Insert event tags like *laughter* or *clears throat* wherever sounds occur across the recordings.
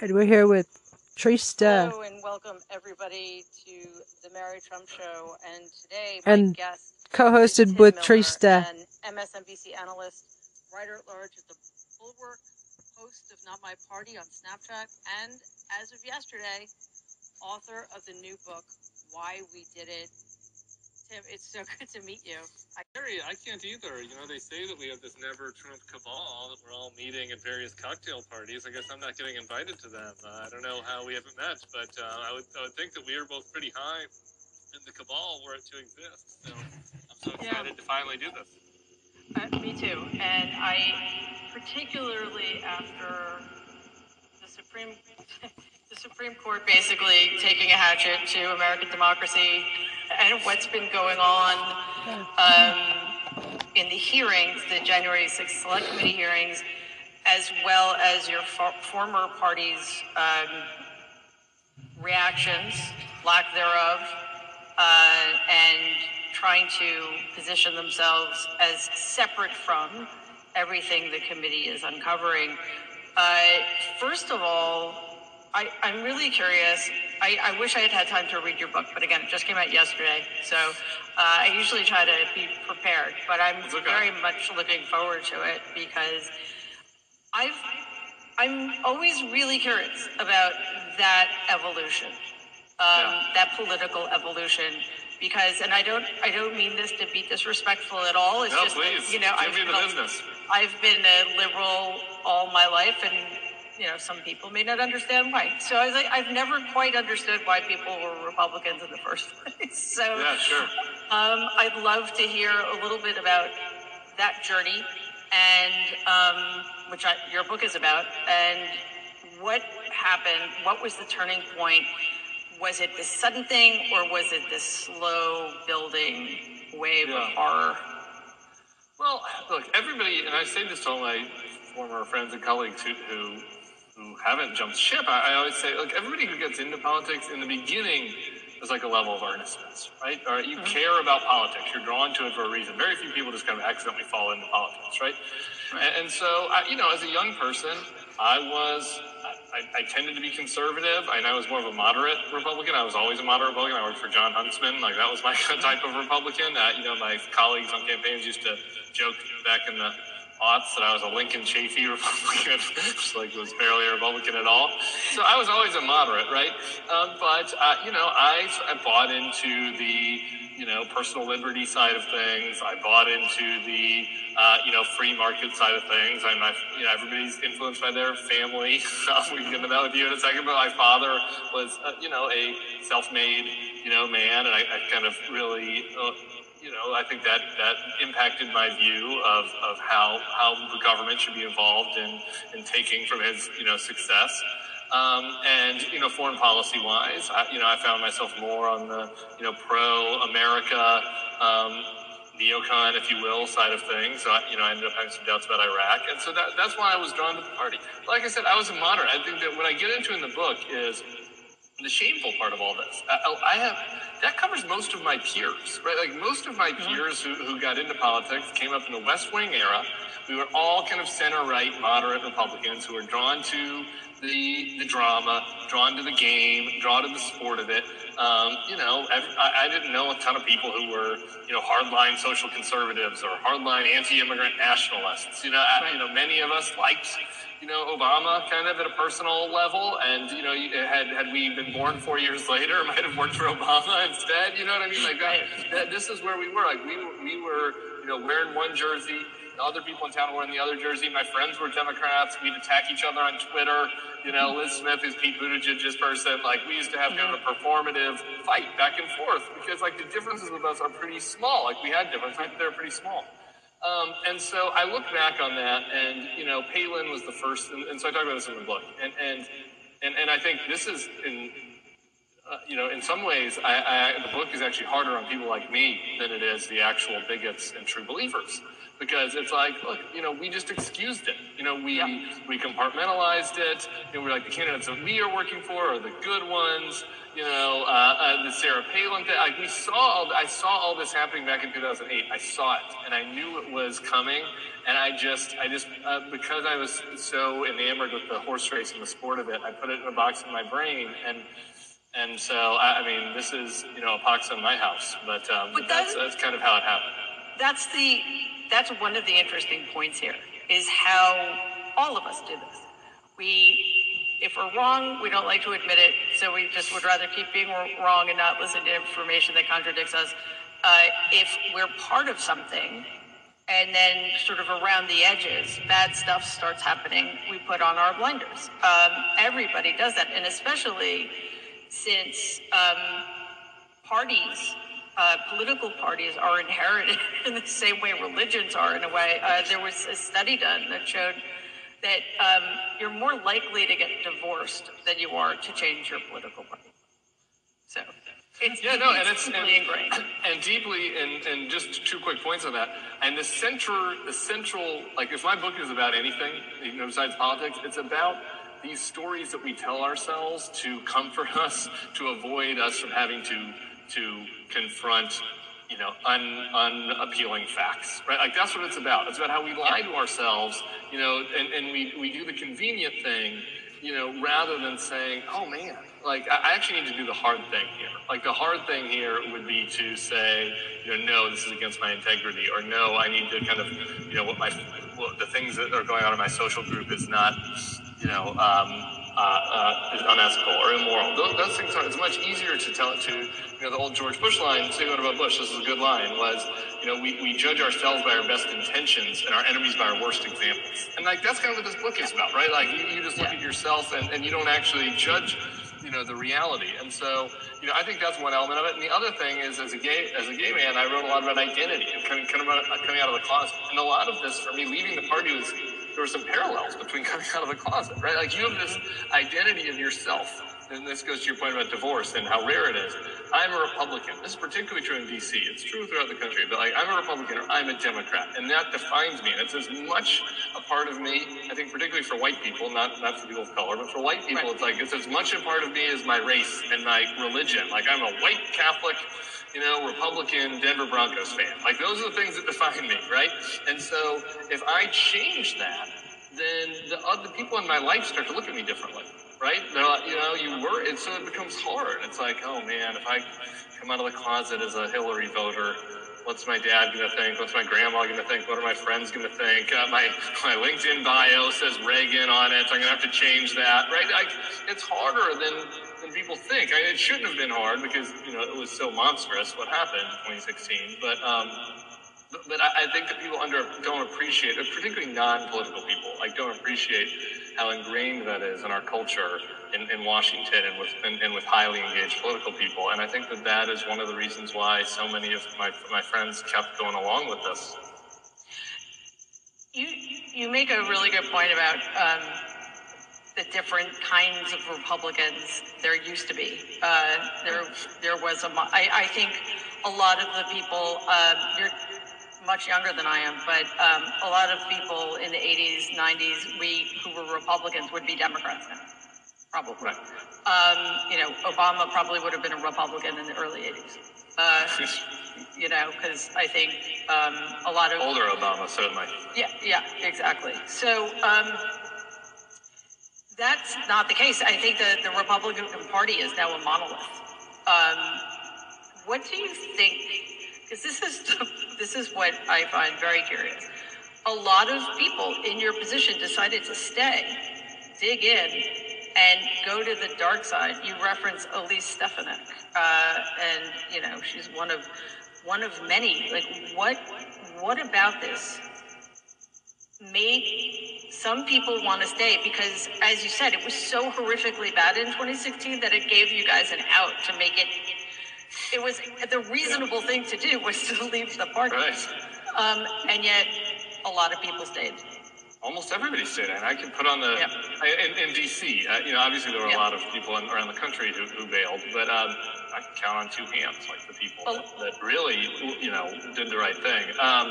And we're here with Trista. Hello and welcome everybody to the Mary Trump Show. And today, my and guest co-hosted with Miller, Trista, an MSNBC analyst, writer at large at the Bulwark, host of Not My Party on Snapchat, and as of yesterday, author of the new book Why We Did It Tim, it's so *laughs* good to meet you. I, I can't either. You know, they say that we have this never Trump cabal that we're all meeting at various cocktail parties. I guess I'm not getting invited to them. Uh, I don't know how we haven't met, but uh, I, would, I would think that we are both pretty high in the cabal were it to exist. So I'm so excited yeah. to finally do this. Uh, me too. And I, particularly after the Supreme. *laughs* the Supreme Court basically taking a hatchet to American democracy and what's been going on um, in the hearings, the January 6th Select Committee hearings, as well as your for- former party's um, reactions, lack thereof, uh, and trying to position themselves as separate from everything the committee is uncovering. Uh, first of all, I, I'm really curious. I, I wish I had had time to read your book, but again, it just came out yesterday. So uh, I usually try to be prepared, but I'm okay. very much looking forward to it because I've, I'm always really curious about that evolution, um, yeah. that political evolution. Because, and I don't, I don't mean this to be disrespectful at all. It's no, just, please. you know, I've, I've been a liberal all my life, and you know, some people may not understand why. So I was like, I've never quite understood why people were Republicans in the first *laughs* place. So yeah, sure. Um, I'd love to hear a little bit about that journey and um, which I, your book is about, and what happened. What was the turning point? Was it this sudden thing, or was it this slow building wave yeah. of horror? Well, look, everybody, and I say this to all my former friends and colleagues who, who who haven't jumped ship, I, I always say, look, everybody who gets into politics in the beginning is like a level of earnestness, right? Or you mm-hmm. care about politics. You're drawn to it for a reason. Very few people just kind of accidentally fall into politics, right? right. And, and, so, I, you know, as a young person, I was, I, I, tended to be conservative. I, I was more of a moderate Republican. I was always a moderate Republican. I worked for Jon Huntsman. Like, that was my *laughs* type of Republican. Uh, you know, my colleagues on campaigns used to joke back in the aughts that I was a Lincoln Chafee *laughs* Republican, which like was barely a Republican at all. So I was always a moderate, right? Um, but uh, you know, I, I bought into the you know personal liberty side of things. I bought into the uh, you know free market side of things. I'm you know everybody's influenced by their family. we can get into that with you in a second. But my father was uh, you know a self-made you know man, and I, I kind of really uh, you know, I think that that impacted my view of, of how how the government should be involved in in taking from his you know success. Um, and you know, foreign policy wise, I, you know, I found myself more on the you know pro America. Um, neocon, if you will, side of things. So, I, you know, I ended up having some doubts about Iraq, and so that, that's why I was drawn to the party. Like I said, I was a moderate. I think that what I get into in the book is the shameful part of all this. I, I, have that covers most of my peers, right? Like most of my peers who, who got into politics came up in the West Wing era. We were all kind of center right, moderate Republicans who were drawn to the the drama, drawn to the game, drawn to the sport of it. Um, you know, I, I, didn't know a ton of people who were, you know, hardline social conservatives or hardline anti-immigrant nationalists. You know, I, you know, many of us liked you know, Obama kind of at a personal level. And, you know, had, had we been born four years later, might have worked for Obama *laughs* instead. You know what I mean? Like, that, that, this is where we were. Like, we were, we were, you know, wearing one jersey. The other people in town were in the other jersey. My friends were Democrats. We'd attack each other on Twitter. You know, Lis Smith is Pete Buttigieg's person. Like, we used to have kind of a mm-hmm. performative fight back and forth because, like, the differences with us are pretty small. Like, we had differences, but they're pretty small. Um, and so I look back on that, and you know, Palin was the first, and, and so I talk about this in the book, and and and, and I think this is in. Uh, you know, in some ways, I, I, the book is actually harder on people like me than it is the actual bigots and true believers, because it's like, look, you know, we just excused it. You know, we Yeah. we compartmentalized it. You know, we're like the candidates that we are working for are the good ones. You know, uh, uh, the Sarah Palin thing. Like we saw, all, I saw all this happening back in 2008. I saw it, and I knew it was coming. And I just, I just, uh, because I was so enamored with the horse race and the sport of it, I put it in a box in my brain, and and so I, I mean, this is you know a pox in my house, but um, But that's that's kind of how it happened. that's the that's one of the interesting points here is how all of us do this. We, if we're wrong, we don't like to admit it, so we just would rather keep being wrong and not listen to information that contradicts us. Uh, if we're part of something, and then sort of around the edges, bad stuff starts happening, we put on our blinders. Um, everybody does that, and especially since um, parties, uh, political parties, are inherited *laughs* in the same way religions are, in a way. Uh, there was a study done that showed that um, you're more likely to get divorced than you are to change your political party. So it's, Yeah, no, and it's deeply and, ingrained. *clears throat* and deeply, and and just two quick points on that. And the central, the central, like if my book is about anything, you know, besides politics, it's about these stories that we tell ourselves to comfort *laughs* us, to avoid us from having to to confront, you know, un, unappealing facts, right? Like that's what it's about. It's about how we lie to ourselves, you know, and, and we, we do the convenient thing, you know, rather than saying, oh man, like I actually need to do the hard thing here. Like the hard thing here would be to say, you know, no, this is against my integrity, or no, I need to kind of, you know, what my what the things that are going on in my social group is not, you know, um, uh, uh, is unethical or immoral. Those, those things are. It's much easier to tell it to, you know, the old George Bush line. Say what about Bush? This is a good line. Was you know, we, we judge ourselves by our best intentions and our enemies by our worst examples. And like that's kind of what this book is about, right? Like you, you just look at yourself and, and you don't actually judge, you know, the reality. And so, you know, I think that's one element of it. And the other thing is, as a gay as a gay man, I wrote a lot about identity and coming coming out, coming out of the closet. And a lot of this for me, leaving the party was there were some parallels between *laughs* coming out of the closet, right? Like you have this identity of yourself. And this goes to your point about divorce and how rare it is. I'm a Republican. This is particularly true in DC. It's true throughout the country, but like I'm a Republican or I'm a Democrat, and that defines me. And it's as much a part of me, I think, particularly for white people, not not for people of color, but for white people, Right. it's like it's as much a part of me as my race and my religion. Like I'm a white Catholic, you know, Republican Denver Broncos fan. Like those are the things that define me, right? And so if I change that, then the other people in my life start to look at me differently, right? They're like, you know, you were, and so it becomes hard. It's like, oh man, if I come out of the closet as a Hillary voter, what's my dad gonna think? What's my grandma gonna think? What are my friends gonna think? Uh, my my LinkedIn bio says Reagan on it. So I'm gonna have to change that, right? Like, it's harder than than people think. I it shouldn't have been hard because you know it was so monstrous what happened in 2016, but. um but, but I, I think that people under don't appreciate, particularly non-political people, like don't appreciate how ingrained that is in our culture in, in Washington and with and, and with highly engaged political people. And I think that that is one of the reasons why so many of my my friends kept going along with this. You you make a really good point about um, the different kinds of Republicans there used to be. Uh, there there was a I, I think a lot of the people um, you're much younger than I am, but um, a lot of people in the 80s, 90s, we who were Republicans would be Democrats now, probably. Right. Um, you know, Obama probably would have been a Republican in the early 80s. Uh, *laughs* you know, because I think um, a lot of Older Obama, certainly. yeah, yeah, exactly. So um, that's not the case. I think that the Republican Party is now a monolith. Um, what do you think? Because this is *laughs* this is what I find very curious. A lot of people in your position decided to stay, dig in, and go to the dark side. You reference Elise Stefanik, uh, and you know she's one of one of many. Like what what about this made some people want to stay because, as you said, it was so horrifically bad in 2016 that it gave you guys an out to make it. It was the reasonable thing to do was to *laughs* leave the party, Right. um, and yet a lot of people stayed. Almost everybody stayed, and I can put on the. I- in, in DC. Uh, you know, obviously there were Yeah. a lot of people in, around the country who, who bailed, but um, I can count on two hands, like the people Oh. that, that really, you know, did the right thing. Um,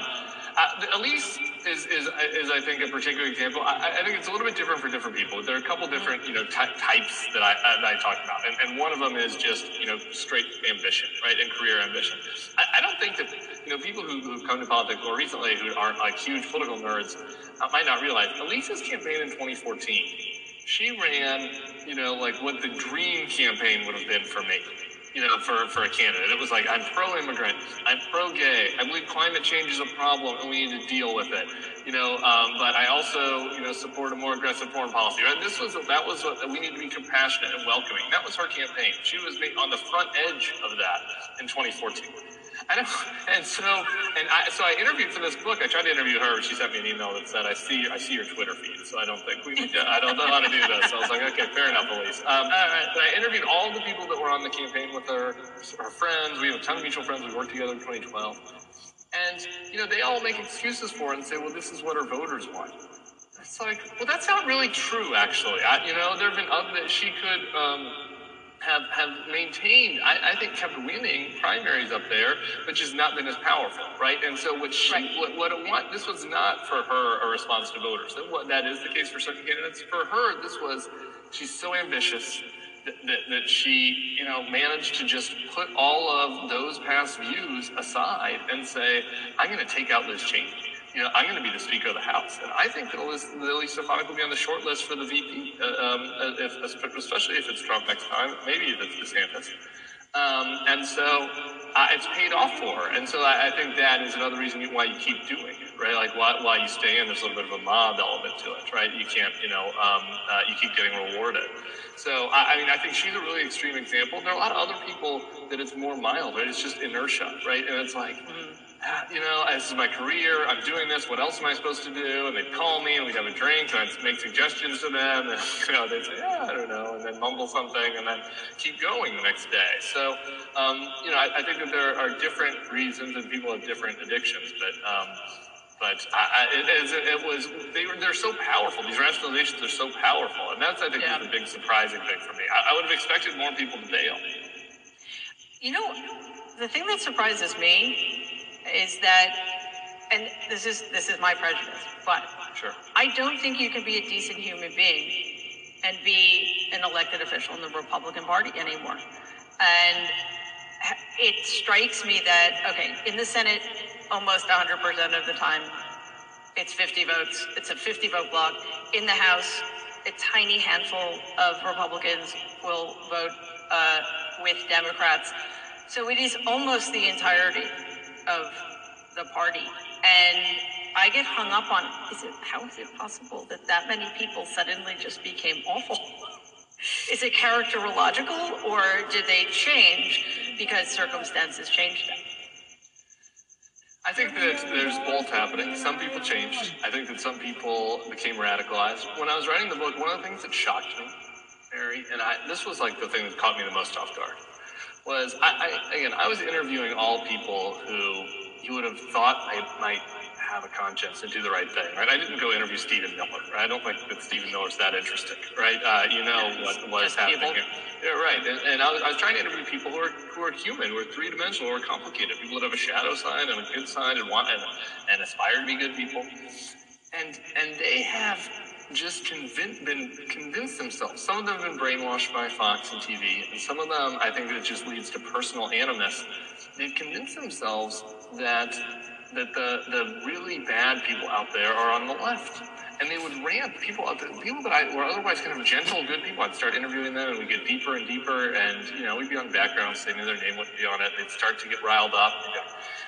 I, Elise is, is, is, I think, a particular example. I, I, think it's a little bit different for different people. There are a couple different, you know, ty- types that I, that I talk about. And, and one of them is just, you know, straight ambition, right? And career ambition. I, I don't think that, you know, people who, who've come to politics more recently who aren't like huge political nerds uh, might not realize Elise's campaign in 2014, she ran, you know, like what the dream campaign would have been for me you know, for, for a candidate. It was like, I'm pro-immigrant, I'm pro-gay, I believe climate change is a problem and we need to deal with it. You know, um, but I also, you know, support a more aggressive foreign policy. Right? This was that was what we need to be compassionate and welcoming. That was her campaign. She was on the front edge of that in 2014. I know, and so and I so I interviewed for this book. I tried to interview her. She sent me an email that said, "I see I see your Twitter feed, so I don't think we need to, I don't know how to do this." So I was like, "Okay, fair enough, Elise." Um, but I interviewed all the people that were on the campaign with her, her friends. We have a ton of mutual friends. We worked together in 2012, and you know they all make excuses for it and say, "Well, this is what her voters want." It's like, well, that's not really true, actually. I, you know, there have been other. That she could. Um, have have maintained, I, I, think, kept winning primaries up there, but just not been as powerful, right? And so, what she, right. what, what it want, this was not for her a response to voters. That, what, that is the case for certain candidates. For her, this was, she's so ambitious that, that, that she, you know, managed to just put all of those past views aside and say, I'm going to take out Liz Cheney you know, I'm going to be the Speaker of the House. And I think that Elise Stefanik will be on the short list for the VP, uh, um, if, especially if it's Trump next time, maybe if it's DeSantis. Um, and so uh, it's paid off for her. And so I, I, think that is another reason why you keep doing it, right? Like why, why you stay in, there's a little bit of a mob element to it, right? You can't, you know, um, uh, you keep getting rewarded. So, I, I, mean, I think she's a really extreme example. There are a lot of other people that it's more mild, right? It's just inertia, right? And it's like, mm you know, this is my career. I'm doing this. What else am I supposed to do? And they'd call me and we'd have a drink and I'd make suggestions to them. And, *laughs* you know, they'd say, yeah, I don't know. And then mumble something and then keep going the next day. So, um, you know, I, I, think that there are different reasons and people have different addictions. But, um, but I, I, it, it, was, they were, they're so powerful. These rationalizations are so powerful. And that's, I think, yeah. the big surprising thing for me. I, I would have expected more people to bail. You know, the thing that surprises me is that, and this is this is my prejudice, but sure. I don't think you can be a decent human being and be an elected official in the Republican Party anymore. And it strikes me that okay, in the Senate, almost 100% of the time, it's 50 votes. It's a 50 vote block. In the House, a tiny handful of Republicans will vote uh, with Democrats. So it is almost the entirety of the party. And I get hung up on is it how is it possible that that many people suddenly just became awful? is it characterological or did they change because circumstances changed them? I think that there's both happening. Some people changed. I think that some people became radicalized. When I was writing the book, one of the things that shocked me, Mary, and I, this was like the thing that caught me the most off guard was I, I, again I was interviewing all people who you would have thought I might have a conscience and do the right thing, right? I didn't go interview Stephen Miller. Right? I don't think that Stephen Miller's that interesting, right? Uh, you know what was happening here. Yeah, right. And, and I, was, I was trying to interview people who are who are human, who are three dimensional, who are complicated, people that have a shadow side and a good side and want and, and aspire to be good people, and and they have just convinced, been convinced themselves. Some of them have been brainwashed by Fox and TV, and some of them, I think, it just leads to personal animus. They've convinced themselves that that the the really bad people out there are on the left, and they would rant people out there, people that I were otherwise kind of gentle, good people. I'd start interviewing them, and we'd get deeper and deeper, and you know, we'd be on background, saying their name wouldn't be on it. They'd start to get riled up. And go,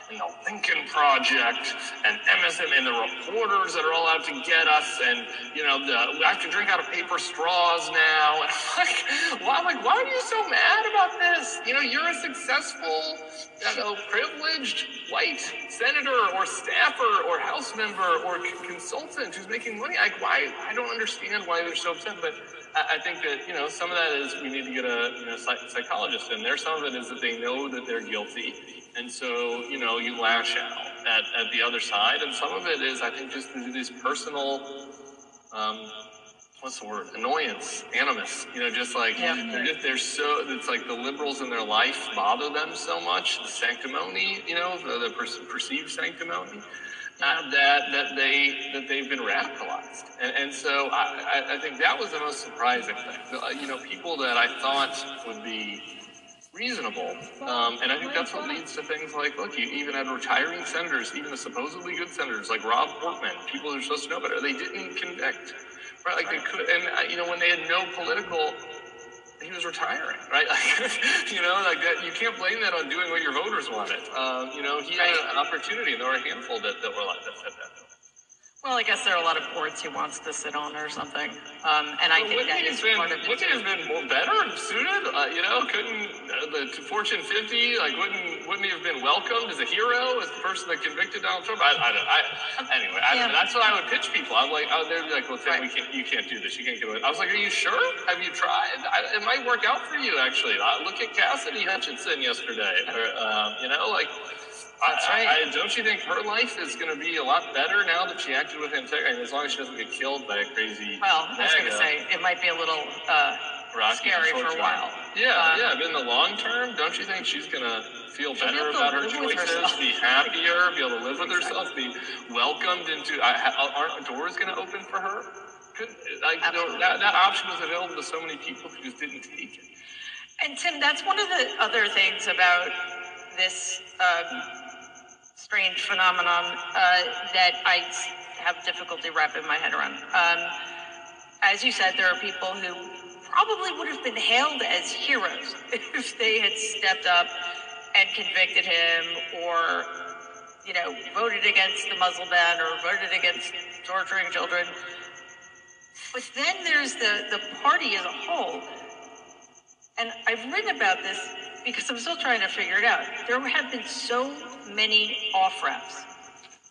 and the Lincoln Project and MSM and the reporters that are all out to get us, and you know, the, we have to drink out of paper straws now. And *laughs* I'm like, why, like, why are you so mad about this? You know, you're a successful, you know, privileged white senator or staffer or House member or consultant who's making money. Like, why? I don't understand why they're so upset, but. I think that you know some of that is we need to get a you know psychologist in there. Some of it is that they know that they're guilty and so, you know, you lash out at, at the other side. And some of it is, I think, just this personal, um, what's the word? Annoyance, animus. You know, just like yeah. they're just they're so. It's like the liberals in their life bother them so much. The sanctimony, you know, the, the per- perceived sanctimony. Uh, that that they that they've been radicalized, and and so I, I, think that was the most surprising thing. Uh, You know, people that I thought would be reasonable, um, and I think that's what leads to things like look, you even had retiring senators, even the supposedly good senators like Rob Portman, people who are supposed to know better, they didn't convict, right? Like they could, and uh, you know when they had no political he was retiring, right? *laughs* Like, you know, like that. You can't blame that on doing what your voters wanted. Um, you know, he had an opportunity, and there were a handful that, that were like that said that. Well, I guess there are a lot of boards he wants to sit on or something. Um, and I think Wouldn't he is been, part of he have been more better suited? Uh, you know, couldn't uh, the Fortune 50 like wouldn't wouldn't he have been welcomed as a hero as the person that convicted Donald Trump? I, I don't. I, anyway, I, Yeah. that's what I would pitch people. I'm like, oh, they'd be like, well, Tim, Right. we can't, you can't do this. You can't get away. I was like, are you sure? Have you tried? I, it might work out for you actually. Uh, look at Cassidy Hutchinson yesterday. Or, um, *laughs* you know, like. That's right. I, don't you think her life is going to be a lot better now that she acted with integrity? I mean, as long as she doesn't get killed by a crazy. Well, I was going to say it might be a little uh, Rocky scary for a term. while. Yeah, Uh, yeah. But in the long term, don't you think she's gonna feel better about her choices, be happier, be able to live with herself, be welcomed into? I, aren't doors gonna open for her? Could, like, that, that option was available to so many people who just didn't take it. And Tim, that's one of the other things about this um, strange phenomenon uh, I have difficulty wrapping my head around. Um, as you said, there are people who probably would have been hailed as heroes *laughs* if they had stepped up and convicted him or, you know, voted against the Muslim ban or voted against torturing children. But then there's the, the party as a whole and I've written about this because I'm still trying to figure it out. There have been so many off ramps.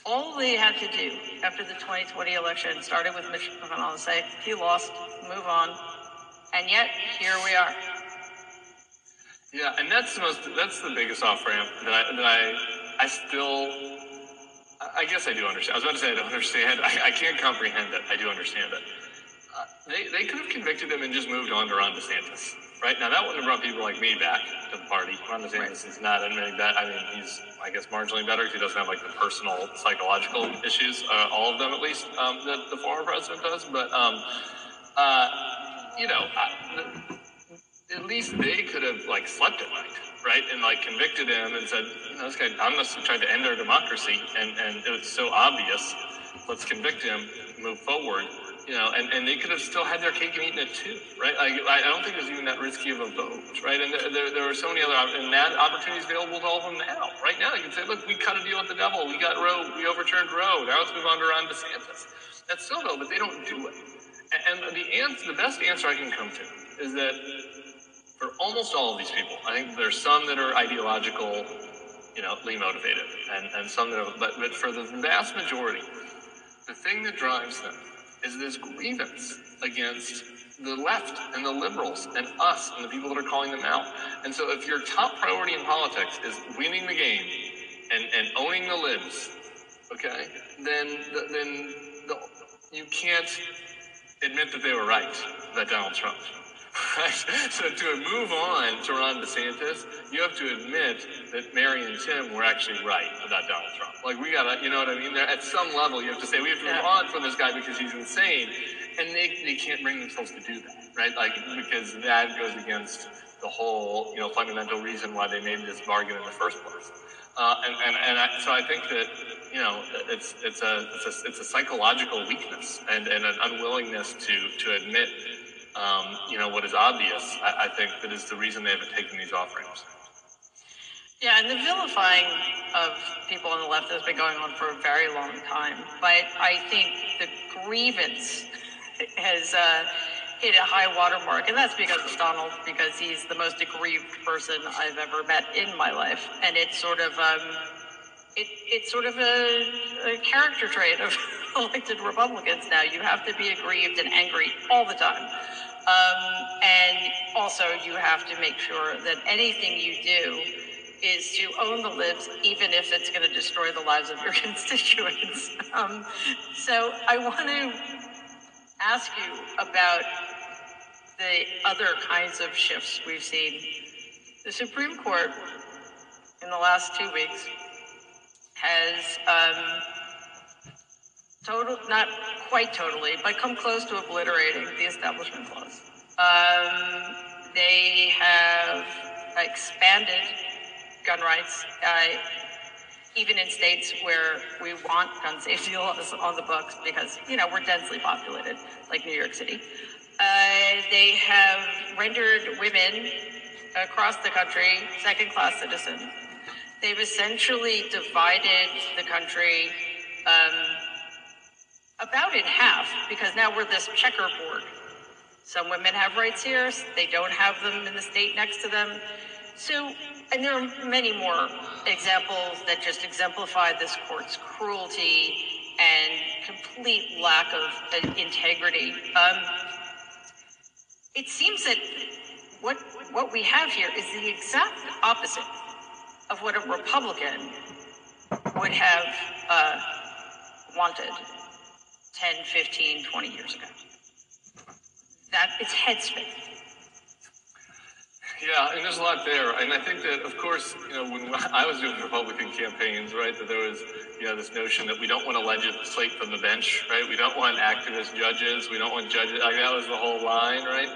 All they had to do after the 2020 election started with Mitch McConnell to say, he lost, move on. And yet, here we are. Yeah, and that's the most. That's the biggest off ramp that I that I I still. I- I guess I do understand. I was about to say I don't understand. *laughs* I, I can't comprehend it. I do understand it. Uh, they they could have convicted him and just moved on to Ron DeSantis, right? Now that wouldn't have brought people like me back to the party. Ron DeSantis is not admitting that. I mean, he's I guess marginally better because he doesn't have like the personal psychological issues, uh, all of them at least, um, that the former president does. But um, uh, you know. I, at least they could have like slept at night, right? And like convicted him and said, you know, this guy honestly tried to end our democracy, and and it was so obvious. Let's convict him, move forward, you know. And, and they could have still had their cake and eaten it too, right? Like I don't think it was even that risky of a vote, right? And there there, so many other and that opportunities available to all of them now. Right now, you can say, look, we cut a deal with the devil, we got Roe, we overturned Roe. Now let's move on to Ron DeSantis. That's still though, but they don't do it. And, and the answer, the best answer I can come to is that for almost all of these people, I think there's some that are ideological, you know, motivated, and, and some that are, but, but for the vast majority, the thing that drives them is this grievance against the left and the liberals and us and the people that are calling them out. And so if your top priority in politics is winning the game and, and owning the libs, okay, then, the, then the, you can't admit that they were right, that Donald Trump. Right? *laughs* So to move on to Ron DeSantis, you have to admit that Mary and Tim were actually right about Donald Trump. Like we gotta, you know what I mean? There, at some level, you have to say we have to move on from this guy because he's insane, and they they can't bring themselves to do that, right? Like because that goes against the whole, you know, fundamental reason why they made this bargain in the first place. Uh, and and, and I, so I think that you know it's it's a it's a, it's a psychological weakness and, and an unwillingness to to admit um, you know what is obvious. I, I think that is the reason they haven't taken these offerings. Yeah, and the vilifying of people on the left has been going on for a very long time. But I think the grievance has uh, hit a high watermark, and that's because of Donald, because he's the most aggrieved person I've ever met in my life, and it's sort of um, it, it's sort of a, a character trait of *laughs* elected Republicans now. You have to be aggrieved and angry all the time. Um, and also, you have to make sure that anything you do is to own the libs, even if it's going to destroy the lives of your *laughs* constituents. Um, so, I want to ask you about the other kinds of shifts we've seen. The Supreme Court, in the last two weeks, has um, total, not quite totally, but come close to obliterating the Establishment Clause. Um, they have expanded gun rights, uh, even in states where we want gun safety *laughs* laws on the books because, you know, we're densely populated, like New York City. Uh, they have rendered women across the country second class citizens. They've essentially divided the country um, about in half because now we're this checkerboard. Some women have rights here, they don't have them in the state next to them. So, and there are many more examples that just exemplify this court's cruelty and complete lack of uh, integrity. Um, it seems that what what we have here is the exact opposite of what a Republican would have uh, wanted 10, 15, 20 years ago. That it's head spinning. Yeah, and there's a lot there, and I think that, of course, you know, when *laughs* I was doing Republican campaigns, right, that there was, you know, this notion that we don't want to legislate from the bench, right? We don't want activist judges. We don't want judges. Like that was the whole line, right?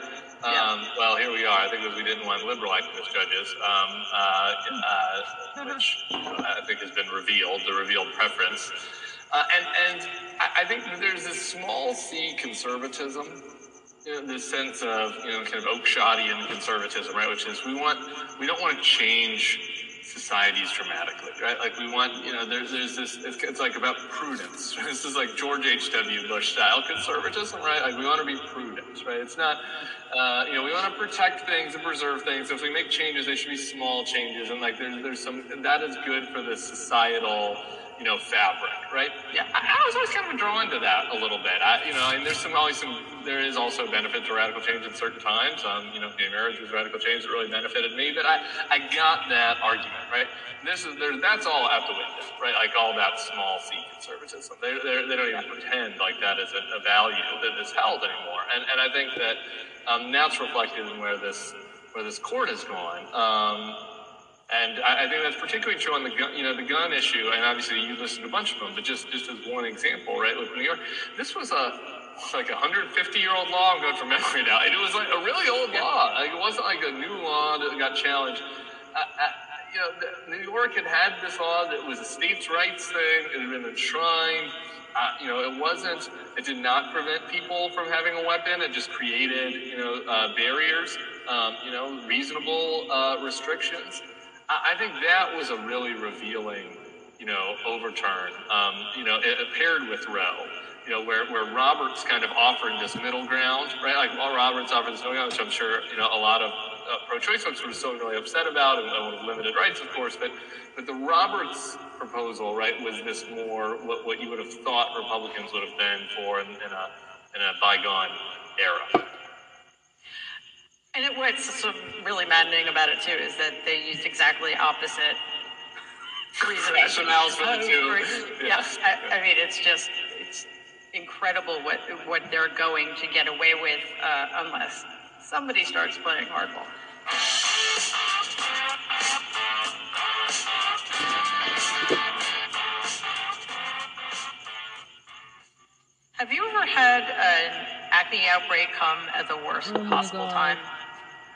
Um, well, here we are. I think it was we didn't want liberal activist judges, um, uh, uh, which I think has been revealed, the revealed preference. Uh, and and I, I think there's this small c conservatism you know, this sense of you know kind of Oakeshottian conservatism, right? Which is we want we don't want to change societies dramatically, right? Like we want you know there's there's this it's, it's like about prudence. *laughs* This is like George H. W. Bush style conservatism, right? Like we want to be prudent, right? It's not uh, you know we want to protect things and preserve things. So if we make changes, they should be small changes, and like there's there's some that is good for the societal you know, fabric, right? Yeah, I, I, was always kind of drawn to that a little bit. I, you know, and there's some always some there is also benefit to radical change at certain times. Um, you know, gay marriage was radical change that really benefited me, but I I got that argument, right? This is there. That's all out the window, right? Like all that small c conservatism. They they don't even pretend like that is a, a value that is held anymore. And and I think that um, that's reflected in where this where this court has gone. Um, and I, I, think that's particularly true on the gun, you know, the gun issue. And obviously, you listened to a bunch of them, but just just as one example, right? With New York, this was a like a 150 year old law. I'm going from *laughs* memory now, and it was like a really old law. Like it wasn't like a new law that got challenged. Uh, uh, you know, New York had had this law that was a states' rights thing. It had been enshrined. Uh, you know, it wasn't. It did not prevent people from having a weapon. It just created, you know, uh, barriers. Um, you know, reasonable uh, restrictions. I think that was a really revealing, you know, overturn. Um, you know, it, it paired with Roe, you know, where, where Roberts kind of offered this middle ground, right? Like, well, Roberts offered this middle ground, which I'm sure, you know, a lot of uh, pro-choice folks were still really upset about, and, and with limited rights, of course. But, but the Roberts proposal, right, was this more what, what you would have thought Republicans would have been for in, in a in a bygone era. And it, what's really maddening about it too is that they used exactly opposite reasoning. *laughs* Rationales for the two. Yeah, I, I, mean, it's just it's incredible what what they're going to get away with uh, unless somebody starts playing hardball. Have you ever had an acne outbreak come at the worst oh possible time?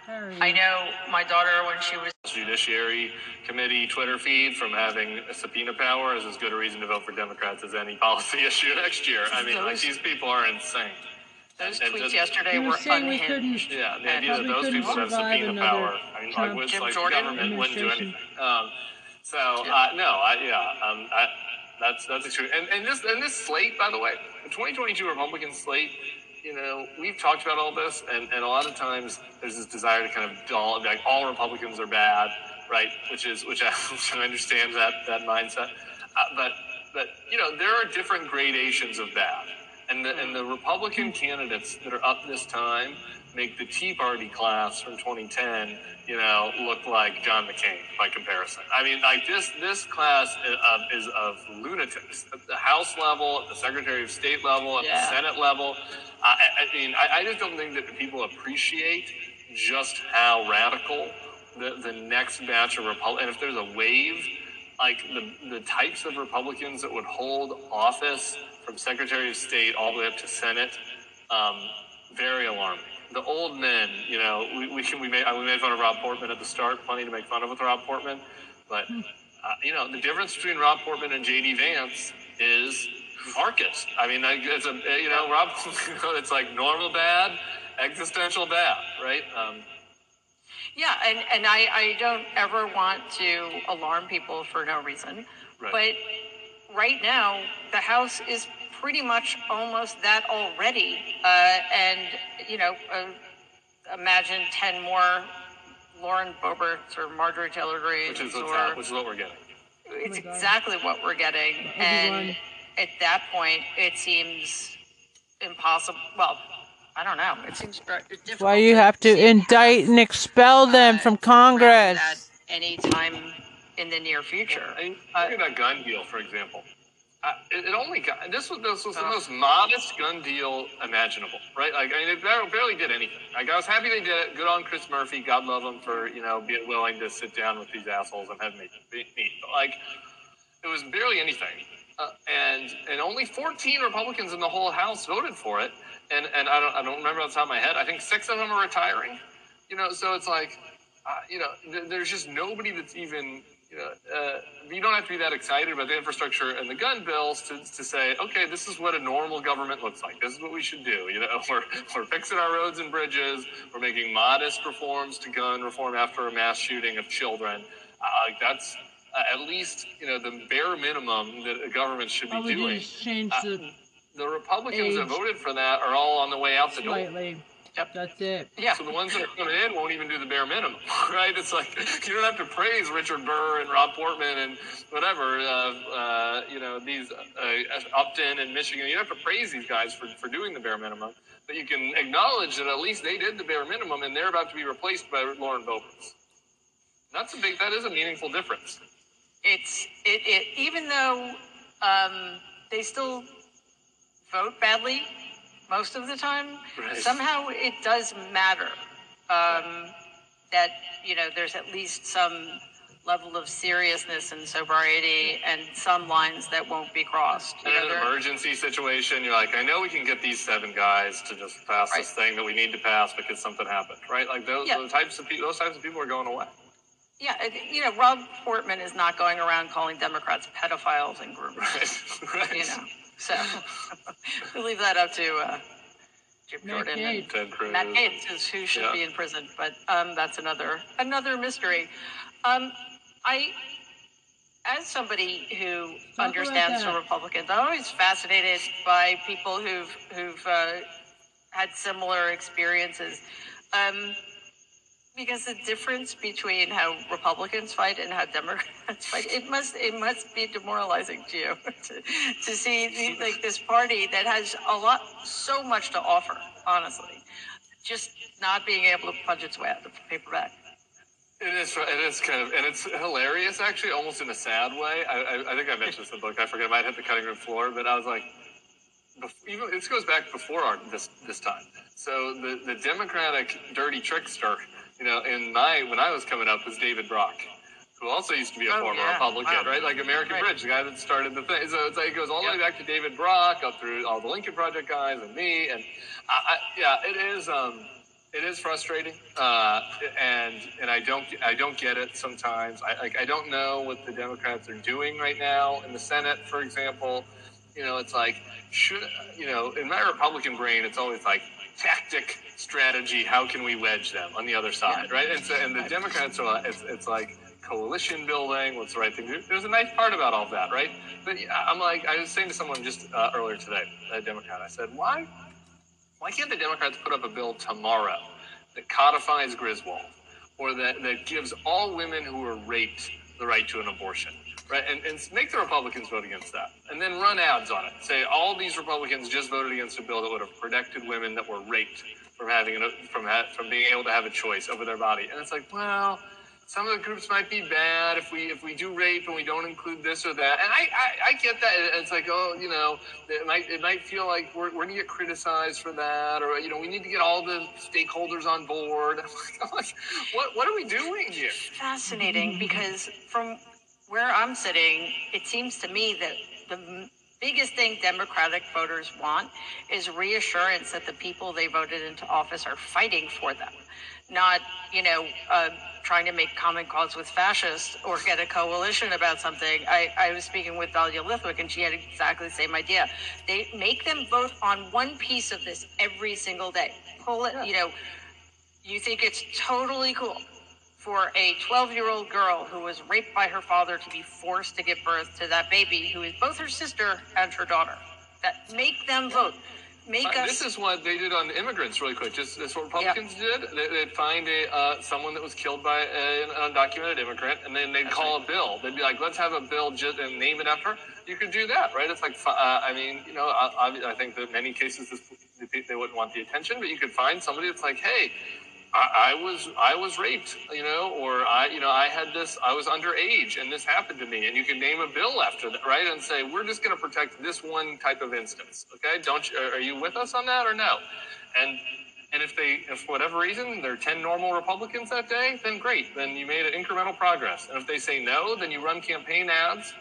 I know my daughter when she was Judiciary Committee Twitter feed from having a subpoena power is as good a reason to vote for Democrats as any policy *laughs* issue next year. I mean, those, like these people are insane. Those and, tweets just, yesterday were unhinged. Yeah, the idea that those people have subpoena power. I mean, like, was, like the government wouldn't do anything. Um, so uh, no, I, yeah, um, I, that's that's true. And and this and this slate, by the way, the 2022 Republican slate you know, we've talked about all this, and, and a lot of times there's this desire to kind of dull, like all Republicans are bad, right? Which is, which I, *laughs* which I understand that that mindset, uh, but but you know, there are different gradations of bad, and the and the Republican candidates that are up this time make the Tea Party class from 2010, you know, look like John McCain by comparison. I mean, like this this class is of, is of lunatics at the House level, at the Secretary of State level, at yeah. the Senate level. I, I mean, I, I, just don't think that the people appreciate just how radical the, the next batch of Republicans, and if there's a wave, like the, the types of Republicans that would hold office from Secretary of State all the way up to Senate, um, very alarming. The old men, you know, we, we can we made we made fun of Rob Portman at the start, plenty to make fun of with Rob Portman, but uh, you know the difference between Rob Portman and J.D. Vance is Marcus. I mean, it's a you know Rob, *laughs* it's like normal bad, existential bad, right? Um, Yeah, and, and I, I don't ever want to alarm people for no reason. Right. But right now, the House is pretty much almost that already. Uh, and, you know, uh, imagine 10 more Lauren Boeberts or Marjorie Taylor Greene which is or hap- which is what we're getting. it's my God. exactly what we're getting. And at that point, it seems impossible. Well, I don't know. It seems difficult. Why you have to see indict and expel them uh, from at Congress? any time in the near future. I mean, Uh, look at that gun deal, for example. Uh, it, it only got this was this was the Oh. most modest gun deal imaginable, right? Like I mean, it barely, barely did anything. Like I was happy they did it. Good on Chris Murphy. God love him for you know being willing to sit down with these assholes and have me meet. But like, it was barely anything, uh, and and only 14 Republicans in the whole House voted for it. And and I don't I don't remember off the top of my head. I think six of them are retiring. You know, so it's like, uh, you know, th- there's just nobody that's even, you know, uh, you don't have to be that excited about the infrastructure and the gun bills to, to say, okay, this is what a normal government looks like. This is what we should do. You know, *laughs* we're, we're fixing our roads and bridges. We're making modest reforms to gun reform after a mass shooting of children. Uh, that's uh, at least, you know, the bare minimum that a government should be we do doing. change Uh, the the Republicans that voted for that are all on the way out the door. Slightly. Yep. That's it. Yeah. So the ones that are coming in won't even do the bare minimum, *laughs* right? It's like you don't have to praise Richard Burr and Rob Portman and whatever, uh, uh, you know, these uh, Upton and Michigan. You don't have to praise these guys for, for doing the bare minimum, but you can acknowledge that at least they did the bare minimum and they're about to be replaced by Lauren Boebert. That's a big. That is a meaningful difference. It's it, it even though um, they still vote badly most of the time. Right. Somehow it does matter um, that you know there's at least some level of seriousness and sobriety and some lines that won't be crossed. In an emergency situation, you're like, I know we can get these seven guys to just pass this thing that we need to pass because something happened, right? Like those, Yeah. those types of people, those types of people are going away. yeah, you know, Rob Portman is not going around calling Democrats pedophiles and groomers. Right, *laughs* right. you know. So we *laughs* leave that up to uh, Jim Matt Jordan and Gaetz. Ted Cruz. Matt Gaetz is who should Yeah. be in prison, but um, that's another another mystery. Um, I, as somebody who about understands the that. Republicans, I'm always fascinated by people who've who've uh, had similar experiences. Um, because the difference between how Republicans fight and how Democrats *laughs* fight, it must it must be demoralizing to you *laughs* to, to see like this party that has a lot, so much to offer. Honestly, just not being able to punch its way out of the paper bag. It is. It is kind of, and it's hilarious, actually, almost in a sad way. I, I, I think I mentioned this in the book. I forget. I might hit the cutting room floor, but I was like, even this goes back before our this this time. So the the Democratic dirty trickster, you know, in my when I was coming up was David Brock. Who also used to be a Oh, former yeah. Republican, Wow. right? Like American Right. Bridge, the guy that started the thing. So it's like it goes all the way back to David Brock, up through all the Lincoln Project guys and me, and I, I, yeah, it is. Um, it is frustrating, uh, and and I don't I don't get it sometimes. I like I don't know what the Democrats are doing right now in the Senate, for example. You know, it's like should you know in my Republican brain, it's always like tactic, strategy. How can we wedge them on the other side, right? And so and the Democrats are it's it's like coalition building. What's the right thing? There's a nice part about all that, right? But I'm like I was saying to someone just uh, earlier today, a Democrat. I said, why why can't the Democrats put up a bill tomorrow that codifies Griswold or that, that gives all women who are raped the right to an abortion? Right, and, and make the Republicans vote against that, and then run ads on it. Say all these Republicans just voted against a bill that would have protected women that were raped from having an, from ha- from being able to have a choice over their body. And it's like, well, some of the groups might be bad if we if we do rape and we don't include this or that. And I I, I get that. It's like oh you know it might it might feel like we're, we're gonna get criticized for that or you know we need to get all the stakeholders on board. *laughs* What what are we doing here? Fascinating because from where I'm sitting, it seems to me that the biggest thing Democratic voters want is reassurance that the people they voted into office are fighting for them, not, you know, uh, trying to make common cause with fascists or get a coalition about something. I, I was speaking with Dahlia Lithwick, and she had exactly the same idea. They make them vote on one piece of this every single day. Pull it, you know, you think it's totally cool for a 12 year old girl who was raped by her father to be forced to give birth to that baby who is both her sister and her daughter. That make them vote. Make Uh, us. This is what they did on immigrants, really quick. Just this, what Republicans did. They, they'd find a uh, someone that was killed by a, an undocumented immigrant, and then they'd call a bill. They'd be like, "Let's have a bill just and name it after." You could do that, right? It's like, uh, I mean, you know, I, I I think that many cases this, they wouldn't want the attention, but you could find somebody that's like, "Hey." I, I was I was raped, you know, or I you know I had this I was underage and this happened to me, and you can name a bill after that, right? And say we're just going to protect this one type of instance, okay? Don't you, are you with us on that or no? And and if they if for whatever reason there are ten normal Republicans that day, then great, then you made incremental progress. And if they say no, then you run campaign ads,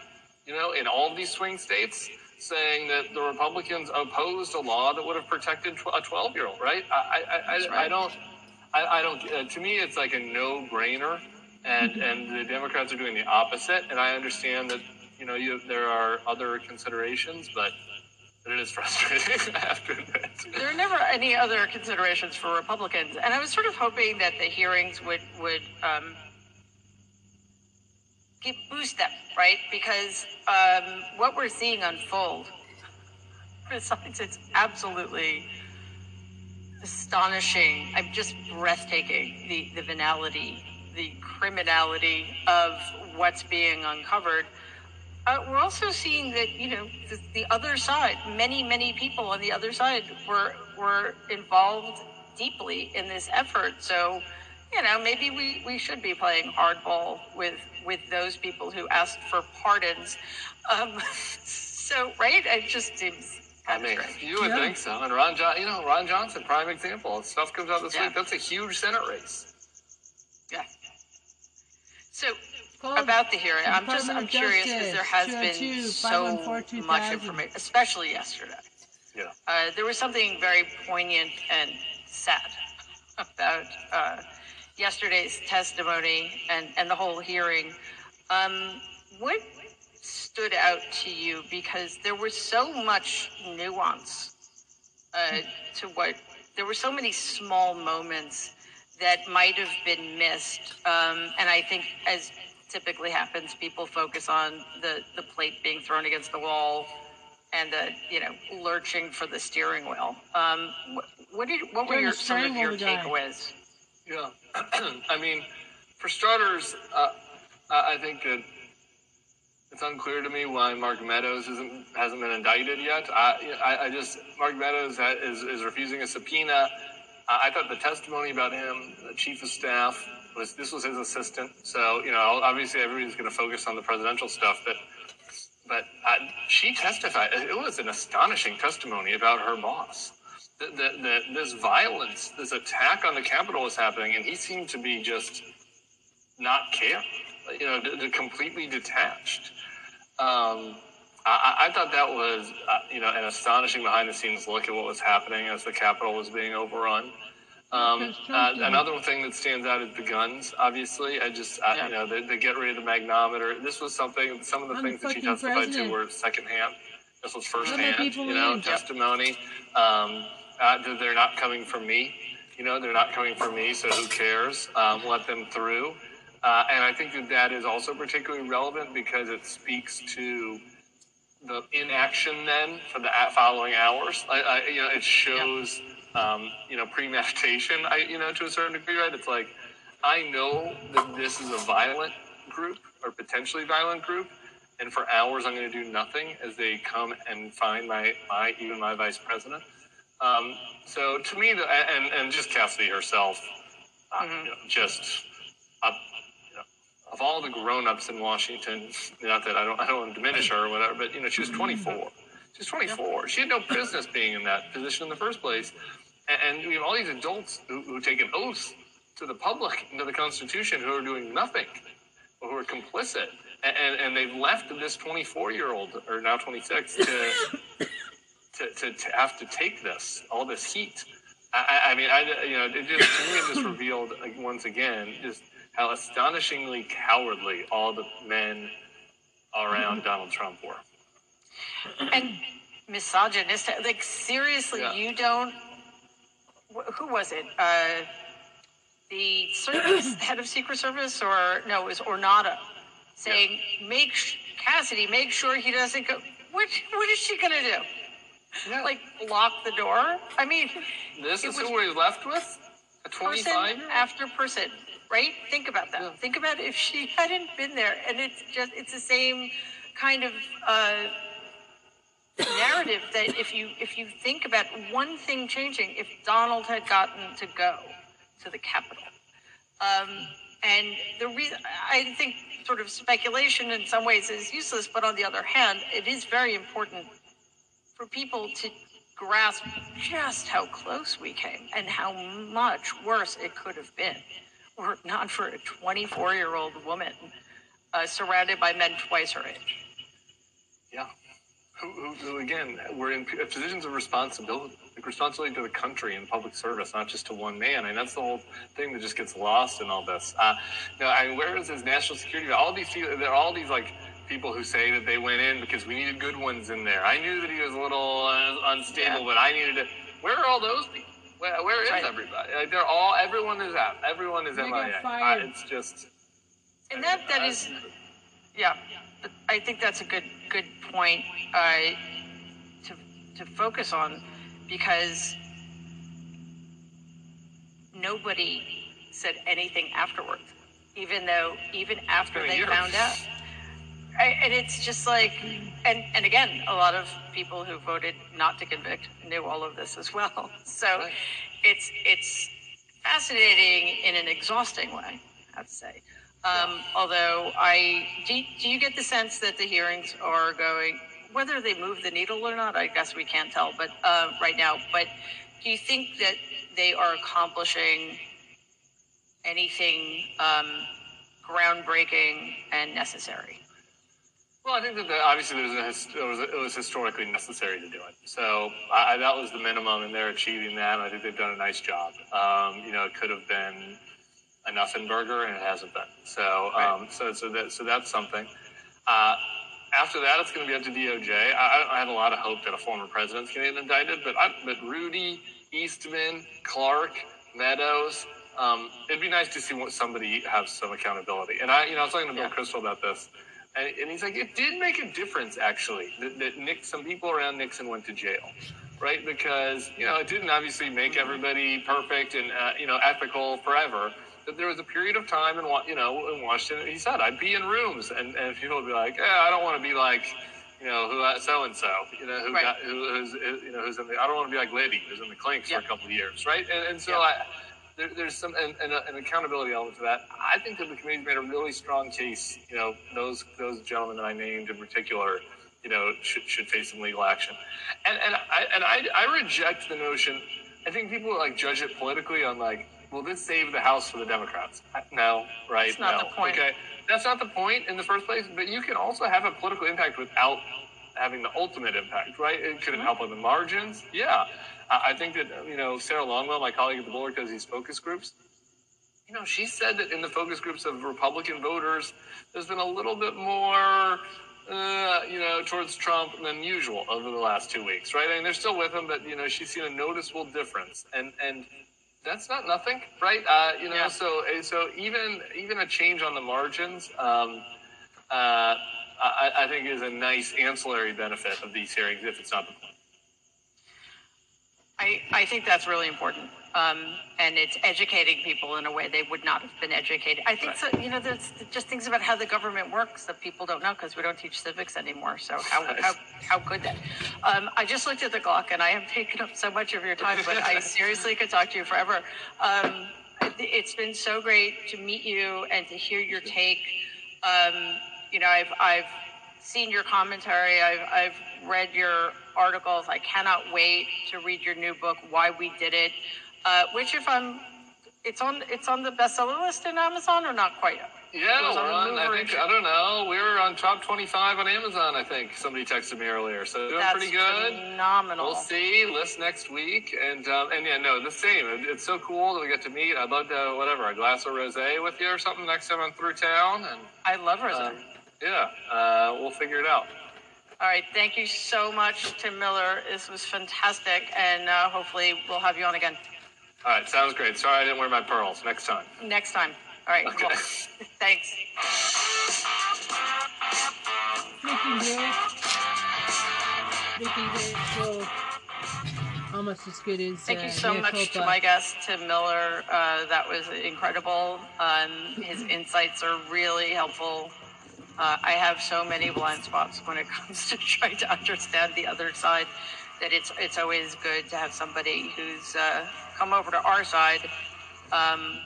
you know, in all these swing states. Saying that the Republicans opposed a law that would have protected a twelve-year-old, right? I, I, I, I, I don't, I, I don't. Uh, to me, it's like a no-brainer, and and the Democrats are doing the opposite. And I understand that you know you there are other considerations, but but it is *laughs* frustrating. I have to admit. there are never any other considerations for Republicans, and I was sort of hoping that the hearings would would um, give, boost them, right? Because um, what we're seeing unfold, *laughs* besides it's absolutely astonishing, I'm just breathtaking the the venality, the criminality of what's being uncovered. Uh, we're also seeing that you know the, the other side, many many people on the other side were were involved deeply in this effort. So, you know, maybe we, we should be playing hardball with with those people who asked for pardons. Um, *laughs* so, right? It just seems I mean, of you would Yeah. think so. And Ron, John, you know, Ron Johnson, prime example. Stuff comes out this Yeah. week. That's a huge Senate race. Yeah. So Call about the hearing, I'm just I'm curious because there has been so much information, especially yesterday. Yeah. Uh, there was something very poignant and sad *laughs* about uh, yesterday's testimony and, and the whole hearing. Um, what stood out to you? Because there was so much nuance uh, to what, there were so many small moments that might have been missed. Um, and I think, as typically happens, people focus on the, the plate being thrown against the wall and the you know lurching for the steering wheel. Um, what, what did what were your some of your takeaways? Yeah. *clears throat* I mean, for starters, uh, I I think that it's unclear to me why Mark Meadows hasn't been indicted yet. I I, I just Mark Meadows ha- is is refusing a subpoena. I, I thought the testimony about him, the chief of staff, was this was his assistant. So you know, obviously everybody's going to focus on the presidential stuff, but. But uh, she testified. It was an astonishing testimony about her boss. That, that, that this violence, this attack on the Capitol was happening, and he seemed to be just not care, you know, d- d- completely detached. Um, I, I thought that was, uh, you know, an astonishing behind-the-scenes look at what was happening as the Capitol was being overrun. Um, uh, another thing that stands out is the guns. Obviously, I just, uh, Yeah. you know, they, they get rid of the magnometer. This was something. Some of the I'm things that she testified president. to were secondhand. This was firsthand, you know, testimony. Um, uh, they're not coming from me. You know, they're not coming from me, so who cares? Um, let them through. Uh, and I think that that is also particularly relevant because it speaks to the inaction then for the following hours. I, I, you know, it shows, um, you know, premeditation. I, you know, to a certain degree, right? It's like I know that this is a violent group or potentially violent group, and for hours I'm going to do nothing as they come and find my, my even my vice president. Um, so to me, the, and and just Cassidy herself, uh, Mhm. you know, just of all the grown-ups in Washington, not that I don't I don't want to diminish her or whatever, but you know she was mm-hmm. 24. She's 24. She had no business being in that position in the first place. And, and we have all these adults who, who take an oath to the public and to the Constitution who are doing nothing or who are complicit. and and, and they've left this 24 year old or now 26 to, to to to have to take this all this heat. I, I I mean, I you know, it just to me it just revealed like, once again just how astonishingly cowardly all the men around *laughs* Donald Trump were. and misogynistic. Like seriously, Yeah. you don't. Who was it? Uh, the service *clears throat* head of Secret Service, or no, it was Ornato, saying, "Make sh- Cassidy, make sure he doesn't go." What What is she gonna do? Yeah. Like lock the door? I mean, This is who we're left with? A person 25 after person, right? Think about that. Yeah. Think about if she hadn't been there, and it's just it's the same kind of uh, narrative that if you if you think about one thing changing, if Donald had gotten to go to the Capitol, um, and the reason I think sort of speculation in some ways is useless, but on the other hand, it is very important for people to grasp just how close we came and how much worse it could have been it not for a 24 year old woman uh, surrounded by men twice her age. Yeah. Who, who, who again, we're in positions of responsibility, like responsibility to the country and public service, not just to one man. And that's the whole thing that just gets lost in all this. Uh, know, I mean, where is his national security? All these people, there are all these like people who say that they went in because we needed good ones in there. I knew that he was a little uh, unstable, Yeah. but I needed to. Where are all those people? Where, where is Right. everybody? Like, they're all. Everyone is out. Everyone is They got MIA. Uh, it's just. And that, that I- is, yeah, I think that's a good good point uh, to to focus on because nobody said anything afterwards, even though even after been they year. found out. I, and it's just like, and and again, a lot of people who voted not to convict knew all of this as well. *laughs* So Right. it's it's fascinating in an exhausting way, I have to say. Um, although I do, do you get the sense that the hearings are going whether they move the needle or not? I guess we can't tell, but uh, right now. But do you think that they are accomplishing anything um, groundbreaking and necessary? Well, I think that the, obviously there's a, it, was, it was historically necessary to do it. So I, that was the minimum, and they're achieving that. I think they've done a nice job. Um, you know, it could have been a nothing burger, and it hasn't been. So, um, so, so that, so that's something. Uh, after that, it's going to be up to DOJ. I, I have a lot of hope that a former president's going to get indicted, but I, but Rudy, Eastman, Clark, Meadows. Um, it'd be nice to see what somebody have some accountability. And I, you know, I was talking to Bill Yeah. Kristol about this, and, and he's like, it did make a difference actually that, that Nick, some people around Nixon went to jail, right? Because you know, it didn't obviously make everybody perfect and uh, you know ethical forever. But there was a period of time in you know in Washington. He said, I'd be in rooms, and, and people would be like, yeah, I don't want to be like. You know who so and so. You know who Right. got who, who's you know who's in the. I don't want to be like Liddy, who's in the clinks Yeah. for a couple of years, right? And, and so Yeah. I, there, there's some an, an, uh, an accountability element to that. I think that the committee's made a really strong case. You know, those those gentlemen that I named in particular, you know, should, should face some legal action. And and I and I, I reject the notion. I think people like judge it politically on like, will this save the House for the Democrats? No, right? That's not no. the point. Okay, that's not the point in the first place. But you can also have a political impact without having the ultimate impact, right? It could it help on the margins? Yeah. I think that, you know, Sarah Longwell, my colleague at the Bulwark, does these focus groups. You know, she said that in the focus groups of Republican voters, there's been a little bit more, uh, you know, towards Trump than usual over the last two weeks, right? I mean, they're still with him, but, you know, she's seen a noticeable difference. And, and, that's not nothing, right? Uh, you know, Yeah. so so even even a change on the margins, um, uh, I, I think is a nice ancillary benefit of these hearings if it's not the. I, I think that's really important. Um, and it's educating people in a way they would not have been educated. I think so, you know, there's just things about how the government works that people don't know because we don't teach civics anymore. So how, how, how could that? Um, I just looked at the clock and I have taken up so much of your time, but I *laughs* seriously could talk to you forever. Um, it- it's been so great to meet you and to hear your take. Um, you know, I've, I've seen your commentary. I've, I've read your articles. I cannot wait to read your new book, Why We Did It, uh, which, if I'm it's on it's on the bestseller list in Amazon or not quite? Yeah, we're on. I think I don't know. We were on top twenty-five on Amazon. I think somebody texted me earlier, so doing That's pretty good. phenomenal. We'll see. List next week, and um, and yeah, no, the same. It- It's so cool that we get to meet. I'd love to whatever a glass of rosé with you or something next time I'm through town, and I love Rosé. um, yeah, uh, we'll figure it out. All right, thank you so much, Tim Miller. This was fantastic, and uh, hopefully we'll have you on again All right, sounds great. Sorry I didn't wear my pearls. Next time. next time. All right, Okay. cool. *laughs* thanks. Making great. Making great. Well, almost as good as. Thank uh, you so Mea much to my guest, Tim Miller. Uh, that was incredible. Um, his insights are really helpful. Uh, I have so many blind spots when it *laughs* comes to trying to understand the other side that it's it's always good to have somebody who's uh, come over to our side, um,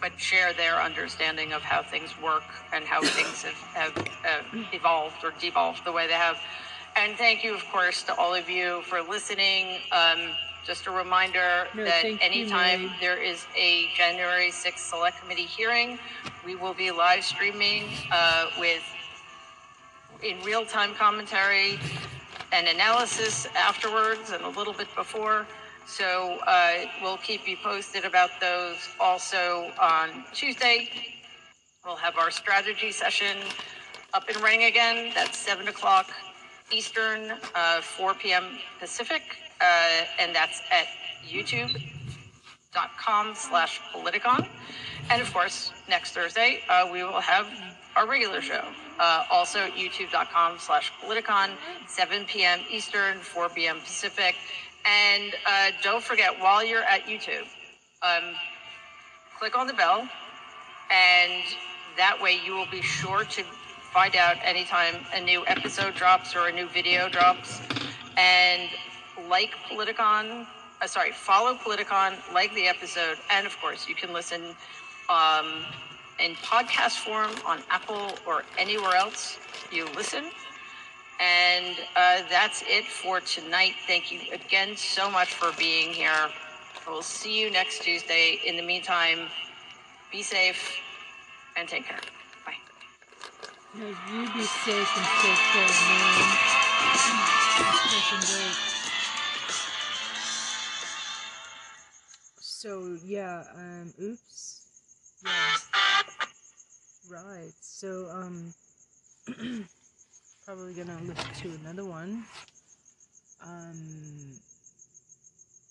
but share their understanding of how things work and how *coughs* things have, have uh, evolved or devolved the way they have. And thank you, of course, to all of you for listening. Um, just a reminder No, that thank you, anytime Mary. there is a January 6th Select Committee hearing, we will be live streaming uh, with in real time commentary and analysis afterwards and a little bit before. So uh, we'll keep you posted about those. Also on Tuesday, we'll have our strategy session up and running again. That's 7 o'clock Eastern, uh, 4 p.m. Pacific, uh, and that's at youtube.com slash politicon. And of course, next Thursday, uh, we will have our regular show. Uh, also, youtube.com slash politicon, 7 p.m. Eastern, 4 p.m. Pacific. And uh, don't forget, while you're at YouTube, um, click on the bell, and that way you will be sure to find out anytime a new episode drops or a new video drops. And like Politicon, uh, sorry, follow Politicon, like the episode, and of course, you can listen um, in podcast form on Apple or anywhere else you listen. And uh, that's it for tonight. Thank you again so much for being here. We'll see you next Tuesday. In the meantime, be safe and take care. Bye. You be safe and take care, man. So yeah, um, oops. Yeah. Right. So um, *clears throat* probably gonna listen to another one. Um,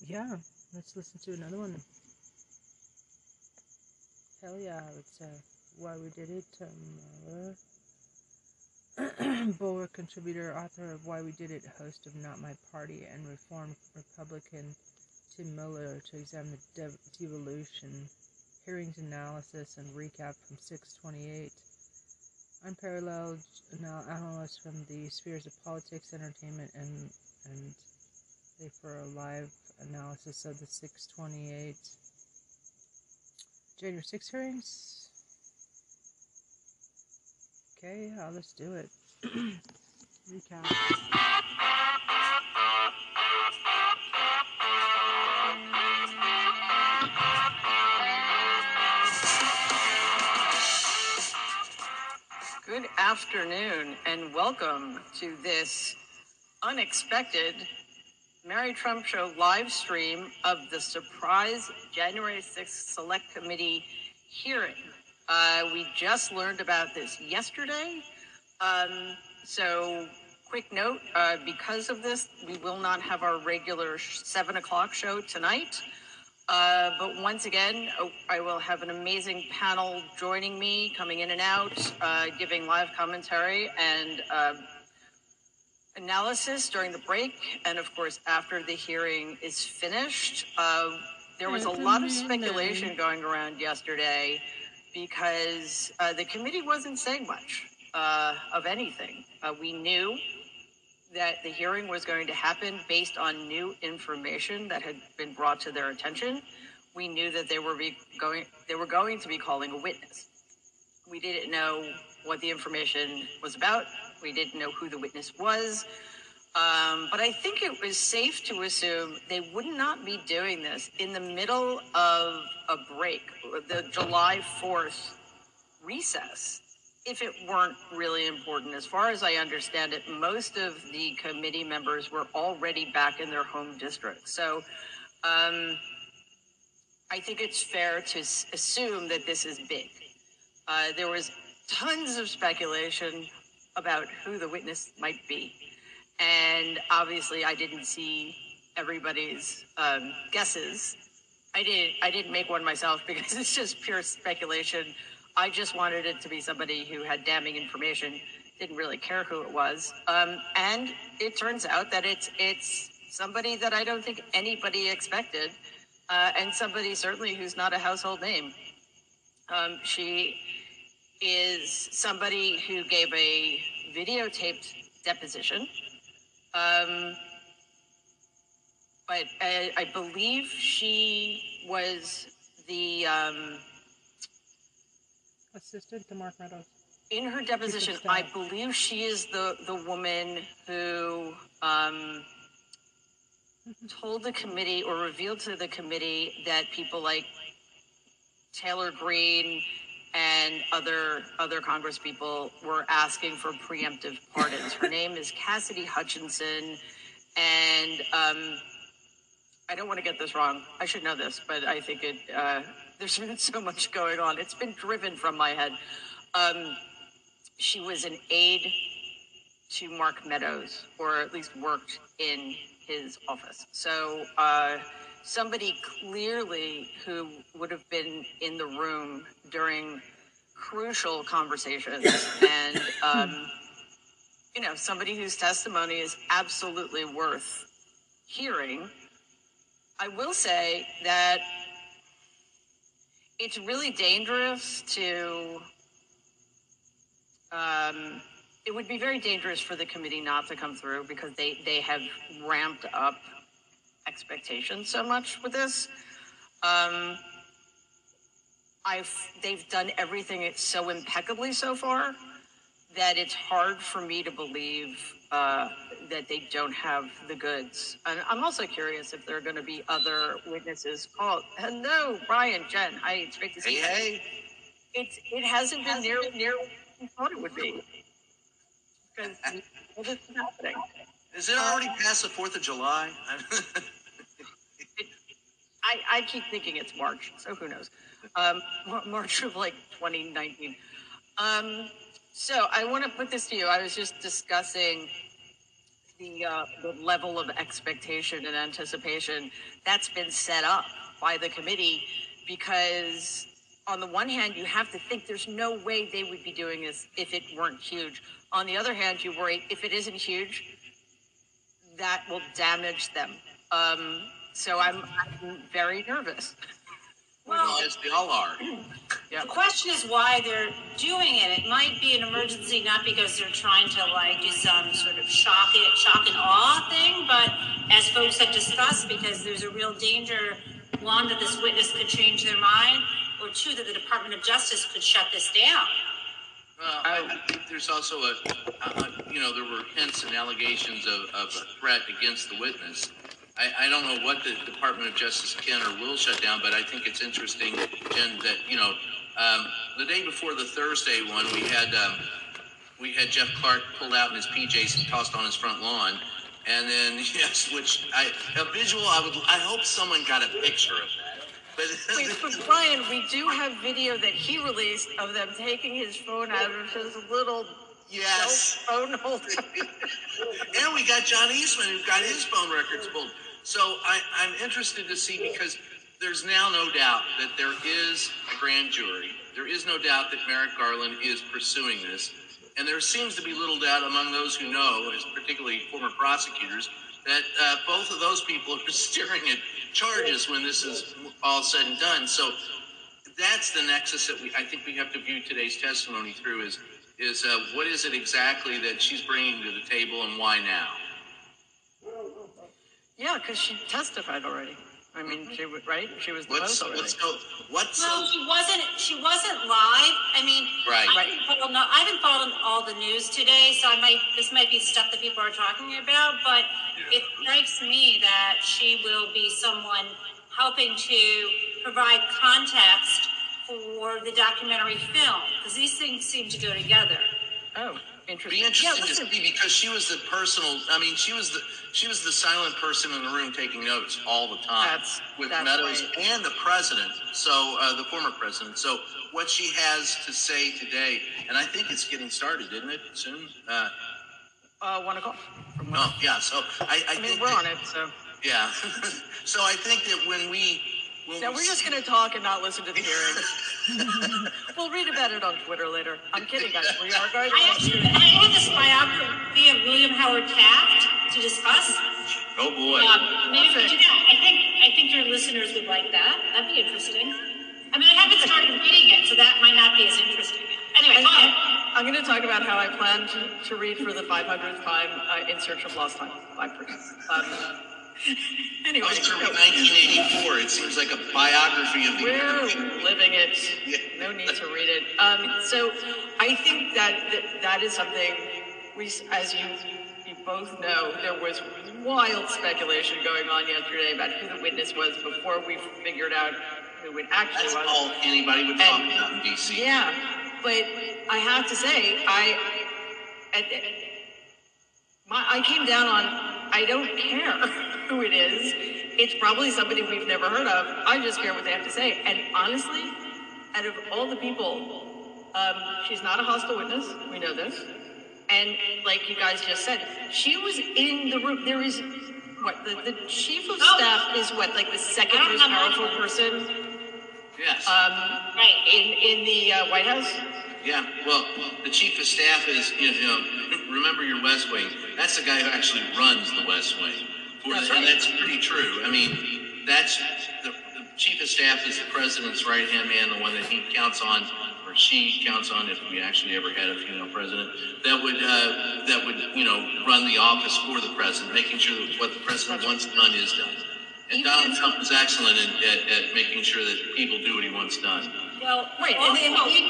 yeah. Let's listen to another one. Hell yeah! It's uh, why we did it. Um, uh, *clears throat* Bulwark contributor, author of Why We Did It, host of Not My Party, and reformed Republican Tim Miller to examine the dev- devolution, hearings analysis, and recap from 628. Unparalleled anal- analyst from the spheres of politics, entertainment, and and they for a live analysis of the 628 January 6 hearings. Okay, yeah, let's do it. *clears throat* Recap. Afternoon and welcome to this unexpected Mary Trump Show live stream of the surprise January 6th Select Committee hearing. Uh, we just learned about this yesterday. Um, so, quick note uh, because of this, we will not have our regular 7 o'clock show tonight. Uh, but once again, oh, I will have an amazing panel joining me, coming in and out, uh, giving live commentary and uh, analysis during the break. And of course, after the hearing is finished. Uh, there was a lot of speculation going around yesterday because uh, the committee wasn't saying much uh, of anything. Uh, we knew that the hearing was going to happen based on new information that had been brought to their attention. We knew that they were be going they were going to be calling a witness. We didn't know what the information was about. We didn't know who the witness was. Um, but I think it was safe to assume they would not be doing this in the middle of a break, the July 4th recess, if it weren't really important. As far as I understand it, most of the committee members were already back in their home district. So um, I think it's fair to s- assume that this is big. Uh, there was tons of speculation about who the witness might be. And obviously, I didn't see everybody's um, guesses. I did. I didn't make one myself *laughs* because it's just pure speculation. I just wanted it to be somebody who had damning information. Didn't really care who it was. Um, and it turns out that it's it's somebody that I don't think anybody expected, uh, and somebody certainly who's not a household name. Um, she is somebody who gave a videotaped deposition. Um, but I, I believe she was the, um, Assistant to Mark Meadows. in her deposition. I believe she is the, the woman who, um, told the committee or revealed to the committee that people like Taylor Greene and other other Congress people were asking for preemptive pardons. Her name is Cassidy Hutchinson, and um, I don't want to get this wrong. I should know this, but I think it. Uh, there's been *laughs* so much going on. It's been driven from my head. Um, she was an aide to Mark Meadows, or at least worked in his office. So uh, somebody clearly who would have been in the room during crucial conversations *laughs* and um, you know somebody whose testimony is absolutely worth hearing i will say that it's really dangerous to um, it would be very dangerous for the committee not to come through because they they have ramped up expectations so much with this. Um, I've they've done everything so impeccably so far that it's hard for me to believe uh, that they don't have the goods. And I'm also curious if there are going to be other witnesses called. Hello, Brian, Jen. Hi, it's great to see Hey, you. hey. It's it hasn't been near near what we thought it would be because *laughs* what is happening. Is it already past the Fourth of July? *laughs* I, I keep thinking it's March, so who knows? Um, March of like 2019. Um, so I want to put this to you. I was just discussing the, uh, the level of expectation and anticipation that's been set up by the committee because on the one hand, you have to think there's no way they would be doing this if it weren't huge. On the other hand, you worry if it isn't huge, that will damage them. Um, so I'm, I'm very nervous. Well, as we all are. Yeah. *clears throat* The question is why they're doing it. It might be an emergency, not because they're trying to like do some sort of shock it, shock and awe thing, but as folks have discussed, because there's a real danger, one, that this witness could change their mind, or two, that the Department of Justice could shut this down. Well, I, I think there's also a, a, you know, there were hints and allegations of, of a threat against the witness. I, I don't know what the Department of Justice can or will shut down, but I think it's interesting, Jen, that, you know, um, the day before the Thursday one, we had, um, we had Jeff Clark pulled out in his PJs and tossed on his front lawn. And then, *laughs* yes, which I, a visual, I would, I hope someone got a picture of that. But, *laughs* Wait, but Brian, we do have video that he released of them taking his phone out of his little yes. phone holder. *laughs* And we got John Eastman who got his phone records pulled. So I, I'm interested to see because there's now no doubt that there is a grand jury. There is no doubt that Merrick Garland is pursuing this. And there seems to be little doubt among those who know, as particularly former prosecutors, that uh, both of those people are *laughs* staring at charges when this is all said and done. So that's the nexus that we I think we have to view today's testimony through is is uh, what is it exactly that she's bringing to the table and why now? Yeah, because she testified already. I mean, she was right. She was the What's host already. what's so what's Well, she was wasn't she wasn't live. I mean, Right. I haven't followed, no, I haven't followed all the news today, so I might this might be stuff that people are talking about. But it strikes me that she will be someone helping to provide context for the documentary film because these things seem to go together. Oh, Be interesting. interesting yeah, to see because she was the personal. I mean, she was the she was the silent person in the room taking notes all the time That's- with that's Meadows right. and the president. So uh, the former president. So what she has to say today, and I think it's getting started, isn't it? Soon. Uh, uh, one o'clock. From one. oh yeah. So I, I, I mean, think we're that- on it, so. Yeah. *laughs* so I think that when we No, we we're just going to talk and not listen to the hearing. *laughs* we'll read about it on Twitter later. I'm kidding, guys. We are going I actually I had this biography of William Howard Taft to discuss. Oh boy. Um, maybe we do that. I think I think your listeners would like that. That'd be interesting. I mean, I haven't started reading it, so that might not be as interesting. Anyway, go ahead. I'm going to talk about how I plan to, to read for the 500th time uh, In Search of Lost Time by Proust. Um, *laughs* anyway, I was no, 1984. It seems like a biography of the we're living it. Yeah. No need to read it. Um, so I think that, that that is something we, as you you both know, there was wild speculation going on yesterday about who the witness was before we figured out who it actually That's was. all anybody would talk And- about in DC. Yeah, but I have to say, I at, my I came down on I don't care *laughs* who it is. It's probably somebody we've never heard of. I just care what they have to say. And honestly, out of all the people, um, she's not a hostile witness. We know this. And like you guys just said, she was in the room. There is what the, the chief of Oh. staff is what like the second most powerful person Yes. um, Right. in in the uh, White House. yeah. Well, the chief of staff is, you know, remember your West Wing. That's the guy who actually runs the West Wing. For That's right. And that's pretty true. I mean, that's the, the chief of staff is the president's right hand man, the one that he counts on, or she counts on, if we actually ever had a female president, that would uh, that would you know run the office for the president, making sure that what the president wants done is done. And Even Donald Trump is excellent at, at, at making sure that people do what he wants done. Well, Right, and- Also, and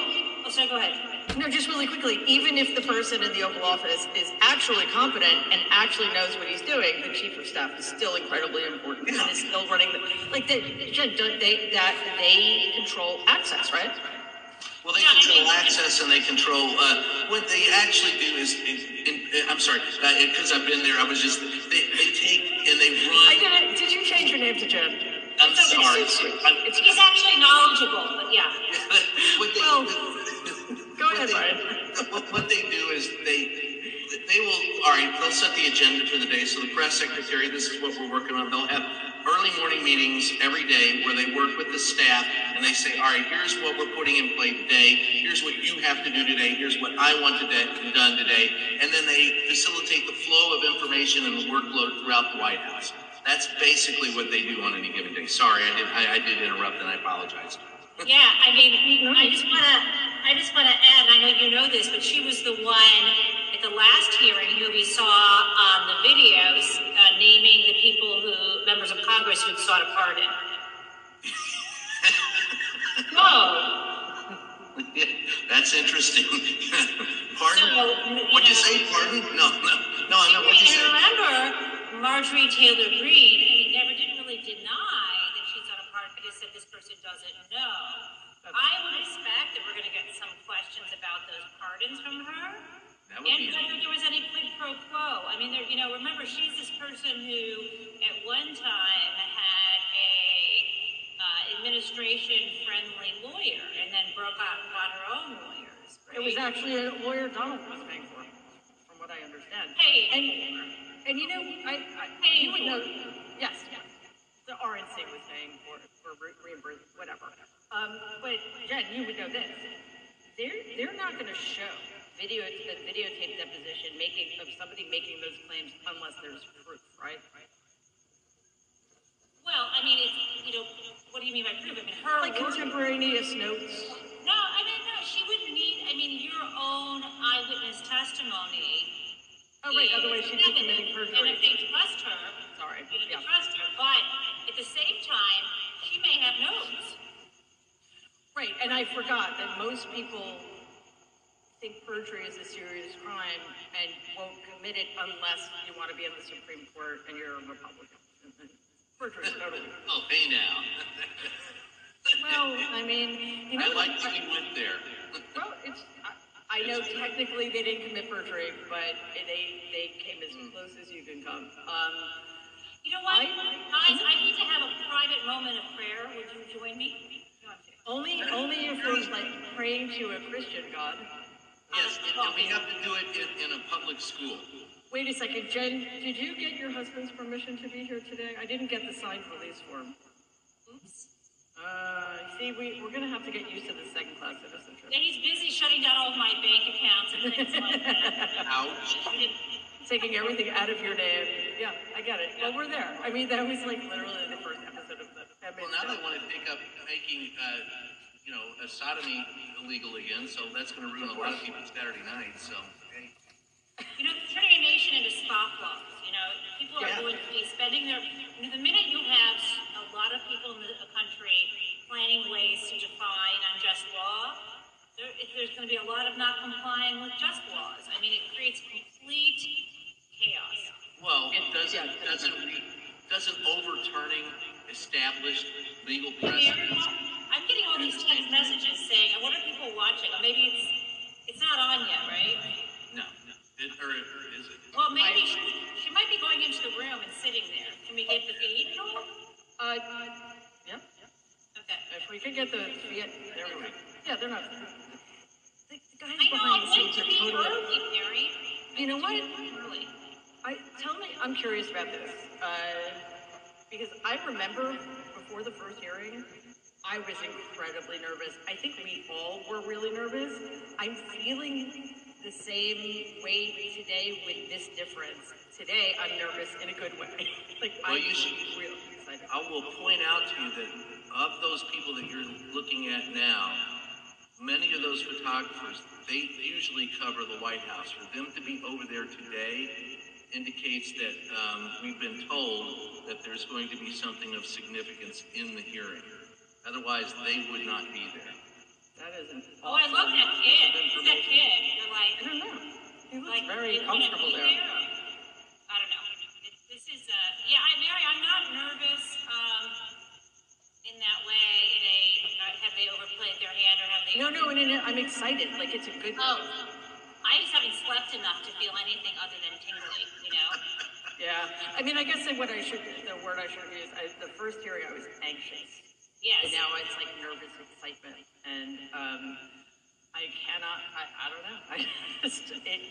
oh, sorry. Go ahead. No, just really quickly. Even if the person in the Oval Office is actually competent and actually knows what he's doing, the chief of staff is still incredibly important yeah. and is still running the like. They, Jen, don't they that they control access, right? Well, they Yeah, I control mean- access and they control uh, what they actually do is. is in, uh, I'm sorry, because I've been there. I was just they, they take and they run. I did it. Did you change your name to Jen? I'm It's okay, sorry. it's sweet. I'm- It's He's actually knowledgeable, but yeah. *laughs* what they, Well, Go what ahead, they- Brian. What, what they do is they they will all right. They'll set the agenda for the day. So the press secretary, this is what we're working on. They'll have early morning meetings every day where they work with the staff and they say, all right, here's what we're putting in play today. Here's what you have to do today. Here's what I want to do done today. And then they facilitate the flow of information and the workload throughout the White House. That's basically what they do on any given day. Sorry, I did I, I did interrupt and I apologize. Yeah, I mean, I just wanna, I just wanna add, and I know you know this, but she was the one at the last hearing who we saw on the videos, uh, naming the people who, members of Congress who'd sought a pardon. *laughs* Oh, That's interesting. *laughs* pardon? So, What'd you know- say? Pardon? No, no, no. I know. What'd you say? remember, Marjorie Taylor Greene, I mean, never didn't really deny that she sought a pardon, but just said this person doesn't know. I would expect that we're gonna get some questions about those pardons from her. That would And be. whether there was any quid pro quo. I mean, there, you know, remember, she's this person who at one time had a uh, administration-friendly lawyer and then broke out and got her own lawyers. It was actually a lawyer Donald was paying for, from what I understand. Hey, And and you know, I, I you would know. Yes, yes. The RNC was paying for for re- reimbursement, whatever. Um, but Jen, you would know this. They're they're not going to show video the videotape deposition making of somebody making those claims unless there's proof, right? well, I mean, it's, you know, what do you mean by proof? I mean, her Like word- contemporaneous notes. No, I mean, no, she wouldn't need, I mean, your own eyewitness testimony. Oh right, is otherwise she'd be committing perjury. And if they trust her, Sorry, you yeah. can trust her, but at the same time, she may have notes. Right, and I forgot that most people think perjury is a serious crime and won't commit it unless you want to be on the Supreme Court and you're a Republican. Perjury is totally. *laughs* Oh, hey now. *laughs* Well, I mean, you know. I like that you went there. Well, it's, I, I know technically they didn't commit perjury, but they, they came as close as you can come. Um, You know what, I- guys, I need to have a private moment of prayer. Would you join me? No, I'm kidding. only, only if we're like praying to a Christian God. Yes, and and we have to do it in, in a public school. Wait a second, Jen, did you get your husband's permission to be here today? I didn't get the signed release form. Oops. Uh, see, we, we're gonna have to get used to the second class citizenship. Yeah, he's busy shutting down all of my bank accounts and things like that. *laughs* Ouch. Taking everything out of your name. Yeah, I get it. Well, we're there. I mean, that was like literally the first episode of the. I mean, Well, now they want to take up making, uh, you know, a sodomy illegal again, so that's going to ruin a lot of people's Saturday nights. So, hey. You know, turning a nation into scofflaws, you know, people are Yeah. going to be spending their, you know, the minute you have a lot of people in the country planning ways to defy an unjust law, there, if there's gonna be a lot of not complying with just laws. I mean, it creates complete chaos. Well, it doesn't, doesn't, doesn't overturning established legal Here, precedents. I'm getting all these text messages saying, I wonder if people are watching, or maybe it's, it's not on yet, right? No, it, or or is it? Well, maybe she, she might be going into the room and sitting there. Can we get the feed? Uh, yeah, Okay. if we could get the, yeah, there we go. Yeah, they're not. The, the guys I know, behind the I'd scenes to are be totally. early, Mary. You know what? Early. I, tell me, I'm curious about this, uh, because I remember before the first hearing, I was incredibly nervous. I think we all were really nervous. I'm feeling the same way today with this difference. Today, I'm nervous in a good way. *laughs* like, Well, I'm you should- really excited. I will point out to you that of those people that you're looking at now, many of those photographers, they usually cover the White House. For them to be over there today indicates that um, we've been told that there's going to be something of significance in the hearing. Otherwise, they would not be there. That is an Oh, I love that kid. Who's that kid? You're like, I don't know. He looks like very is he gonna comfortable be there. I don't know. It, this is, uh, yeah, I, Mary, I'm not nervous, um, in that way, in a, uh, have they overplayed their hand or have they? No, no, and, and I'm excited. Like, it's a good. Oh, I just haven't slept enough to feel anything other than tingly, you know? Yeah, I mean, I guess what I should, the word I should use, I, the first hearing I was anxious. Yes. And now it's like nervous excitement, and, um, I cannot, I, I don't know, I just, it,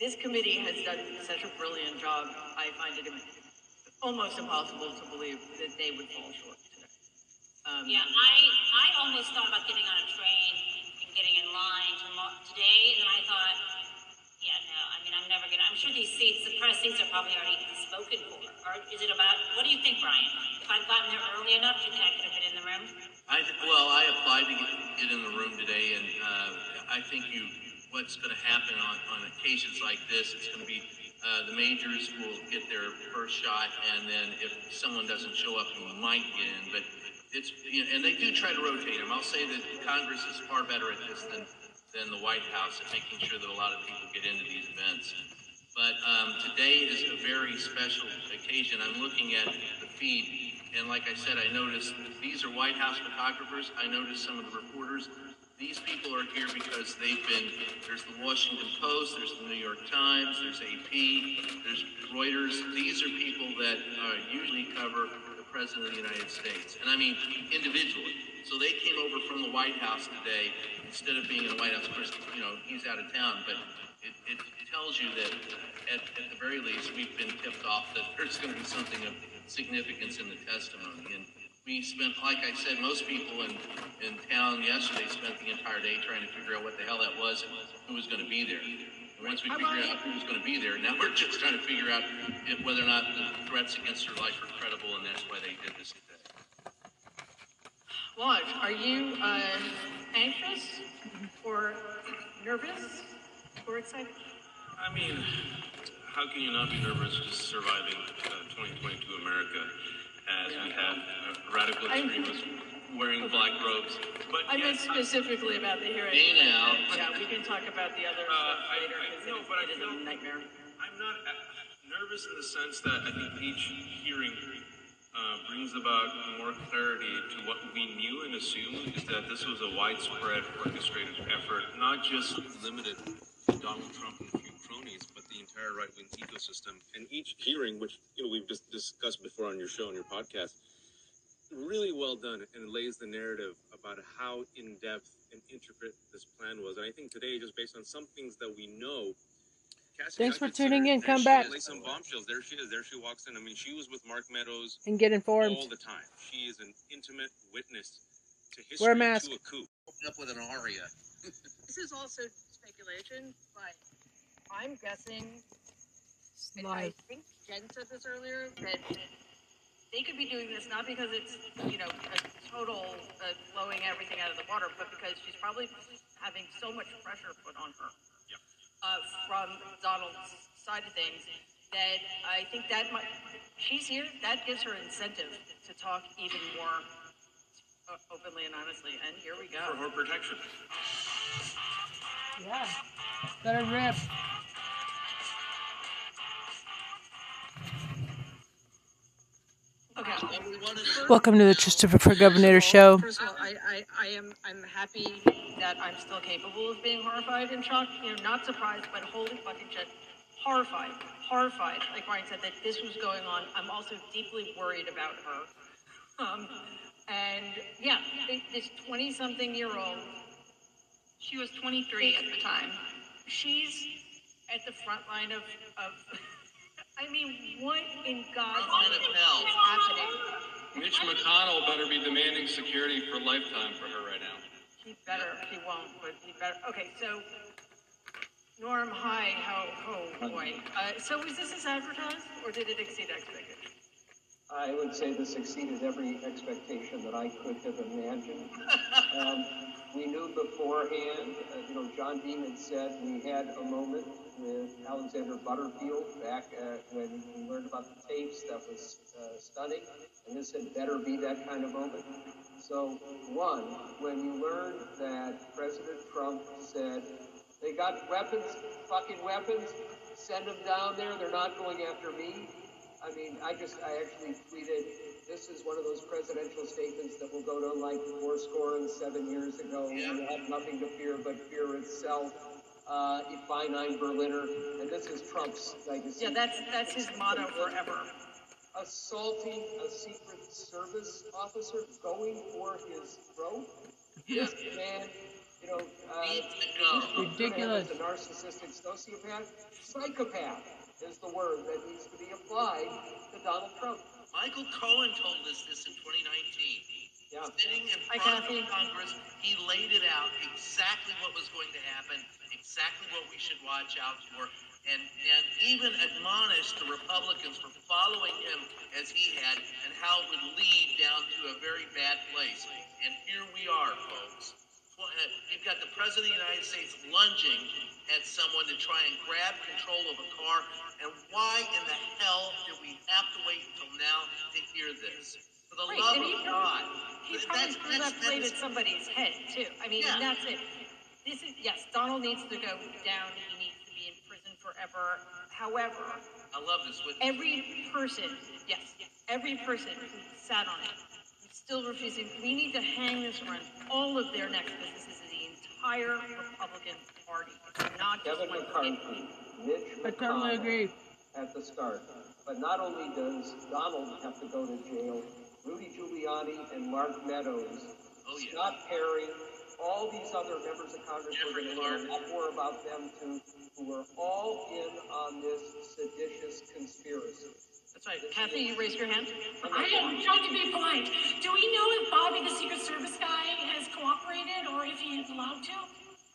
this committee has done such a brilliant job, I find it almost impossible to believe that they would fall short today. Um, Yeah, I, I almost thought about getting on a train and getting in line tomorrow, today, and I thought, yeah, no, I mean, I'm never gonna, I'm sure these seats, the press seats are probably already spoken for. Or is it about, what do you think, Brian? If I'd gotten there early enough, do you think I could have been in the room? I, well, I applied to get, get in the room today, and uh, I think you, what's going to happen on, on occasions like this, it's going to be uh, the majors will get their first shot, and then if someone doesn't show up, you might get in. But it's, you know, and they do try to rotate them. I'll say that Congress is far better at this than, than the White House and making sure that a lot of people get into these events. But um, today is a very special occasion. I'm looking at the feed, and like I said, I noticed these are White House photographers. I noticed some of the reporters. These people are here because they've been, there's the Washington Post, there's the New York Times, there's AP, there's Reuters. These are people that uh, usually cover President of the United States. And I mean individually. So they came over from the White House today instead of being in the White House. Of course, you know, he's out of town, but it, it tells you that at, at the very least, we've been tipped off that there's going to be something of significance in the testimony. And we spent, like I said, most people in, in town yesterday spent the entire day trying to figure out what the hell that was and who was going to be there. And once we figure out who was going to be there, now *laughs* we're just trying to figure out if, whether or not the threats against her life are credible, and that's why they did this today. Lodge, are you, uh, anxious or nervous or excited? I mean, how can you not be nervous just surviving uh, 2022 America as we have uh, radical I'm- extremists wearing black robes. But I meant yes, specifically about the hearing. Now. Yeah, we can talk about the other Uh, stuff later, I- because no, it but I is- it is feel- a nightmare. I'm not uh, nervous in the sense that I think each hearing uh, brings about more clarity to what we knew and assumed is that this was a widespread orchestrated effort, not just limited to Donald Trump and a few cronies, but the entire right-wing ecosystem. And each hearing, which you know we've just discussed before on your show and your podcast, really well done and lays the narrative about how in depth and intricate this plan was. And I think today, just based on some things that we know, Cassidy, Thanks I for tuning in. Come back. is. Lay some bombshells. There she is. There she walks in. I mean, she was with Mark Meadows And get informed. all the time. She is an intimate witness to history, Wear a mask. to a coup. Open up with an aria. *laughs* This is also speculation, but I'm guessing, and I think Jen said this earlier, that they could be doing this not because it's, you know, a total uh, blowing everything out of the water, but because she's probably having so much pressure put on her. Yep. Uh, from Donald's side of things, that I think that might, she's here, that gives her incentive to talk even more openly and honestly, and here we go. For her protection. Yeah. Better her rip. Welcome to the Christopher for Governor show. First of all, I, I, I am I'm happy that I'm still capable of being horrified and shocked. You know, not surprised, but holy fucking shit, horrified, horrified. Like Ryan said, that this was going on. I'm also deeply worried about her. Um, and yeah, this 20-something year old, She was 23 at the time. she's at the front line of of. *laughs* I mean, what in God's Front of name hell. is happening? Mitch McConnell better be demanding security for lifetime for her right now. He better, he won't, but he better. Okay, so Norm, hi, how, oh boy. Uh, so was this as advertised, or did it exceed expectations? I would say this exceeded every expectation that I could have imagined. *laughs* Um, we knew beforehand, uh, you know, John Dean had said we had a moment with Alexander Butterfield back uh, when we learned about the tapes. That was uh, stunning, and this had better be that kind of moment. So, one, when you learned that President Trump said they got weapons, fucking weapons, send them down there. They're not going after me. I mean, I just, I actually tweeted, this is one of those presidential statements that will go to like four score and seven years ago. We have nothing to fear but fear itself. Uh, ich bin ein Berliner, and this is Trump's legacy. Yeah, that's, that's his motto forever. Assaulting a Secret Service officer, going for his throat. This man, you know, uh, Needs to go. Ridiculous. A narcissistic sociopath, psychopath is the word that needs to be applied to Donald Trump. Michael Cohen told us this in 2019. Yeah. Sitting in front of Congress, he laid it out exactly what was going to happen, exactly what we should watch out for, and and even admonished the Republicans for following him as he had, and how it would lead down to a very bad place. And here we are, folks. Uh, You've got the President of the United States lunging at someone to try and grab control of a car. And why in the hell did we have to wait until now to hear this? For the Right, love and he of probably- God. He That's- probably threw that's- that blade that is- at somebody's head too. I mean, Yeah. that's it. This is, yes, Donald needs to go down. He needs to be in prison forever. However, I love this with every person, yes, yes, every person who sat on it, still refusing, we need to hang this around all of their next businesses this is the entire Republican Party, not just Kevin one McCarthy, Mitch I totally McConnell agree. at the start. But not only does Donald have to go to jail, Rudy Giuliani and Mark Meadows, Oh, yeah. Scott Perry, all these other members of Congress, we're Jeffrey going to learn a Clark. lot more about them too, who are all in on this seditious conspiracy. That's right. Kathy, you raised your hand? I am trying to be polite. Do we know if Bobby, the Secret Service guy, has cooperated or if he is allowed to?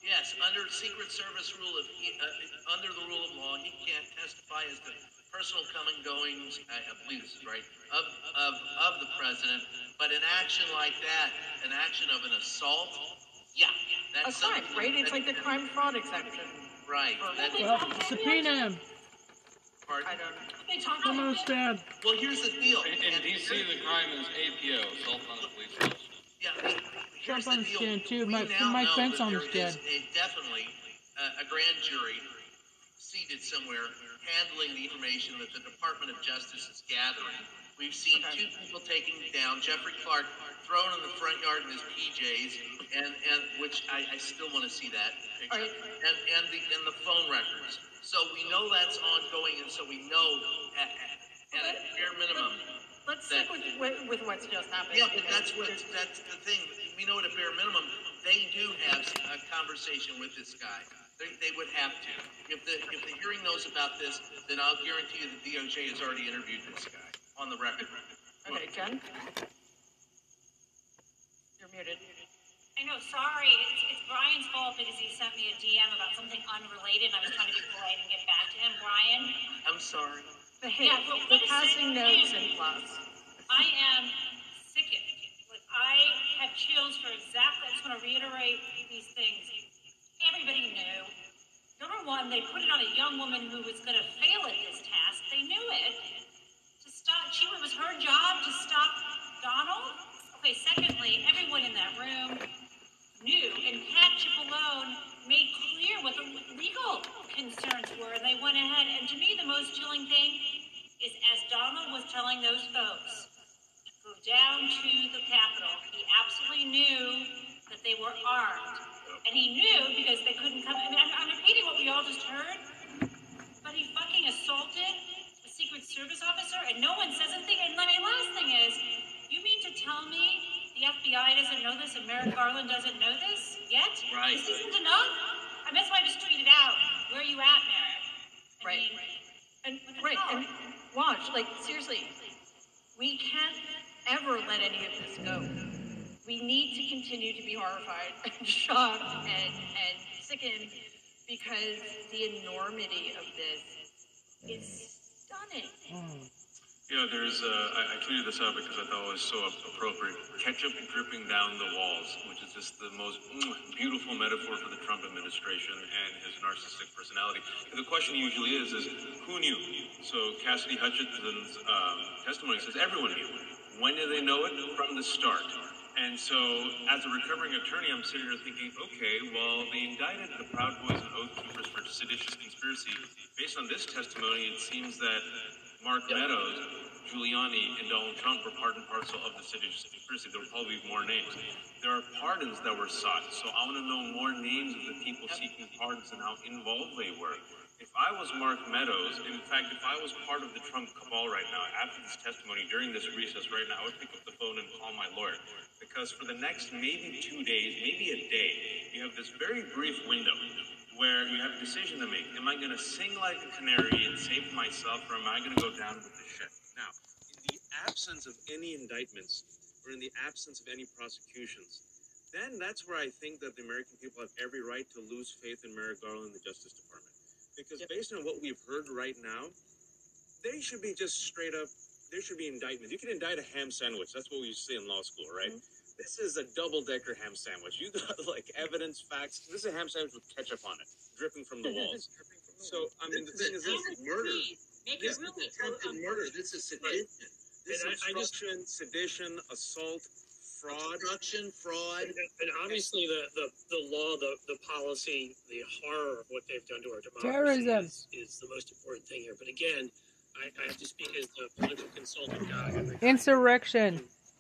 Yes, under Secret Service rule, of he, uh, under the rule of law, he can't testify as to personal coming goings, I I believe this is right, of, of, of the president. But an action like that, an action of an assault, yeah, that's A that's crime, right? It's like the crime fraud exception. Right, that, Well, subpoena him. Pardon? I don't know. They talk Come on, about Well, here's the deal. In, in And DC, the crime is APO, assault on a police officer. Yeah, I mean, here's Trump the deal. understand, too. We Mike- now Mike know Pence that there understand. a- definitely uh, a grand jury seated somewhere handling the information that the Department of Justice is gathering. We've seen two people taken down, Jeffrey Clark thrown in the front yard in his PJs, and, and, which I, I still want to see that picture. All right. And, and the, and the phone records. So we know that's ongoing, and so we know at, at a bare minimum. Let's stick with, with, with what's just happened. Yeah, but that's what, that's the thing, we know at a bare minimum, they do have a conversation with this guy. They, they would have to. If the, if the hearing knows about this, then I'll guarantee you the DOJ has already interviewed this guy on the record. Okay, Jen? You're muted. I know, sorry, it's, it's Brian's fault because he sent me a DM about something unrelated and I was trying to be polite and get back to him. Brian, I'm sorry. But hey, Yeah, but we're passing notes and plots. I am sickened. Like, I have chills for exactly, I just want to reiterate these things. Everybody knew. Number one, they put it on a young woman who was going to fail at this task. They knew it. To stop, she, it was her job to stop Donald. Okay, secondly, everyone in that room knew, and Pat Cipollone made clear what the legal concerns were, and they went ahead. And to me, the most chilling thing is as Donald was telling those folks to go down to the Capitol, he absolutely knew that they were armed. And he knew because they couldn't come. I mean, I'm, I'm repeating what we all just heard, but he fucking assaulted a Secret Service officer, and no one says anything. And my last thing is, you mean to tell me the FBI doesn't know this and Merrick Garland doesn't know this yet? Right. This isn't enough? I mean, that's why I just tweeted out, where are you at, Merrick? I Right. mean, And, right, hell? and watch, like, seriously, we can't ever let any of this go. We need to continue to be horrified *laughs* and shocked and, and sickened because the enormity of this is stunning. Mm. Yeah, there's, uh, I, I tweeted this out because I thought it was so appropriate. Ketchup dripping down the walls, which is just the most mm, beautiful metaphor for the Trump administration and his narcissistic personality. And the question usually is, is who knew? So Cassidy Hutchinson's um, testimony says everyone knew. When did they know it? From the start. And so, as a recovering attorney, I'm sitting here thinking, okay, well, they indicted the Proud Boys and Oath Keepers for seditious conspiracy. Based on this testimony, it seems that Mark Meadows, Giuliani, and Donald Trump were part and parcel of the seditious conspiracy. There will probably be more names. There are pardons that were sought, so I want to know more names of the people seeking pardons and how involved they were. If I was Mark Meadows, in fact, if I was part of the Trump cabal right now, after this testimony, during this recess right now, I would pick up the phone and call my lawyer. Because for the next maybe two days, maybe a day, you have this very brief window where you have a decision to make. Am I going to sing like a canary and save myself, or am I going to go down with the ship? Now, in the absence of any indictments, or in the absence of any prosecutions, then that's where I think that the American people have every right to lose faith in Merrick Garland and the Justice Department. Because based on what we've heard right now, they should be just straight up, there should be indictments. You can indict a ham sandwich. That's what we used to say in law school, right? Mm-hmm. This is a double decker ham sandwich. You got *laughs* like evidence, facts. This is a ham sandwich with ketchup on it, dripping from the *laughs* walls. So, I mean, the thing is, this is murder. Make This it is really attempted murder. This is sedition. This and is I, I just sedition, assault, fraud. obstruction, fraud. And, and obviously, the, the, the law, the, the policy, the horror of what they've done to our democracy Terrorism. is, is the most important thing here. But again, I, I have to speak as the political consultant guy. and guy Insurrection.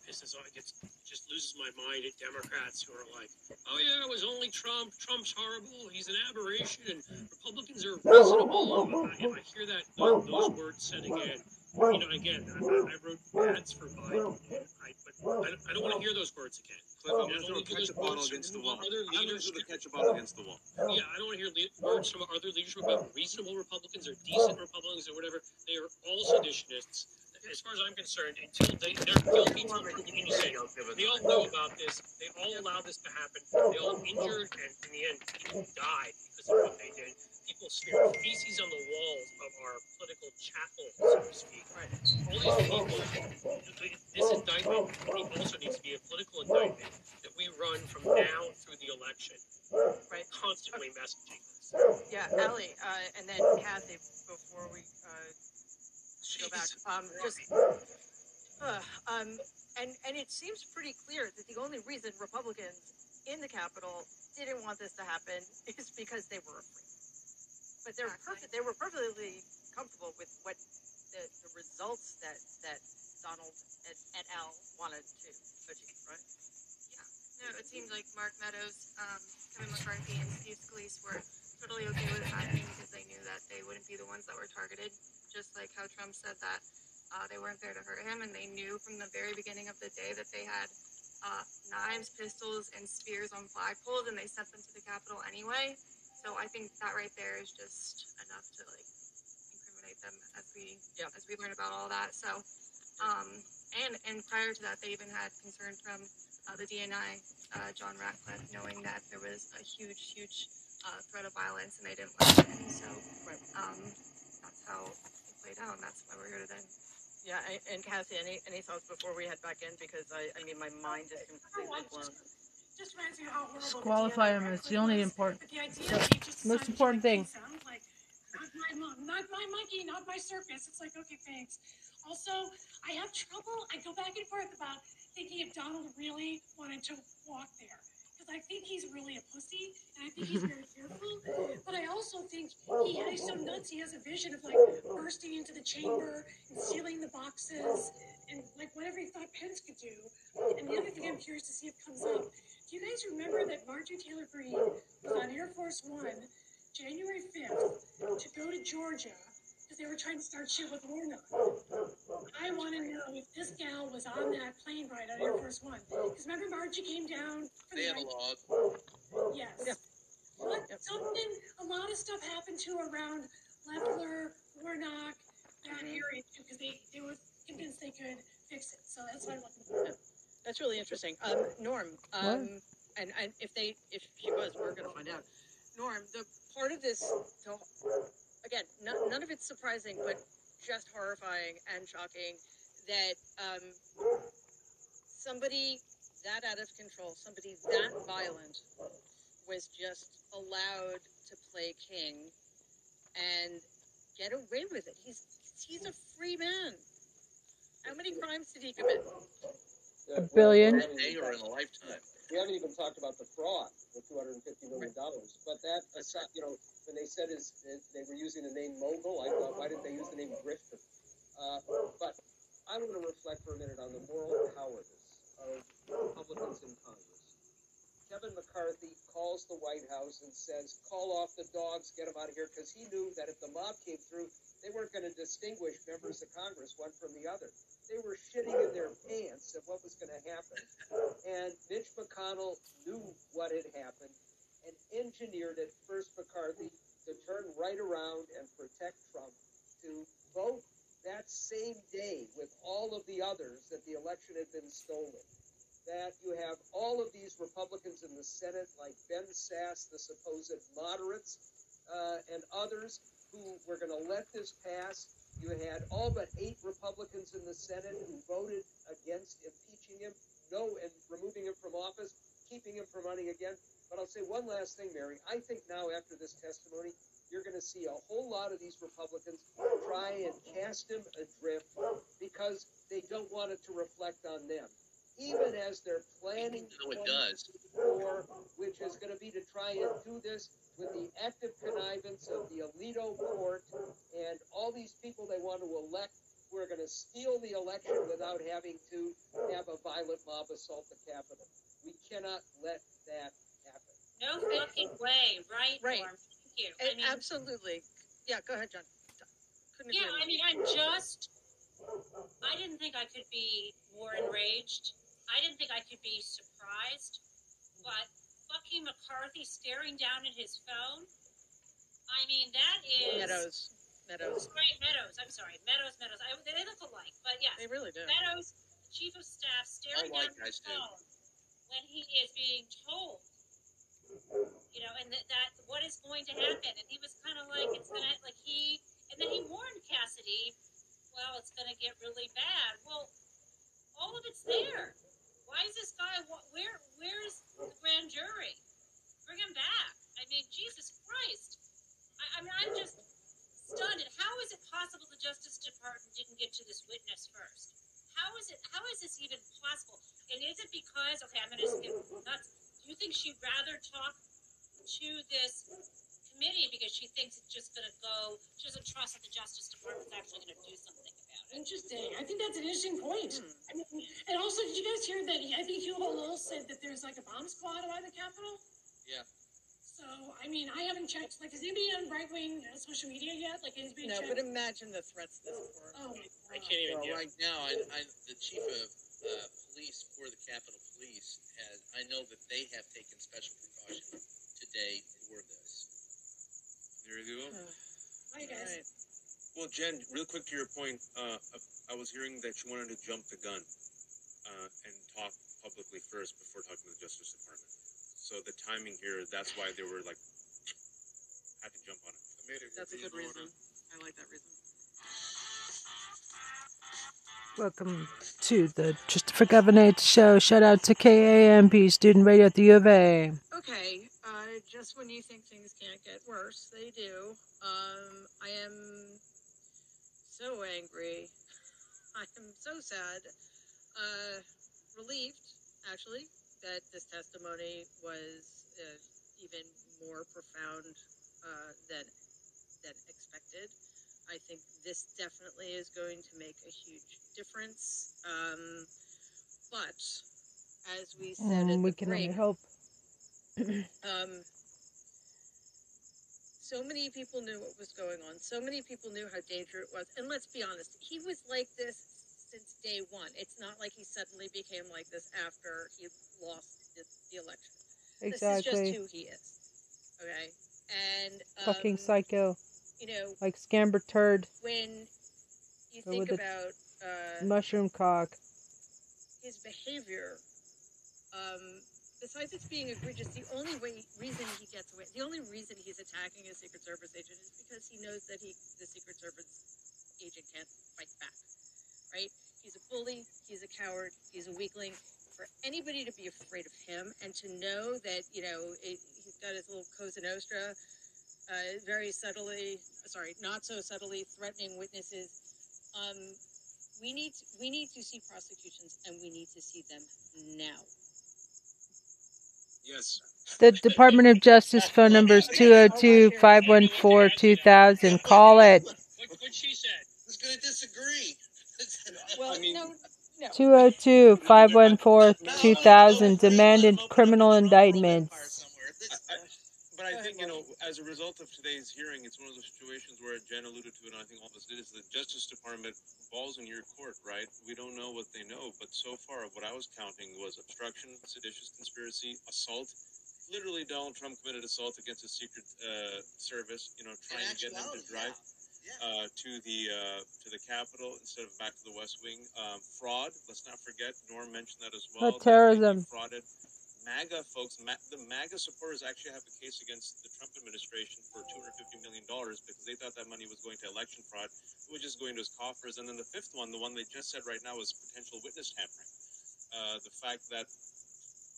Who Pisses off, gets, just loses my mind at Democrats who are like, oh yeah, it was only Trump. Trump's horrible. He's an aberration. And Republicans are reasonable. I, I hear that those, those words said again. You know, again, I, I wrote ads for Biden, I, but I, I don't want to hear those words again. Cliff, I I'm gonna don't throw a wanna hear those ketchup bottle against the wall. Other I'm gonna leaders, throw the ketchup bottle against the wall. yeah, I don't want to hear le- words from other leaders about reasonable Republicans or decent Republicans or whatever. They are all seditionists. As far as I'm concerned, until they, they're guilty innocent. They all know about this. They all allowed this to happen. They all injured, and in the end, people died because of what they did. People smeared feces on the walls of our political chapel, so to speak. All these people, this indictment also needs to be a political indictment that we run from now through the election, Right. constantly messaging this. Yeah, Ellie, uh, and then Kathy, before we, uh, go back, um, just, uh, um, and and it seems pretty clear that the only reason Republicans in the Capitol didn't want this to happen *laughs* is because they were afraid. But they're perfect. They were perfectly comfortable with what the, the results that that Donald et, et al. wanted to achieve, right? Yeah. No, it seemed like Mark Meadows, um, Kevin McCarthy, and Steve Scalise were totally okay with it happening because they knew that they wouldn't be the ones that were targeted. Just like how Trump said that uh, they weren't there to hurt him, and they knew from the very beginning of the day that they had uh, knives, pistols, and spears on flagpoles, and they sent them to the Capitol anyway. So I think that right there is just enough to like incriminate them as we as we learn about all that. So, um, and and prior to that, they even had concern from uh, the DNI, uh, John Ratcliffe, knowing that there was a huge, huge uh, threat of violence, and they didn't let it in. So, um, that's how it played out, and that's why we're here today. Yeah, and, and Cassie, any any thoughts before we head back in? Because I, I mean, my mind is completely blown. Just reminds me how horrible. the Disqualify DNI him. It's the only was, important, the idea the just most important thing. things sound like, not my mom, not my monkey, not my circus. It's like, okay, thanks. Also, I have trouble. I go back and forth about thinking if Donald really wanted to walk there. I think he's really a pussy, and I think he's very fearful. But I also think he he's so nuts. He has a vision of like bursting into the chamber and stealing the boxes and like whatever he thought Pence could do. And the other thing I'm curious to see if comes up. Do you guys remember that Marjorie Taylor Greene was on Air Force One January 5th to go to Georgia because they were trying to start shit with Warnock? I want to know if this gal was on that plane ride on Air Force One. Because remember Margie came down from They the had a log. Yes. But something, a lot of stuff happened to around Loeffler, Warnock, that area too, because they, they were convinced they could fix it. So that's what I'm looking for. That's really interesting. Um, Norm, um, and, and if they, if she was, we're going to find out. Norm, the part of this, so again, none, none of it's surprising, but just horrifying and shocking that um, somebody that out of control, somebody that violent, was just allowed to play king and get away with it. He's he's a free man. How many crimes did he commit? A billion. well, They are in a lifetime. We haven't even talked about the fraud, the two hundred and fifty million dollars. But that, aside, you know, when they said is they were using the name mogul, I thought, why didn't they use the name grifter? Uh, but I want to reflect for a minute on the moral cowardice of Republicans in Congress. Kevin McCarthy calls the White House and says, "Call off the dogs, get them out of here," because he knew that if the mob came through, they weren't going to distinguish members of Congress one from the other. They were shitting in their pants at what was going to happen. And Mitch McConnell knew what had happened and engineered it, first McCarthy, to turn right around and protect Trump, to vote that same day with all of the others that the election had been stolen. That you have all of these Republicans in the Senate, like Ben Sasse, the supposed moderates, uh, and others who were going to let this pass. You had all but eight Republicans in the Senate who voted against impeaching him, no, and removing him from office, keeping him from running again. But I'll say one last thing, Mary. I think now after this testimony, you're going to see a whole lot of these Republicans try and cast him adrift because they don't want it to reflect on them. Even as they're planning No, it does. 2024, which is going to be to try and do this with the active connivance of the Alito court and all these people they want to elect who are going to steal the election without having to have a violent mob assault the Capitol. We cannot let that happen. No fucking way, right, Right. Norm? Thank you. A- I mean, Absolutely. Yeah, go ahead, John. Couldn't yeah. I mean, I'm just. I didn't think I could be more enraged. I didn't think I could be surprised. But fucking McCarthy staring down at his phone. I mean, that is. Meadows. Meadows. Sorry, Meadows. I'm sorry, Meadows. Meadows. I, they look alike, but yeah, They really do. Meadows, chief of staff, staring like down at his guys do. phone when he is being told, you know, and that, that what is going to happen. And he was kind of like, it's gonna like he, and then he warned Cassidy, well, it's gonna get really bad. Well, all of it's there. Why is this guy? Where? Where's the grand jury? Bring him back. I mean, Jesus Christ. I, I mean, I'm just stunned. How is it possible the Justice Department didn't get to this witness first? How is it? How is this even possible? And is it because? Okay, I'm going to skip nuts. Do you think she'd rather talk to this committee because she thinks it's just going to go? She doesn't trust that the Justice Department's actually going to do something about. Interesting. I think that's an interesting point. Hmm. I mean, and also, did you guys hear that? I think Hugo Lowell said that there's like a bomb squad by the Capitol. Yeah. So, I mean, I haven't checked. Like, is anybody on right wing uh, social media yet? Like, anybody No, checked? but imagine the threats this for. Oh my I can't even Well, get. right now, I, I, the chief of uh, police for the Capitol Police has. I know that they have taken special precautions today for this. There you go. Hi guys. Well, Jen, real quick to your point, uh, I was hearing that you wanted to jump the gun uh, and talk publicly first before talking to the Justice Department. So the timing here, that's why they were like, had to jump on it. That's a good reason. I like that reason. Welcome to the Just for Governor show. Shout out to KAMP student radio at the U of A. Okay, uh, just when you think things can't get worse, they do. Um, I am so angry. I am so sad. Uh, relieved, actually, that this testimony was uh, even more profound uh, than than expected. I think this definitely is going to make a huge difference. Um, but as we said Mm, we can break, only hope. *clears throat* um, so many people knew what was going on. So many people knew how dangerous it was. And let's be honest, he was like this since day one. It's not like he suddenly became like this after he lost the, the election. This is Exactly. just who he is. Okay, and um, Fucking psycho. You know, Like Scamber Turd, when you think about uh, Mushroom Cock. his behavior, um, besides it being egregious, the only way reason he gets away, the only reason he's attacking a Secret Service agent is because he knows that he, the Secret Service agent, can't fight back. Right? He's a bully. He's a coward. He's a weakling. For anybody to be afraid of him and to know that you know it, he's got his little Cosa Nostra, uh, very subtly, sorry, not so subtly threatening witnesses. Um, we need we need to see prosecutions and we need to see them now. Yes. The Department of Justice phone number is 202 514 2000. Call it. What, what she said. Who's going to disagree? *laughs* Well, I mean- no, no. 202 514 2000. Demanded criminal indictments. But I think, you know, as a result of today's hearing, it's one of those situations where Jen alluded to it, and I think all of us did, is the Justice Department balls in your court, right? We don't know what they know, but so far, what I was counting was obstruction, seditious conspiracy, assault. Literally, Donald Trump committed assault against a Secret uh, Service, you know, trying to get them to actuality, drive uh, to the uh, to the Capitol instead of back to the West Wing. Um, fraud. Let's not forget. Norm mentioned that as well. But terrorism. Defrauded MAGA folks. Ma- the MAGA supporters actually have a case against the Trump administration for 250 million dollars because they thought that money was going to election fraud, which is going to his coffers. And then the fifth one, the one they just said right now, is potential witness tampering. Uh, the fact that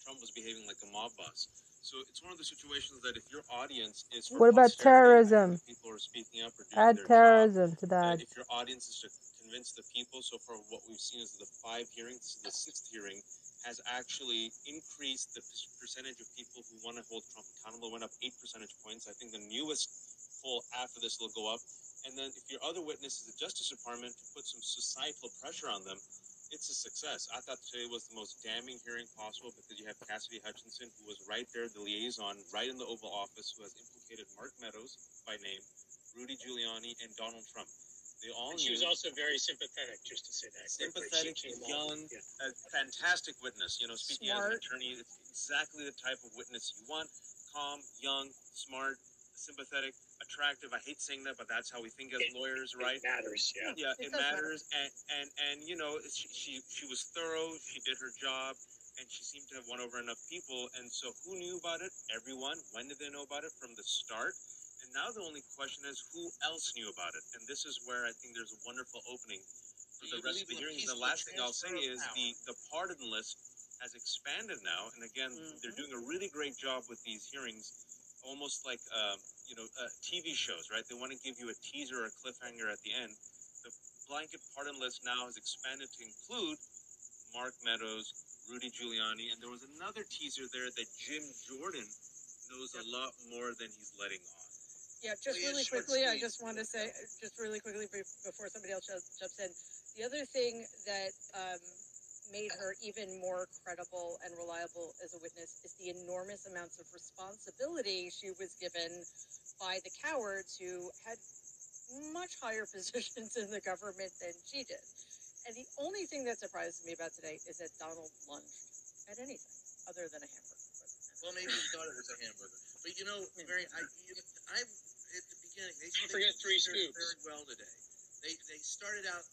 Trump was behaving like a mob boss. So it's one of the situations that if your audience is What about terrorism? people are speaking up Add their job, terrorism to uh, that. if your audience is to convince the people, so far what we've seen is the five hearings, the sixth hearing, has actually increased the percentage of people who want to hold Trump accountable. Went up eight percentage points. I think the newest poll after this will go up. And then if your other witness is the Justice Department to put some societal pressure on them, it's a success. I thought today was the most damning hearing possible because you have Cassidy Hutchinson, who was right there, the liaison, right in the Oval Office, who has implicated Mark Meadows by name, Rudy Giuliani, and Donald Trump. They all And she was also very sympathetic, just to say that. sympathetic, She young, yeah. a fantastic witness. You know, speaking as Smart. an attorney, it's exactly the type of witness you want: calm, young, smart, sympathetic, attractive. I hate saying that, but that's how we think as It- lawyers, It right? matters, yeah. Yeah, It it, does matter. matters, and and and you know, she, she she was thorough. She did her job, and she seemed to have won over enough people. And so, who knew about it? Everyone. When did they know about it? From the start. And now the only question is, who else knew about it? And this is where I think there's a wonderful opening for the rest of the hearings. The last thing I'll say is power? the the pardon list has expanded now, and again, they're doing a really great job with these hearings, almost like um, you know uh, TV shows, right? They want to give you a teaser or a cliffhanger at the end. The blanket pardon list now has expanded to include Mark Meadows, Rudy Giuliani, and there was another teaser there that Jim Jordan knows a lot more than he's letting on. Yeah, just Please, really quickly, I just want to say, just really quickly before somebody else jumps in, the other thing that um, made her even more credible and reliable as a witness is the enormous amounts of responsibility she was given by the cowards who had much higher *laughs* positions in the government than she did. And the only thing that surprised me about today is that Donald lunged at anything other than a hamburger. Well, maybe he thought it was a hamburger. But you know, Mary, I, you know, I beginning they Don't forget three scoops. very well today. They they started out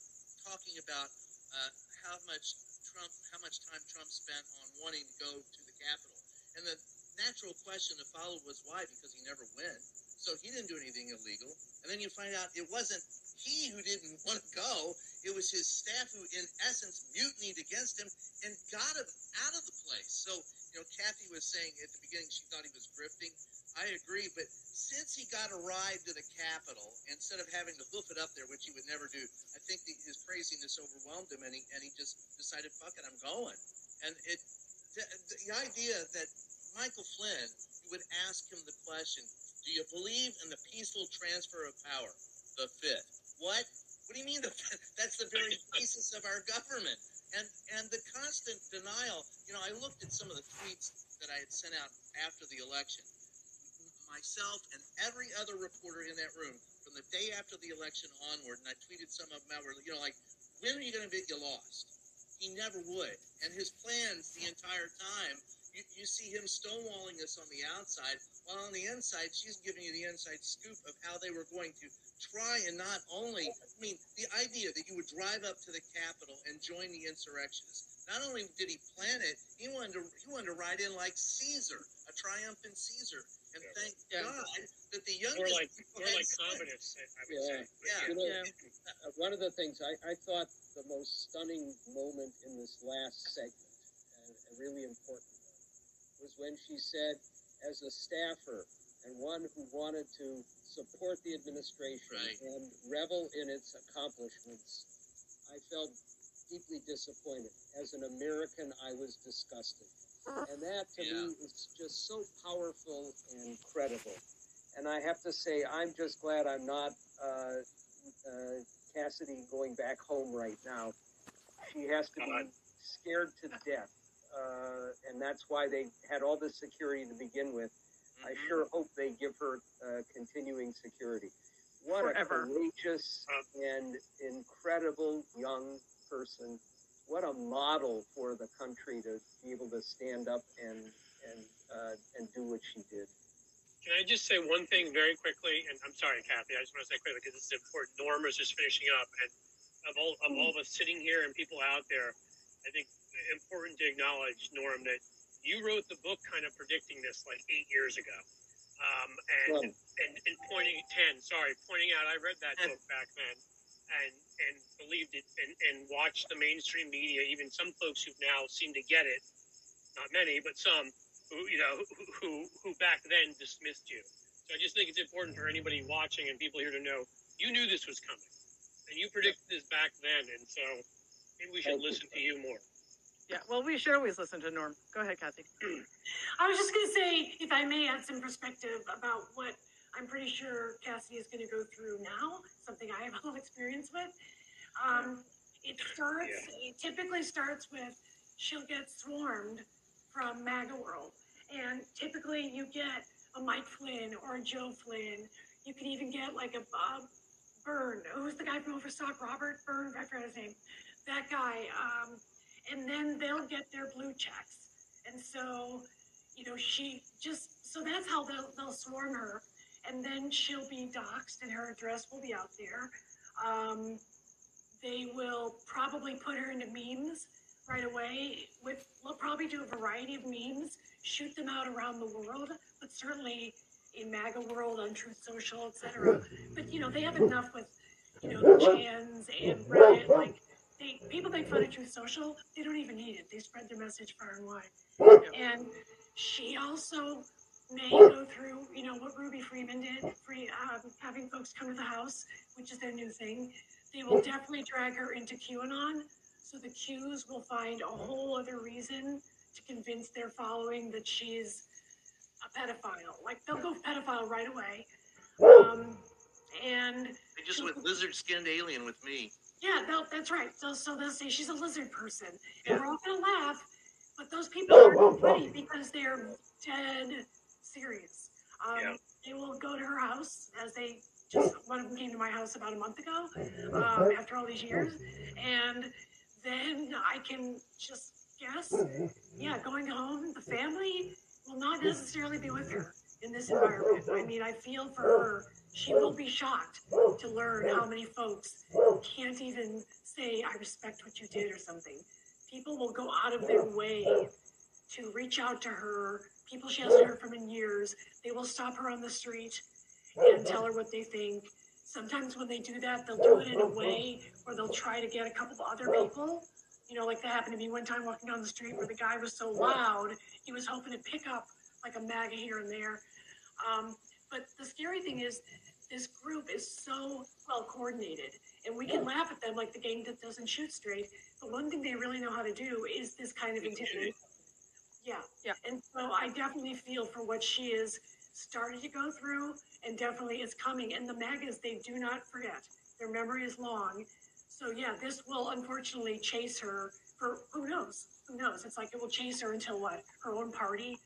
talking about uh, how much Trump, how much time Trump spent on wanting to go to the Capitol, and the natural question to follow was why? Because he never went, so he didn't do anything illegal. And then you find out it wasn't he who didn't *laughs* want to go; it was his staff who, in essence, mutinied against him and got him out of the place. So you know, Kathy was saying at the beginning she thought he was grifting. I agree, but since he got a ride to the Capitol, instead of having to hoof it up there, which he would never do, I think the, his craziness overwhelmed him, and he and he just decided, "Fuck it, I'm going." And it, the, the idea that Michael Flynn would ask him the question, "Do you believe in the peaceful transfer of power?" The fifth. What? What do you mean the fifth? *laughs* That's the very *laughs* basis of our government. And and the constant denial. You know, I looked at some of the tweets that I had sent out after the election. Myself and every other reporter in that room, from the day after the election onward, and I tweeted some of them out. Were you know, like, when are you going to admit you lost? He never would. And his plans the entire time, you, you see him stonewalling us on the outside, while on the inside, she's giving you the inside scoop of how they were going to try and not only, I mean, the idea that you would drive up to the Capitol and join the insurrectionists. Not only did he plan it, he wanted to he wanted to ride in like Caesar, a triumphant Caesar. And thank God that the youngest More like, people more had like sense. communists, I I would Yeah, say. Yeah. you know, uh, one of the things I, I thought the most stunning moment in this last segment, and a really important one, was when she said, as a staffer and one who wanted to support the administration Right. and revel in its accomplishments, I felt deeply disappointed. As an American, I was disgusted. And that to me is just so powerful and credible. And I have to say, I'm just glad I'm not uh, uh, Cassidy going back home right now. She has to be scared to death. Uh, and that's why they had all this security to begin with. I sure hope they give her uh, continuing security. What Forever. a courageous and incredible young person. What a model for the country to be able to stand up and and uh, and do what she did. Can I just say one thing very quickly? And I'm sorry, Kathy, I just want to say quickly because this is important. Norm is just finishing up, and of all of all of us sitting here and people out there, I think important to acknowledge, Norm, that you wrote the book kind of predicting this like eight years ago, um, and, Well- and and pointing ten, sorry, pointing out I read that book back then, and and believed it, and and watched the mainstream media, even some folks who now seem to get it, not many, but some who you know who who, who back then dismissed you. So I just think it's important for anybody watching and people here to know you knew this was coming, and you predicted this back then, and so maybe we should Thank you. listen to you more. Yeah, well, we should always listen to Norm. Go ahead, Kathy. *clears throat* I was just gonna say, if I may add some perspective about what I'm pretty sure Cassidy is gonna go through now, something I have *laughs* a little experience with. Um, it starts, it typically starts with, she'll get swarmed from MAGA World. And typically you get a Mike Flynn or a Joe Flynn. You can even get like a Bob Byrne. Who's the guy from Overstock? Robert Byrne, I forgot his name. That guy. Um, and then they'll get their blue checks. And so, you know, she just, so that's how they'll, they'll swarm her. And then she'll be doxxed and her address will be out there. Um, they will probably put her into memes right away. With, they'll probably do a variety of memes, shoot them out around the world, but certainly in MAGA world, on Truth Social, etc. But, you know, they have enough with, you know, the Chans and Reddit, like, they people make fun of Truth Social. They don't even need it. They spread their message far and wide. And she also may go through, you know, what Ruby Freeman did, free um, having folks come to the house, which is their new thing. They will definitely drag her into QAnon. So the Qs will find a whole other reason to convince their following that she's a pedophile. Like they'll go pedophile right away. Um, and They just went lizard skinned alien with me. yeah, that's right. So, so they'll say she's a lizard person, and we're all gonna laugh. But those people aren't funny because they're dead serious. Um, Yeah. They will go to her house as they just one of them came to my house about a month ago um, after all these years, and then I can just guess. Yeah, going home, the family will not necessarily be with her in this environment. I mean, I feel for her. She will be shocked to learn how many folks can't even say, I respect what you did or something. People will go out of their way to reach out to her. People she hasn't heard from in years. They will stop her on the street and tell her what they think. Sometimes when they do that, they'll do it in a way where they'll try to get a couple of other people. You know, like that happened to me one time walking down the street where the guy was so loud, he was hoping to pick up like a MAGA here and there. Um, but the scary thing is, this group is so well coordinated, and we can laugh at them like the gang that doesn't shoot straight. But one thing they really know how to do is this kind of intimidation. Yeah, yeah. And so I definitely feel for what she is started to go through, and definitely is coming. And the MAGAs, they do not forget. Their memory is long. So yeah, this will unfortunately chase her for who knows? Who knows? It's like it will chase her until what? Her own party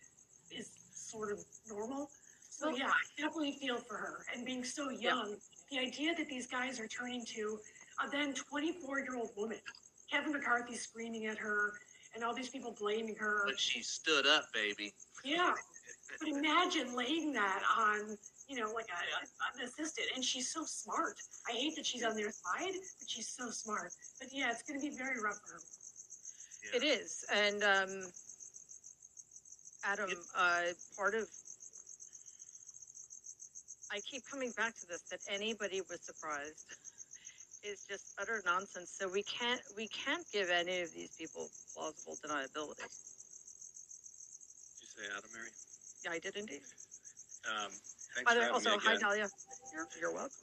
is sort of normal. So yeah, I definitely feel for her. And being so young, the idea that these guys are turning to a then 24 year old woman, Kevin McCarthy screaming at her, and all these people blaming her. But she stood up, baby. Yeah. But imagine laying that on, you know, like a, a, an assistant, and she's so smart. I hate that she's on their side, but she's so smart. But yeah, it's going to be very rough for her. It is, and um, Adam, uh, part of I keep coming back to this that anybody was surprised *laughs* is just utter nonsense. So we can't we can't give any of these people plausible deniability. Did you say Adam, Mary? Yeah, I did indeed. Um, thanks By the way, also, hi. Dahlia. You're, you're welcome.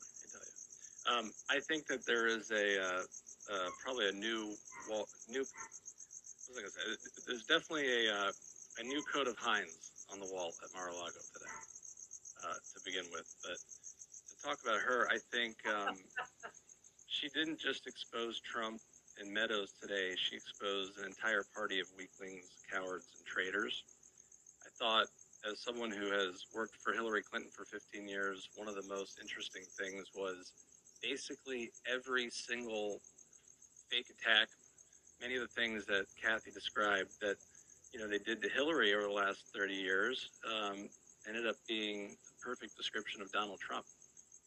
Um, I think that there is a uh, uh, probably a new wall, new. What was I gonna say? There's definitely a uh, a new coat of Heinz on the wall at Mar-a-Lago today, uh, to begin with. But to talk about her, I think um, *laughs* she didn't just expose Trump and Meadows today. She exposed an entire party of weaklings, cowards, and traitors. I thought, as someone who has worked for Hillary Clinton for 15 years, one of the most interesting things was basically every single fake attack, many of the things that Kathy described that you know they did to Hillary over the last 30 years, um, ended up being the perfect description of Donald Trump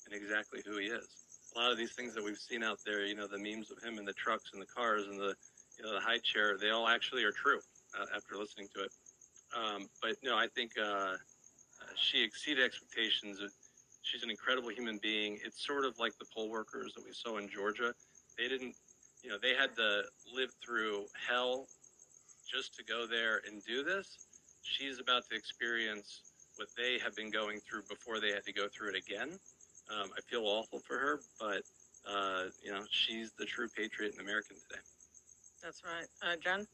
and exactly who he is. A lot of these things that we've seen out there, you know, the memes of him in the trucks and the cars and the you know the high chair, they all actually are true uh, after listening to it. Um, but no, I think uh, she exceeded expectations. She's an incredible human being. It's sort of like the poll workers that we saw in Georgia. They didn't, you know, they had to live through hell just to go there and do this. She's about to experience what they have been going through before they had to go through it again. Um, I feel awful for her, but uh, you know, she's the true patriot and American today. That's right, uh, Jen.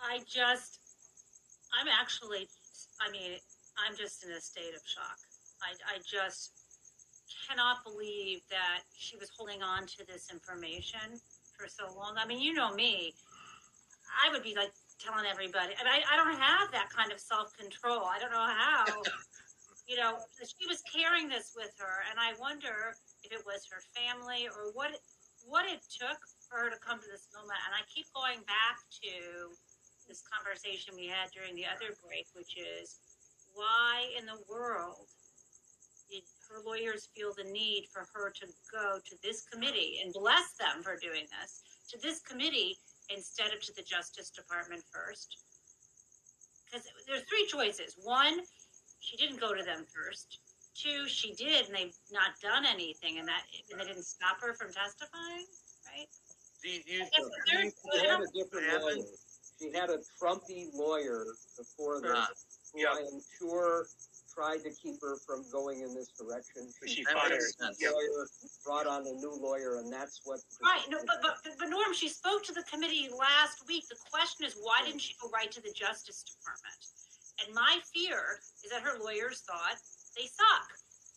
I just, I'm actually, I mean, I'm just in a state of shock. I, I just cannot believe that she was holding on to this information for so long. I mean, you know me. I would be like telling everybody. I, mean, I, I don't have that kind of self control. I don't know how. *laughs* you know, she was carrying this with her, and I wonder if it was her family or what what it took for her to come to this moment. And I keep going back to this conversation we had during the other break, which is why in the world did her lawyers feel the need for her to go to this committee and bless them for doing this to this committee instead of to the Justice Department first? Because there's three choices. One, she didn't go to them first. Two, she did, and they've not done anything, and that and they didn't stop her from testifying, right? Do you, you, I guess the third- she had a different lawyer. She had a Trumpy lawyer before this, who I am sure tried to keep her from going in this direction. But she fired makes Lawyer brought on a new lawyer, and that's what. Right, no, but, but, but Norm, she spoke to the committee last week. The question is, why didn't she go right to the Justice Department? And my fear is that her lawyers thought they suck.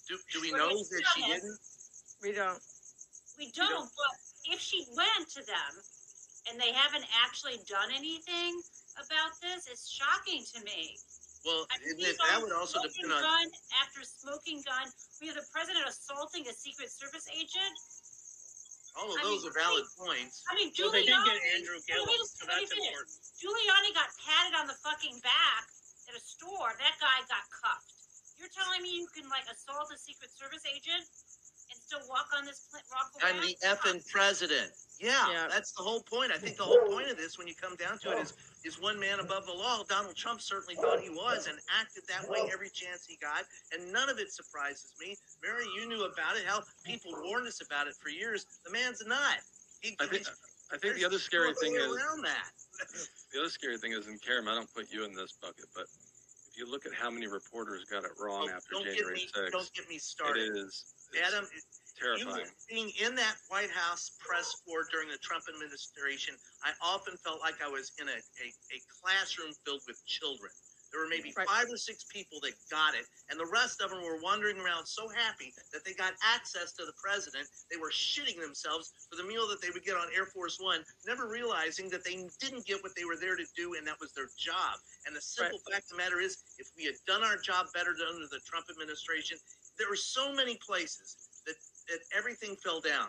Do, do we But know that she honest. didn't? We don't. We don't, but if she went to them and they haven't actually done anything about this, it's shocking to me. Well, I mean, isn't it, that would also smoking depend on. gun after smoking gun. We have the president assaulting a Secret Service agent. All of I those mean, are valid points. I mean, Well, they did get Andrew Wait, Gillum, so that's important. Giuliani got patted on the fucking back at a store. That guy got cuffed. You're telling me you can like assault a Secret Service agent and still walk on this pla- rock I'm around? the effing president. Yeah, Yeah. that's the whole point. I think the whole point of this, when you come down to it, is is one man above the law. Donald Trump certainly thought he was and acted that way every chance he got, and none of it surprises me. Mary, you knew about it. How people warned us about it for years. The man's a nut. He, I think he's- I think *laughs* the other scary thing is around that. the other scary thing is, and Karem, I don't put you in this bucket, but if you look at how many reporters got it wrong Oh, after January me, 6th, don't get me started. it's Adam, terrifying. Being in that White House press corps during the Trump administration, I often felt like I was in a, a, a classroom filled with children. There were maybe Right. five or six people that got it, and the rest of them were wandering around so happy that they got access to the president. They were shitting themselves for the meal that they would get on Air Force One, never realizing that they didn't get what they were there to do, and that was their job. And the simple fact of the matter is, if we had done our job better under the Trump administration, there were so many places that, that everything fell down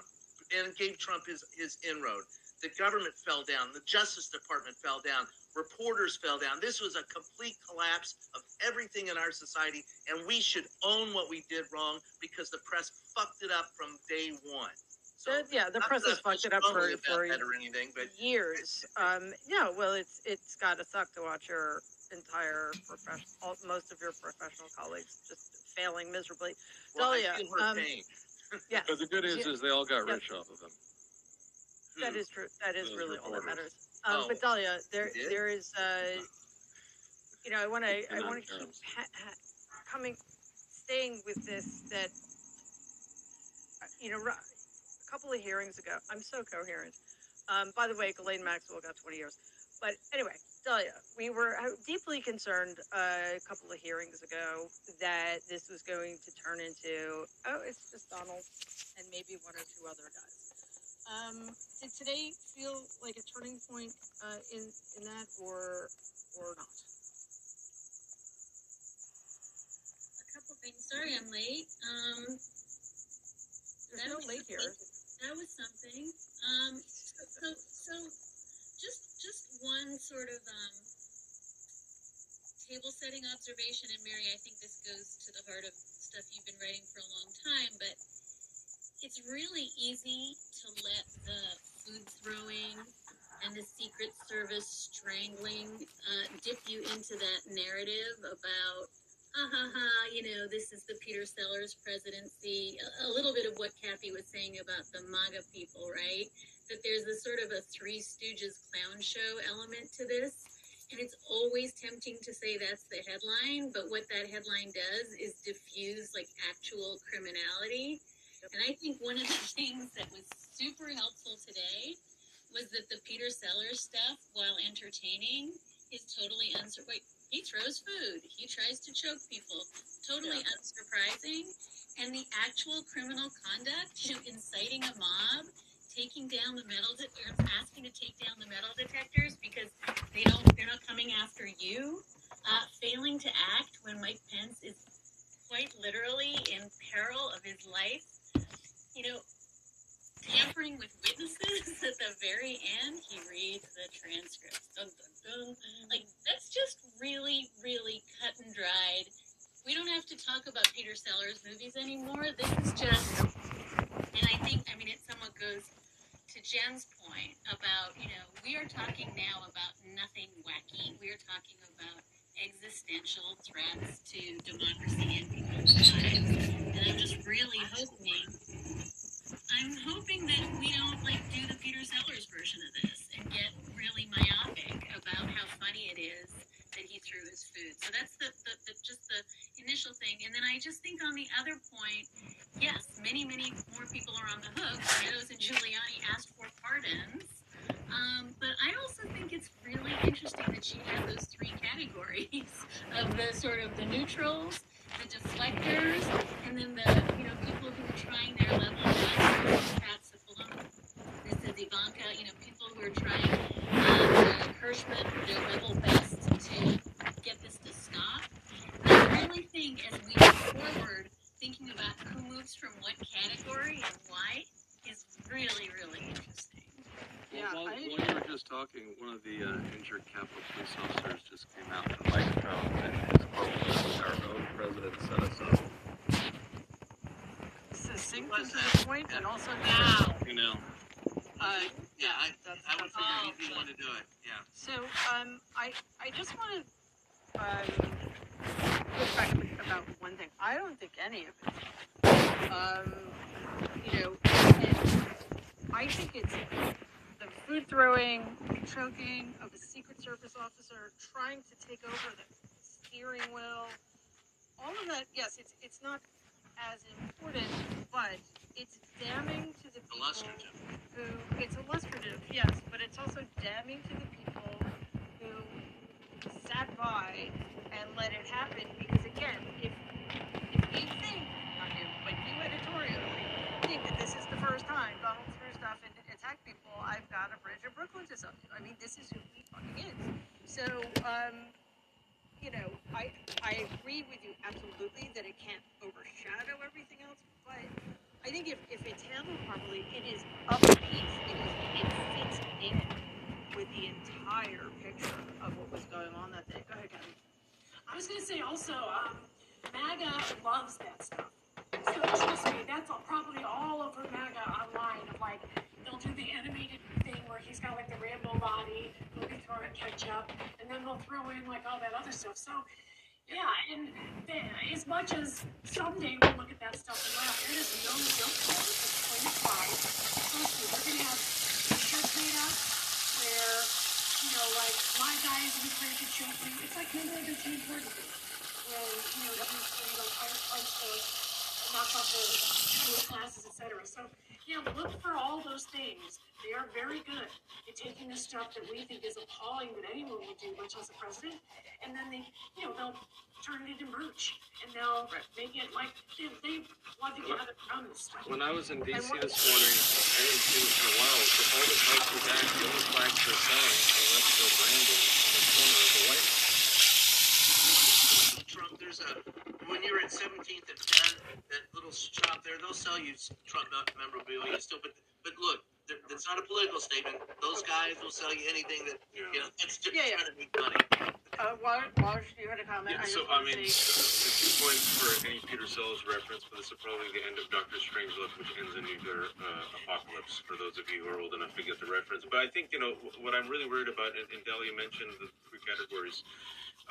and gave Trump his, his inroad. The government fell down. The Justice Department fell down. Reporters fell down. This was a complete collapse of everything in our society, and we should own what we did wrong because the press fucked it up from day one. So, Uh, yeah, the press has fucked it up for, for anything, but years. Um, no, well, it's it's got to suck to watch your entire professional, most of your professional colleagues just failing miserably. well, I Dahlia, feel her um, pain. yes, But the good news Yeah. is they all got Yeah. rich off of him. that is true. That is Those really all that matters. Um, Oh, but Dahlia, there there is, uh, you know, I want to I want to keep ha- ha- coming, staying with this that, uh, you know, a couple of hearings ago. I'm so coherent. Um, by the way, Ghislaine Maxwell got 20 years. But anyway, Dahlia, we were uh, deeply concerned uh, a couple of hearings ago that this was going to turn into, oh, it's just Donald and maybe one or two other guys. Um, did today feel like a turning point uh, in in that, or or not? A couple things. Sorry, I'm late. Um, There's no late here. That was something. Um, so, so, so just just one sort of um, table setting observation, and Mary, I think this goes to the heart of stuff you've been writing for a long time, but it's really easy to let the food throwing and the Secret Service strangling uh, dip you into that narrative about, ha ha ha, you know, this is the Peter Sellers presidency. A, a little bit of what Kathy was saying about the MAGA people, right? That there's a sort of a Three Stooges clown show element to this. And it's always tempting to say that's the headline, but what that headline does is diffuse like actual criminality. And I think one of the *laughs* things that was super helpful today was that the Peter Sellers stuff, while entertaining, is totally unsurprising. Wait, he throws food. He tries to choke people. Totally unsurprising. And the actual criminal conduct, you know, inciting a mob, taking down the metal, de- or asking to take down the metal detectors because they don't, they're not coming after you. Uh, failing to act when Mike Pence is quite literally in peril of his life. You know, tampering with witnesses *laughs* at the very end, he reads the transcripts. Dun, dun, dun. Like, that's just really, really cut and dried. We don't have to talk about Peter Sellers movies anymore. This is just, and I think, I mean, it somewhat goes to Jen's point about, you know, we are talking now about nothing wacky. We are talking about existential threats to democracy and people's lives. And I'm just really hoping I'm hoping that we don't like do the Peter Sellers version of this and get really myopic about how funny it is that he threw his food. So that's the, the, the just the initial thing. And then I just think on the other point, yes, many, many more people are on the hook. Meadows and Giuliani asked for pardons. Um, but I also think it's really interesting that she had those three categories *laughs* of the sort of the neutrals, the deflectors, and then the you know people who are trying their level best. Pat Cipollone, this is Ivanka. You know people who are trying uh, Herschmann their level best to get this to stop. I really think as we move forward, thinking about who moves from what category and why is really really interesting. Well, while, while you were just talking, one of the uh, injured Capitol police officers just came out to the microphone and his quote was, "Our own president set us up." Succinct and to the point, and also now. You know, Uh, yeah, I, I would figure all he'd be one to do it, yeah. So, um, I, I just want to, um, push back about one thing. I don't think any of it. Um, you know, I think it's food throwing, choking of a Secret Service officer trying to take over the steering wheel. All of that, yes, it's, it's not as important, but it's damning to the people Illustrative. who, it's illustrative, yes, but it's also damning to the people who sat by and let it happen, because again, if, if you think, not you, but you editorially think that this is the first time Donald threw stuff and attacked people, I've got a bridge in Brooklyn to sell you. I mean, this is who he fucking is. So, um, you know, I I agree with you absolutely that it can't overshadow everything else, but I think if, if it's handled properly, it is of a piece. It is it fits in with the entire picture of what was going on that day. Go ahead, Kathy. I was gonna say also, um, MAGA loves that stuff. So trust me, that's all, probably all over MAGA online of like, they'll do the animated where he's got like the Rambo body, he'll be throwing ketchup, and then they'll throw in like all that other stuff. So, yeah, and as much as someday we'll look at that stuff and laugh, there is no joke it. It's fly. We're gonna have t-shirts made up where, you know, like, my guy is in choke me. It's like remember the team thing when, you know, he's, you know, punch, the, knock off the classes, etc. So, yeah, look for all those things. They are very good at taking the stuff that we think is appalling that anyone would do, much less a president, and then they, you know, they'll turn it into merch and they'll make it like they, they want to get out of from this stuff. when I was in DC this morning, I didn't see this in a while. So all the flags were back. The only flags they're selling are Leftfield branding on the corner of the White House. Trump, there's a, when you're at 17th and 10, that little shop there, they'll sell you Trump memorabilia still, but, but look, th- it's not a political statement. Those guys will sell you anything that, you know, it's just Yeah, yeah. trying to make money. Uh, Waj, Waj, you had a comment? Yeah, I so I mean, say- the two points for any Peter Sellers reference, but this is probably the end of Doctor Strangelove, which ends in nuclear uh, apocalypse. For those of you who are old enough to get the reference, but I think you know what I'm really worried about. And, and Dahlia mentioned the three categories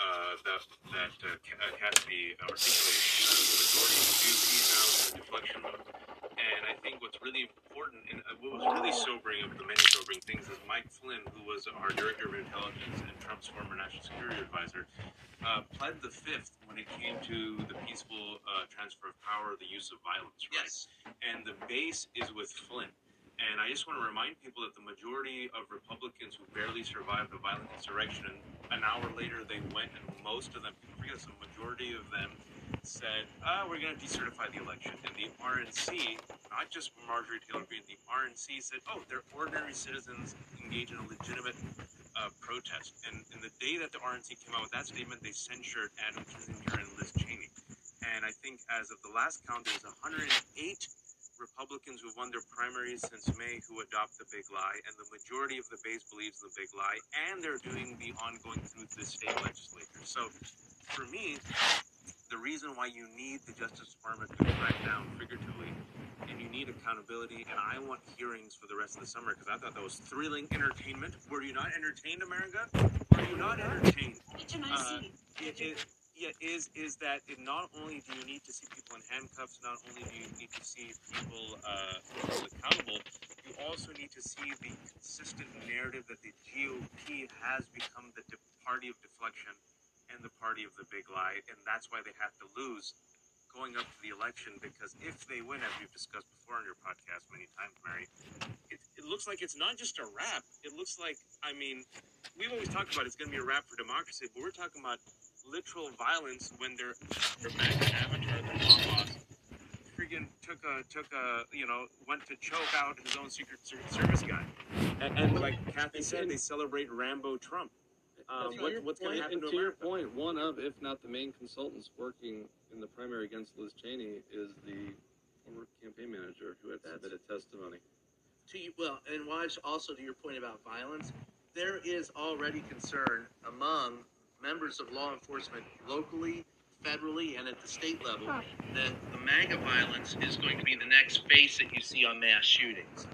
uh, that that uh, Ca- uh, Cassidy articulated. Uh, the majority of duty now is the deflection mode. And I think what's really important and uh, what was really sobering of the many sobering things is Mike Flynn, who was our director of intelligence and Trump's former national security advisor, uh, pled the fifth when it came to the peaceful uh, transfer of power, the use of violence, right? Yes. And the base is with Flynn. And I just want to remind people that the majority of Republicans who barely survived a violent insurrection, an hour later they went, and most of them, people forget the majority of them said, ah, we're going to decertify the election. And the RNC, not just Marjorie Taylor Greene, the RNC said, oh, they're ordinary citizens engaged in a legitimate uh, protest. And, and the day that the RNC came out with that statement, they censured Adam Kinzinger and Liz Cheney. And I think as of the last count, there's 108 Republicans who won their primaries since May who adopt the big lie, and the majority of the base believes the big lie, and they're doing the ongoing through the state legislature. So, for me, the reason why you need the Justice Department to crack down figuratively, and you need accountability, and I want hearings for the rest of the summer because I thought that was thrilling entertainment. Were you not entertained, America? Were you not entertained? Uh, it, it, yeah, is is that it not only do you need to see people in handcuffs, not only do you need to see people uh, held accountable, you also need to see the consistent narrative that the GOP has become the de- party of deflection and the party of the big lie, and that's why they have to lose going up to the election because if they win, as we've discussed before on your podcast many times, Mary, it, it looks like it's not just a rap. It looks like, I mean, we've always talked about it's going to be a rap for democracy, but we're talking about literal violence when their MAGA avatar, long boss, friggin' took a took a you know went to choke out his own Secret Service guy, and, and like Kathy said, they celebrate Rambo Trump. Um, what, what's going to happen to to your point, one of, if not the main consultants working in the primary against Liz Cheney is the former campaign manager who had submitted testimony. to you, well, and Waj, also to your point about violence, there is already concern among members of law enforcement locally, federally, and at the state level that the MAGA violence is going to be the next face that you see on mass shootings.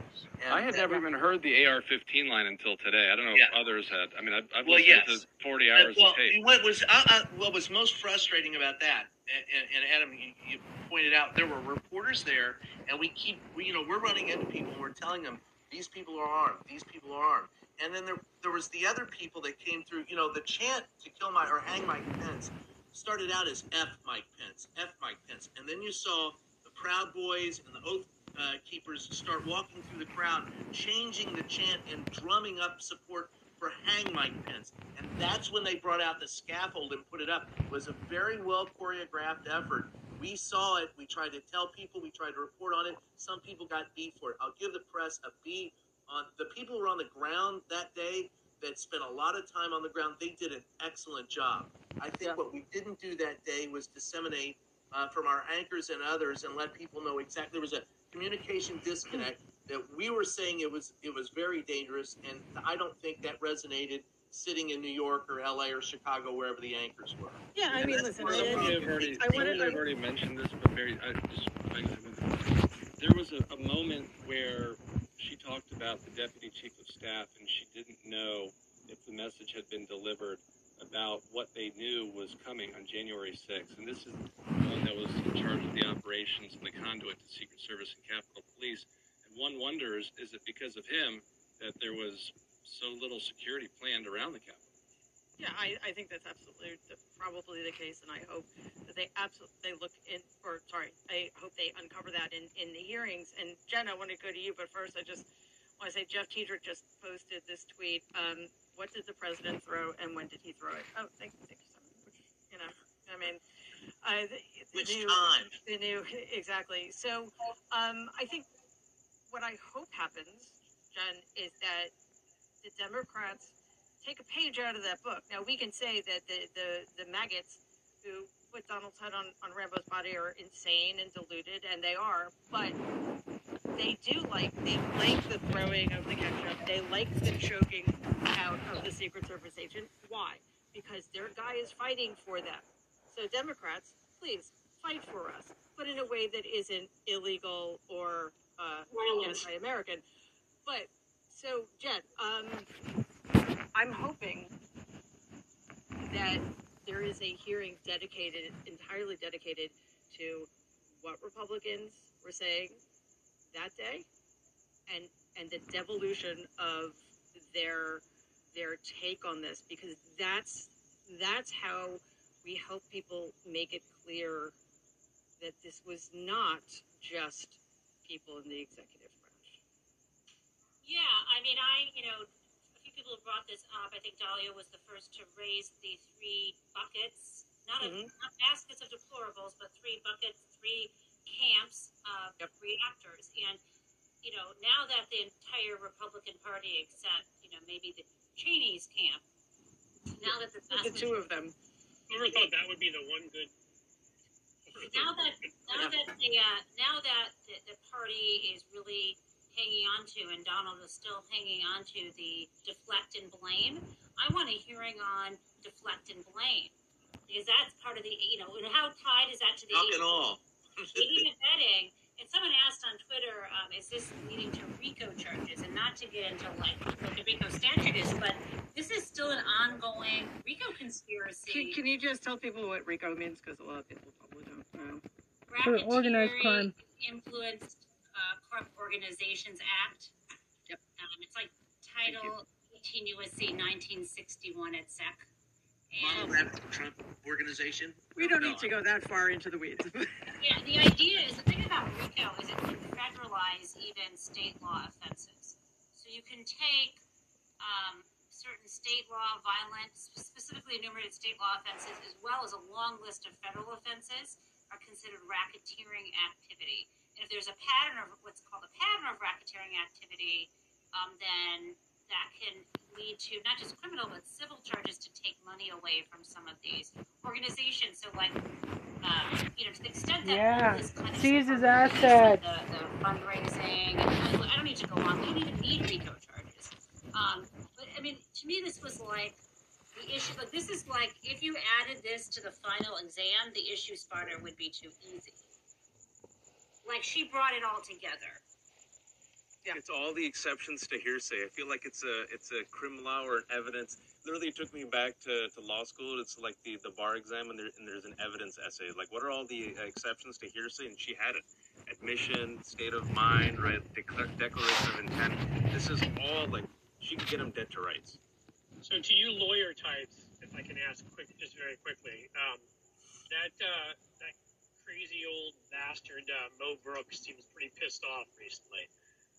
And I had never even heard the AR-15 line until today. I don't know if others had. I mean, I've, I've Well, listened yes. to 40 Uh, hours well, of tape. What was uh, uh, what was most frustrating about that, and, and- and Adam, you, you pointed out there were reporters there, and we keep, we, you know, we're running into people and we're telling them these people are armed, these people are armed, and then there there was the other people that came through. You know, the chant to kill my or hang my Pence started out as F Mike Pence, F Mike Pence, and then you saw the Proud Boys and the Oath uh, Keepers start walking through the crowd, changing the chant and drumming up support for hang Mike Pence. And that's when they brought out the scaffold and put it up. It was a very well choreographed effort. We saw it. We tried to tell people. We tried to report on it. Some people got B for it. I'll give the press a B on the people who were on the ground that day that spent a lot of time on the ground. They did an excellent job. I think what we didn't do that day was disseminate uh, from our anchors and others and let people know exactly. There was a communication disconnect that we were saying it was it was very dangerous, and I don't think that resonated sitting in New York or L.A. or Chicago, wherever the anchors were. Yeah, I mean, listen, where it the is- I've already, I wanted- I've already mentioned this, but Mary, I just, I, there was a, a moment where she talked about the deputy chief of staff, and she didn't know if the message had been delivered about what they knew was coming on January 6th. And this is the one that was in charge of the operations and the conduit to Secret Service and Capitol Police. And one wonders, is it because of him that there was so little security planned around the Capitol? Yeah, I, I think that's absolutely the, probably the case, and I hope that they absolutely they look in, or sorry, I hope they uncover that in, in the hearings. And Jen, I want to go to you, but first I just want to say Jeff Tiedrich just posted this tweet. Um, what did the president throw, and when did he throw it? Oh, thank, thank you so much. You know, I mean, uh, the, the Which new, time? The new, exactly. So, um, I think what I hope happens, Jen, is that the Democrats take a page out of that book. Now we can say that the the, the maggots who put Donald's head on, on Rambo's body are insane and deluded, and they are, but they do like they like the throwing of the ketchup. They like the choking out of the Secret Service agent. Why? Because their guy is fighting for them. So Democrats, please fight for us, but in a way that isn't illegal or uh, anti-American. But so Jen, um, I'm hoping that there is a hearing dedicated, entirely dedicated to what Republicans were saying that day, and and the devolution of their their take on this, because that's that's how we help people make it clear that this was not just people in the executive branch. Yeah, I mean, I, you know, people have brought this up. I think Dahlia was the first to raise the three buckets, not, a, Mhm. not baskets of deplorables, but three buckets, three camps of reactors. And, you know, now that the entire Republican Party, except, you know, maybe the Cheney's camp, now that the, The two of them. Whoever thought that would be the one good. now that now that the uh, now that the, the party is really hanging on to and Donald is still hanging on to the deflect and blame, I want a hearing on deflect and blame because that's part of the you know and how tied is that to the Knock and all. aiding and abetting. And someone asked on Twitter, um, is this leading to RICO charges? And not to get into like what the RICO statute is, but this is still an ongoing RICO conspiracy. Can, can you just tell people what RICO means? Because a lot of people probably don't know. For organized crime. Influenced Corrupt Organizations Act. Yep. Um, it's like Title 18 USC 1961 et seq. model that Trump organization? We don't No, need to go that far into the weeds. *laughs* Yeah, the idea is, the thing about RICO is it can federalize even state law offenses. So you can take, um, certain state law violent, sp- specifically enumerated state law offenses, as well as a long list of federal offenses are considered racketeering activity. And if there's a pattern of what's called a pattern of racketeering activity, um, then that can lead to not just criminal but civil charges to take money away from some of these organizations. So, like, um, you know, to the extent that Yeah. kind of Seize his stuff is, assets. the, the fundraising, I, I don't need to go on. We don't even need RICO charges. Um, but I mean, to me, this was like the issue. Like, this is like if you added this to the final exam, the issue spotter would be too easy. Like she brought it all together. Yeah. It's all the exceptions to hearsay. I feel like it's a it's a criminal law or an evidence. Literally, it took me back to, to law school. It's like the, the bar exam, and, there, and there's an evidence essay. Like, what are all the uh, exceptions to hearsay? And she had it: admission, state of mind, right, declar- declaration of intent. This is all like she could get them dead to rights. So to you lawyer types, if I can ask quick, just very quickly, um, that uh, that crazy old bastard uh, Mo Brooks seems pretty pissed off recently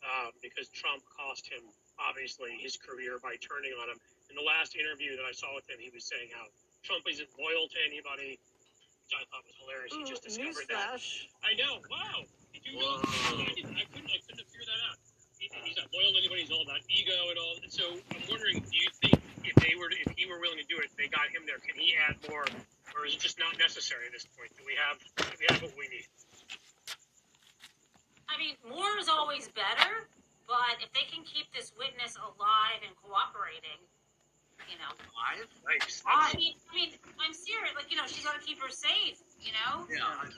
um, because Trump cost him obviously his career by turning on him. In the last interview that I saw with him, he was saying how Trump isn't loyal to anybody, which I thought was hilarious. He just discovered that. Newsflash. I know. Wow. Did you know? I, didn't, I couldn't. I couldn't figure that out. He, he's not loyal to anybody. He's all about ego and all. So I'm wondering, do you think if they were, to, if he were willing to do it, they got him there, can he add more, or is it just not necessary at this point? Do we have, do we have what we need? I mean, more is always better, but if they can keep this witness alive and cooperating, you know. Alive? Nice. I mean, I mean, I'm serious. Like, you know, she's got to keep her safe. You know. Yeah. I-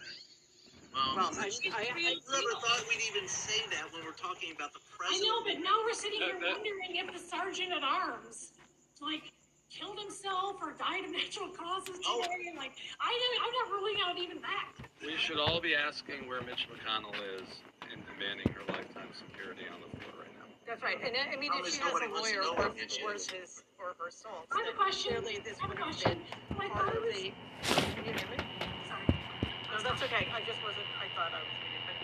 Well, Well, I- She's I- real who thought we'd even say that when we're talking about the president. I know, but now we're sitting here That- that- wondering if the sergeant at arms, like, killed himself or died of *laughs* natural causes today. Oh. And like, I don't, I'm not ruling out even that. We should all be asking where Mitch McConnell is and demanding her lifetime security on the floor right now. That's right. And I I mean, if she has a nobody wants to lawyer know worth, where Mitch worth is. his or her salt, I have a then question. clearly this I have a question. been Oh, part thought of it was. the. Can you hear me? Sorry. No, that's okay. I just wasn't, I thought I was muted, but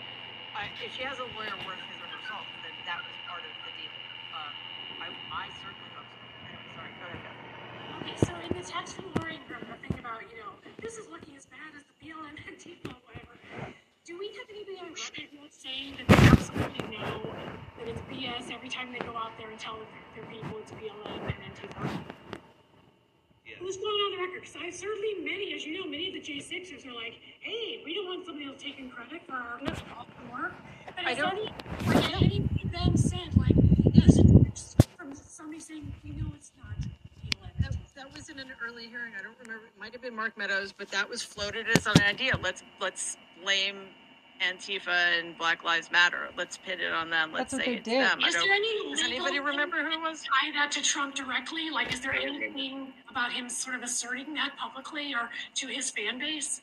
I, if she has a lawyer worth his or her salt, then that was part of the deal. Uh, I, I certainly hope so. Anyway, sorry, go ahead, Beth. Okay, so in the text from Laura Ingraham, the thing about, you know, this is looking as bad as the BLM *laughs* and Antifa, whatever. Do we have anybody on record yet saying that they absolutely know that it's BS every time they go out there and tell their, their people it's BLM and Antifa? Yeah. Who's going on the record? Because I certainly many, as you know, many of the J6ers are like, hey, we don't want somebody else taking credit for our No. work. But I don't- any, has any of them said, like, is it from somebody saying, you know, it's not BLM? That, that was in an early hearing. I don't remember. It might have been Mark Meadows, but that was floated as an idea. Let's let's blame Antifa and Black Lives Matter. Let's pit it on them. Let's That's what say they it's did. them. Is there any does anybody remember who it was? tie that to Trump directly? Like, is there anything about him sort of asserting that publicly or to his fan base?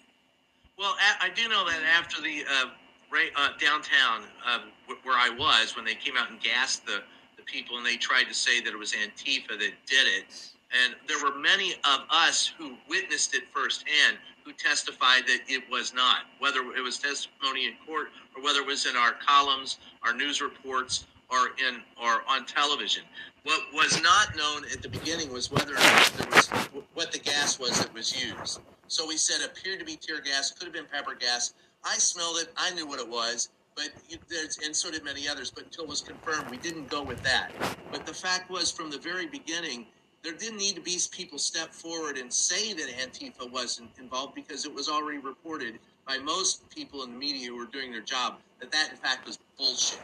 Well, I do know that after the uh, right, uh, downtown um, where I was, when they came out and gassed the, the people, and they tried to say that it was Antifa that did it, and there were many of us who witnessed it firsthand who testified that it was not, whether it was testimony in court or whether it was in our columns, our news reports, or in or on television. What was not known at the beginning was whether or not there was what the gas was that was used. So we said appeared to be tear gas, could have been pepper gas. I smelled it. I knew what it was, but there's and so did many others. But until it was confirmed, we didn't go with that. But the fact was, from the very beginning, there didn't need to be people step forward and say that Antifa wasn't involved because it was already reported by most people in the media who were doing their job that that in fact was bullshit.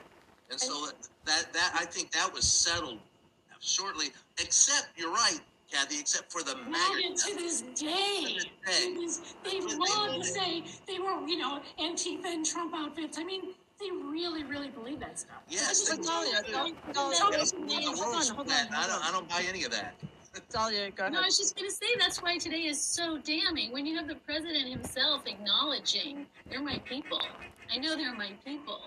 And so that that, I think that was settled shortly. Except you're right, Kathy. Except for the MAGA. to this day, To this day. is- they love to say they were, you know, Antifa and Trump outfits. I mean, they really, really believe that stuff. Yes, They they just- Dahlia, Dahlia, they Dahlia, don't there's- believe the it. hold on, hold for that. on, I hold don't. on. I don't buy any of that. Dahlia, go No, I was just going to say that's why today is so damning. When you have the president himself acknowledging they're my people. I know they're my people.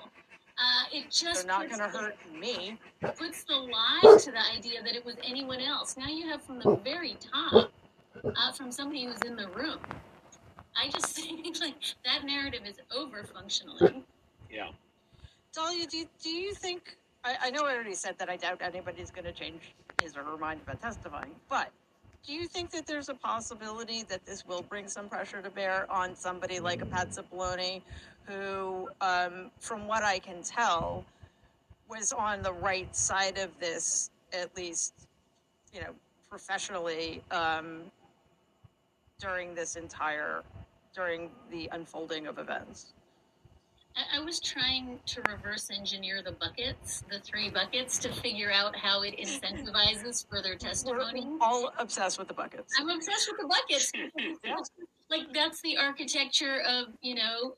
Uh, it They're just not going to hurt me. puts the lie to the idea that it was anyone else. Now you have from the very top uh, from somebody who's in the room. I just *laughs* think like that narrative is over functionally. Yeah. Dahlia, do you, do you think? I, I know I already said that I doubt anybody's going to change his or her mind about testifying, but do you think that there's a possibility that this will bring some pressure to bear on somebody like a Pat Cipollone, who, um, from what I can tell, was on the right side of this, at least, you know, professionally, um, during this entire, during the unfolding of events? I, I was trying to reverse engineer the buckets, the three buckets, to figure out how it incentivizes further testimony. We're all obsessed with the buckets. I'm obsessed with the buckets. *laughs* Like that's the architecture of you know.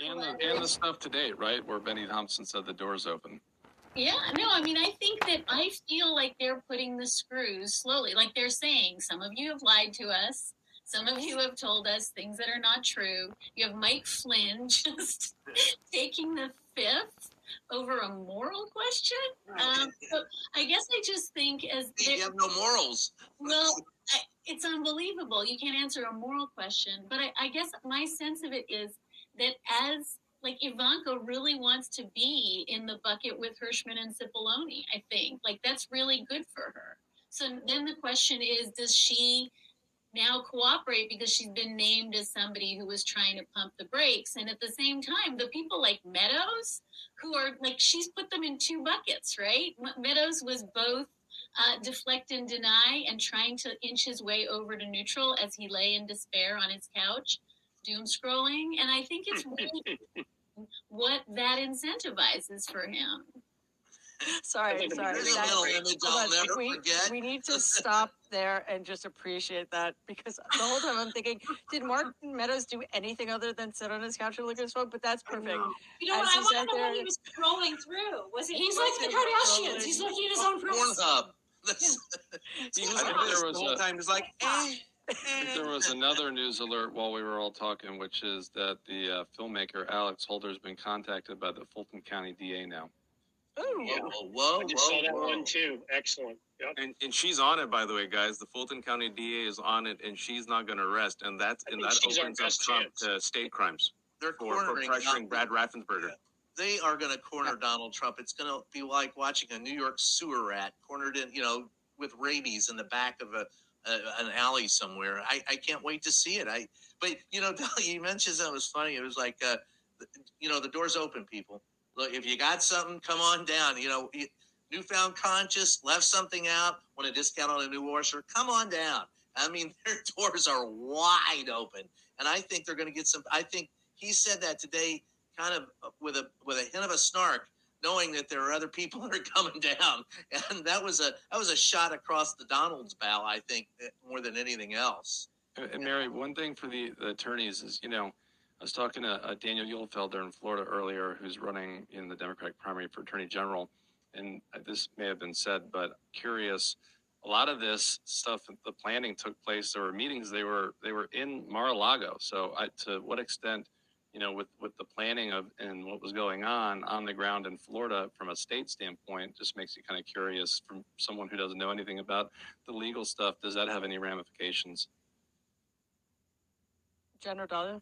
Uh, and the, and the stuff to date, right, where Bennie Thompson said the door's open. Yeah, no, I mean, I think that I feel like they're putting the screws slowly. Like they're saying, some of you have lied to us. Some of you have told us things that are not true. You have Mike Flynn *laughs* just taking the fifth over a moral question. Um, so I guess I just think as You have no morals. well, I, it's unbelievable. You can't answer a moral question. But I, I guess my sense of it is that as like Ivanka really wants to be in the bucket with Herschmann and Cipollone, I think. Like that's really good for her. So then the question is, does she now cooperate because she's been named as somebody who was trying to pump the brakes? And at the same time, the people like Meadows, who are like, she's put them in two buckets, right? Meadows was both uh, deflect and deny and trying to inch his way over to neutral as he lay in despair on his couch, doom scrolling. And I think it's *laughs* really what that incentivizes for him. *laughs* Sorry, sorry. There's a little image I'll on, never we, forget. we need to *laughs* stop there and just appreciate that because the whole time I'm thinking, did Mark Meadows do anything other than sit on his couch and look at his phone? But that's perfect. You know As what? I want to know there- what he was scrolling through. Was it? He's He like the have Kardashians. scrolling. He's looking at his own profile. Pornhub. *laughs* He was I think there the was whole a- time. He's like, eh. There was another news alert while we were all talking, which is that the uh, filmmaker Alex Holder has been contacted by the Fulton County DA now. Ooh. Yeah. Whoa, whoa, I just saw that whoa. one too. Excellent. Yep. And, and she's on it, by the way, guys. The Fulton County DA is on it, and she's not going to rest. And that's I and think that she's our opens up Trump to state crimes They're for, for cornering. pressuring Brad Raffensperger. They are going to corner Donald Trump. It's going to be like watching a New York sewer rat cornered in, you know, with rabies in the back of a, a an alley somewhere. I, I can't wait to see it. I but you know, *laughs* Dolly, you mentioned that was funny. It was like, uh, you know, the door's open, people. Look, if you got something, come on down. You know, newfound conscious, left something out, want a discount on a new washer, come on down. I mean, *laughs* their doors are wide open, and I think they're going to get some. I think he said that today, kind of uh, with a with a hint of a snark, knowing that there are other people *laughs* that are coming down, and that was a that was a shot across the Donald's bow. I think eh, more than anything else. And, and Mary, one thing for the, the attorneys is, you know, I was talking to uh, Daniel Uhlfelder in Florida earlier, who's running in the Democratic primary for Attorney General, and this may have been said, but curious. A lot of this stuff, the planning took place. There were meetings. They were they were in Mar-a-Lago. So, I, to what extent, you know, with with the planning of and what was going on on the ground in Florida from a state standpoint, just makes you kind of curious from someone who doesn't know anything about the legal stuff. Does that have any ramifications? General or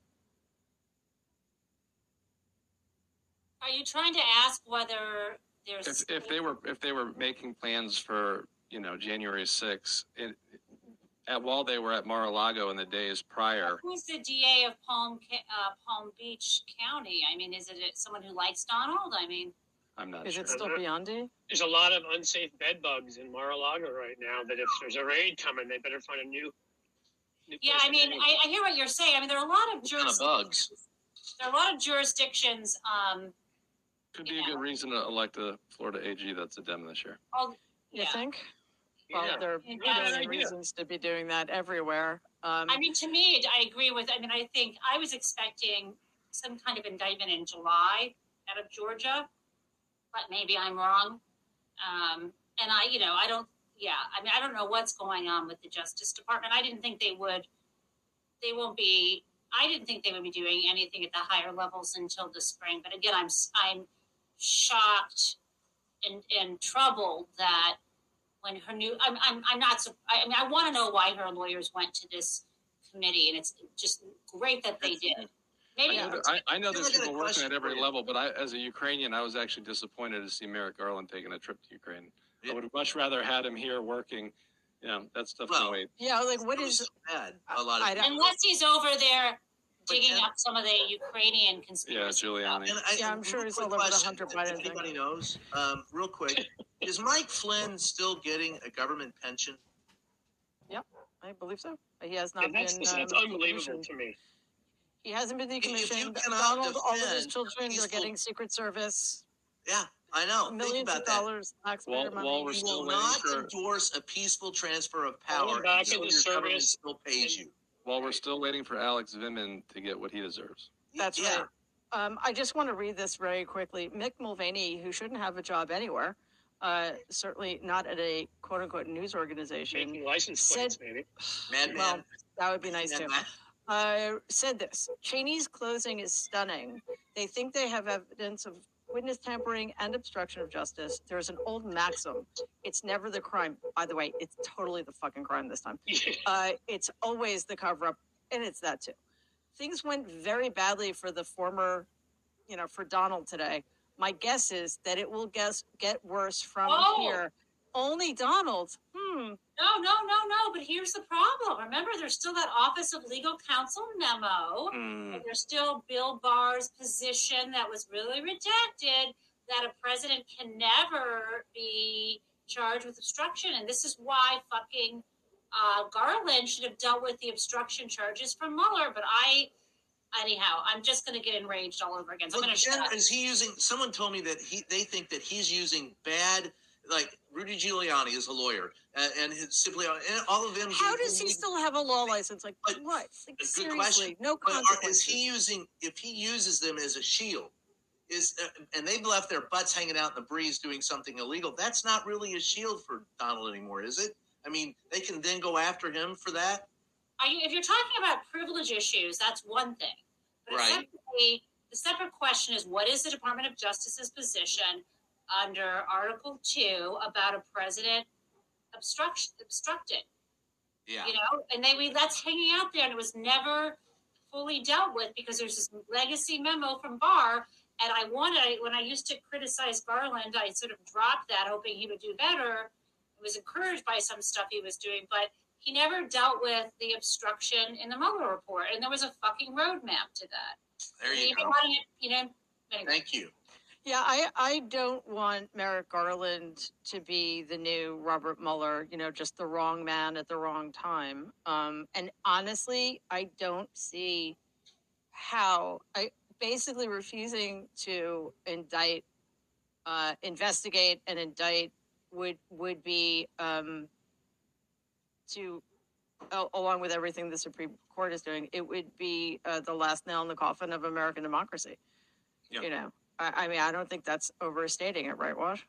Are you trying to ask whether there's if, if they were if they were making plans for you know January 6th, it, at while they were at Mar-a-Lago in the days prior, who's the DA of Palm uh, Palm Beach County? I mean, is it someone who likes Donald? I mean, I'm not Is sure. it still Biondi? There's a lot of unsafe bed bugs in Mar-a-Lago right now. That if there's a raid coming, they better find a new. new yeah. place I mean. I, I hear what you're saying. I mean, there are a lot of What kind of jurisdictions. bugs? There are a lot of jurisdictions. Um, Could be a good reason to elect a Florida AG that's a Dem this year. all, You yeah. think? Well, Yeah. there are Yeah, million good idea. reasons to be doing that everywhere. Um, I mean, to me, I agree with. I mean, I think I was expecting some kind of indictment in July out of Georgia, but maybe I'm wrong. Um, and I, you know, I don't. Yeah, I mean, I don't know what's going on with the Justice Department. I didn't think they would. They won't be. I didn't think they would be doing anything at the higher levels until the spring. But again, I'm I'm shocked and and troubled that when her new, I'm, I'm, I'm not, sur- I I mean, I want to know why her lawyers went to this committee and it's just great that they did. Maybe. I, I know there's I got a people working at every level, but I, as a Ukrainian, I was actually disappointed to see Merrick Garland taking a trip to Ukraine. I would have much rather had him here working. Yeah, You know, that stuff can wait. Yeah, like what is bad? A lot of I don't- Unless he's over there digging up some of the Ukrainian conspiracy. Yeah, conspiracy. Giuliani. And I, Yeah, I'm sure real he's quick all over the question, Hunter if Biden thing. Anybody knows? Um, real quick, *laughs* is Mike Flynn still getting a government pension? Yep, I believe so. He has not And that's, been. listen, that's um, unbelievable decommissioned. to me. He hasn't been If you decommissioned. cannot Donald, all of his defend children are peaceful- getting Secret Service. Yeah, I know. Think Millions about of that. dollars taxpayer While- money. while we're He still will waiting not for- endorse a peaceful transfer of Going power back until into your government service still pays you. While we're still waiting for Alex Vindman to get what he deserves. That's Yeah. right. Um, I just want to read this very quickly. Mick Mulvaney, who shouldn't have a job anywhere, uh, certainly not at a quote unquote news organization, Making license plates, maybe. Madman. well, that would be nice too. Madman. uh, said this Cheney's closing is stunning. They think they have evidence of witness tampering and obstruction of justice. There's an old maxim it's never the crime. By the way, it's totally the fucking crime this time. *laughs* Uh, it's always the cover up, and it's that too. Things went very badly for the former, you know, for Donald today. My guess is that it will guess, get worse from Oh. here. Only Donald. Hmm. No, no, no, no. But here's the problem. Remember, there's still that Office of Legal Counsel memo. And there's still Bill Barr's position that was really redacted that a president can never be charged with obstruction. And this is why fucking uh, Garland should have dealt with the obstruction charges from Mueller. But I, anyhow, I'm just going to get enraged all over again. So I'm Well, going to shut Jen, is he using? Someone told me that he they think that he's using bad. Like Rudy Giuliani is a lawyer, uh, and his, simply and all of them. How does he still have a law license? Like what? Like, Good seriously, question. no But are- is he using? If he uses them as a shield, is uh, and they've left their butts hanging out in the breeze doing something illegal. That's not really a shield for Donald anymore, is it? I mean, they can then go after him for that. Are you, if you're talking about privilege issues, that's one thing. But Right. separately, the separate question is what is the Department of Justice's position under Article 2 about a president obstruction, obstructed? Yeah. You know, and they we that's hanging out there, and it was never fully dealt with because there's this legacy memo from Barr. And I wanted, when I used to criticize Garland, I sort of dropped that, hoping he would do better. I was encouraged by some stuff he was doing, but he never dealt with the obstruction in the Mueller report, and there was a fucking roadmap to that. There you go. you know. Anyway. Thank you. Yeah, I, I don't want Merrick Garland to be the new Robert Mueller, you know, just the wrong man at the wrong time. Um, and honestly, I don't see how I basically refusing to indict, uh, investigate and indict would would be um, to a- along with everything the Supreme Court is doing, it would be uh, the last nail in the coffin of American democracy. Yeah. You know, I, I mean, I don't think that's overstating it, right, Waj?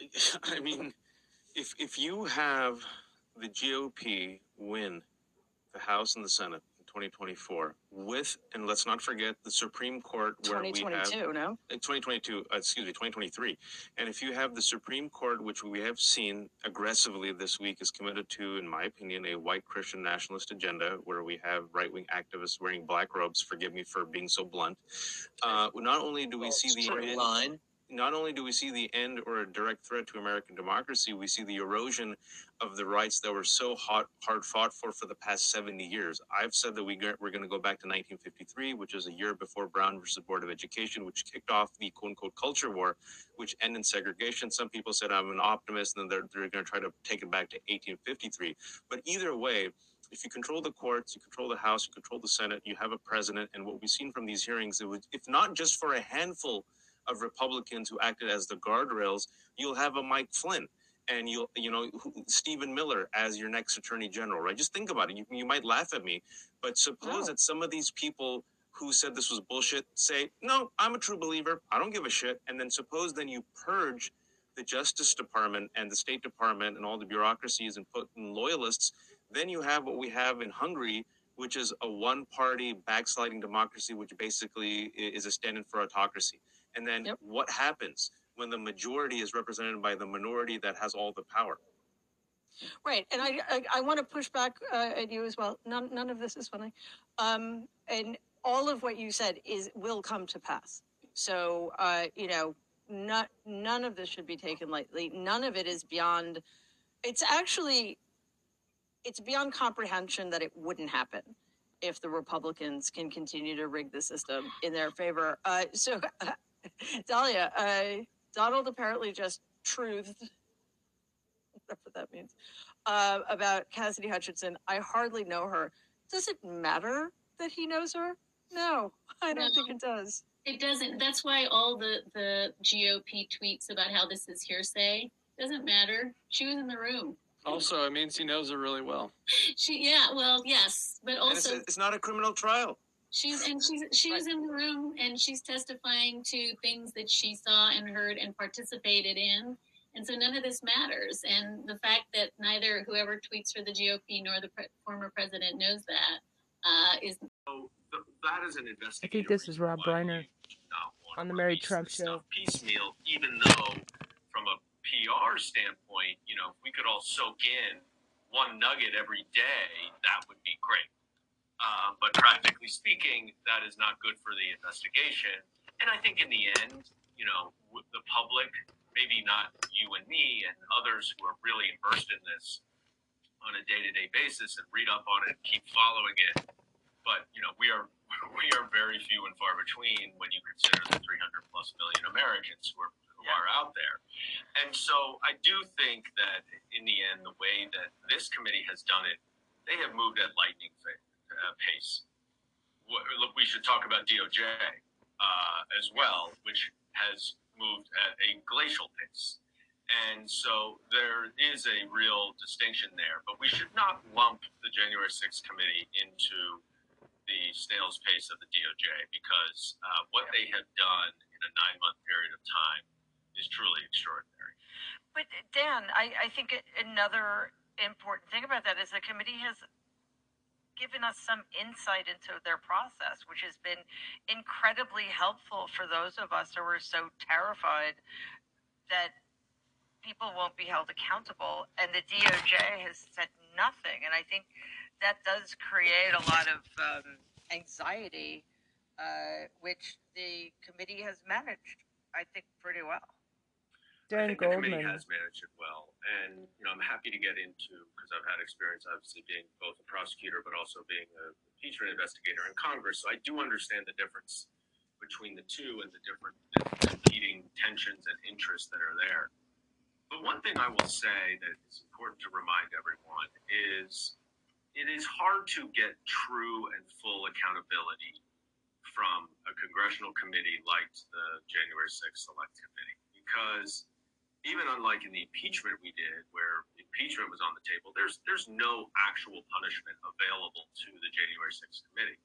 *laughs* I mean, if if you have the GOP win the House and the Senate 2024 with, and let's not forget the Supreme Court where we have 2022, no? in 2022, uh, excuse me, 2023. And if you have the Supreme Court, which we have seen aggressively this week, is committed to, in my opinion, a white Christian nationalist agenda where we have right wing activists wearing black robes. Forgive me for being so blunt. Uh, not only do we see the end, line. Not only do we see the end or a direct threat to American democracy, we see the erosion of the rights that were so hot, hard fought for for the past 70 years. I've said that we we're going to go back to 1953, which is a year before Brown versus Board of Education, which kicked off the quote unquote culture war, which ended segregation. Some people said I'm an optimist, and they're, they're going to try to take it back to 1853. But either way, if you control the courts, you control the House, you control the Senate, you have a president, and what we've seen from these hearings, it was, if not just for a handful of Republicans who acted as the guardrails, you'll have a Mike Flynn and you'll, you know, Stephen Miller as your next attorney general, right? Just think about it. You, you might laugh at me, but suppose that some of these people who said this was bullshit say, no, I'm a true believer. I don't give a shit. And then suppose then you purge the Justice Department and the State Department and all the bureaucracies and put in loyalists, then you have what we have in Hungary, which is a one party backsliding democracy, which basically is a stand in for autocracy. And then what happens? when the majority is represented by the minority that has all the power. Right, and I, I, I want to push back uh, at you as well. None, none of this is funny, um, and all of what you said is will come to pass. So, uh, you know, not none of this should be taken lightly. None of it is beyond. It's actually, it's beyond comprehension that it wouldn't happen if the Republicans can continue to rig the system in their favor. Uh, so, *laughs* *laughs* Dahlia, uh, Donald apparently just truthed whatever that means, uh, about Cassidy Hutchinson. I hardly know her. Does it matter that he knows her? No, I don't No. think it does. It doesn't. That's why all the the GOP tweets about how this is hearsay doesn't matter. She was in the room. Also, it means he knows her really well. *laughs* She, yeah, well, yes, but And it's, also it's not a criminal trial. She's and she's she was in the room and she's testifying to things that she saw and heard and participated in. And so none of this matters. And the fact that neither whoever tweets for the GOP nor the pre- former president knows that uh, is that is an investigation. I think this is Rob Reiner on the Mary Trump show. piecemeal, even though from a PR standpoint, you know, if we could all soak in one nugget every day, that would be great. Uh, but practically speaking, that is not good for the investigation. And I think in the end, you know, the public, maybe not you and me and others who are really immersed in this on a day-to-day basis and read up on it, and keep following it. But you know, we are *laughs* we are very few and far between when you consider the 300 plus million Americans who are who are out there. And so I do think that in the end, the way that this committee has done it, they have moved at lightning fa- uh, pace. Wh- Look, we should talk about DOJ uh, as well, which has moved at a glacial pace. And so there is a real distinction there, but we should not lump the January 6th committee into the snail's pace of the DOJ because uh, what they have done in a nine month period of time is truly extraordinary. But Dan, I, I think another important thing about that is the committee has given us some insight into their process, which has been incredibly helpful for those of us who are so terrified that people won't be held accountable. And the DOJ has said nothing. And I think that does create a lot of um, anxiety, uh, which the committee has managed, I think, pretty well. Dan I think the committee Goldman. has managed it well, and you know I'm happy to get into because I've had experience, obviously being both a prosecutor but also being a impeachment investigator in Congress. So I do understand the difference between the two and the different competing tensions and interests that are there. But one thing I will say that is important to remind everyone is it is hard to get true and full accountability from a congressional committee like the January 6th Select Committee because even unlike in the impeachment we did, where impeachment was on the table, there's there's no actual punishment available to the January 6th committee.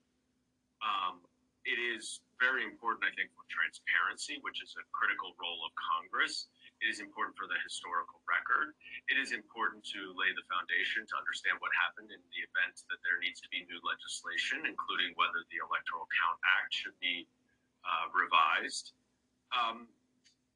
Um, it is very important, I think, for transparency, which is a critical role of Congress. It is important for the historical record. It is important to lay the foundation to understand what happened in the event that there needs to be new legislation, including whether the Electoral Count Act should be uh, revised. Um,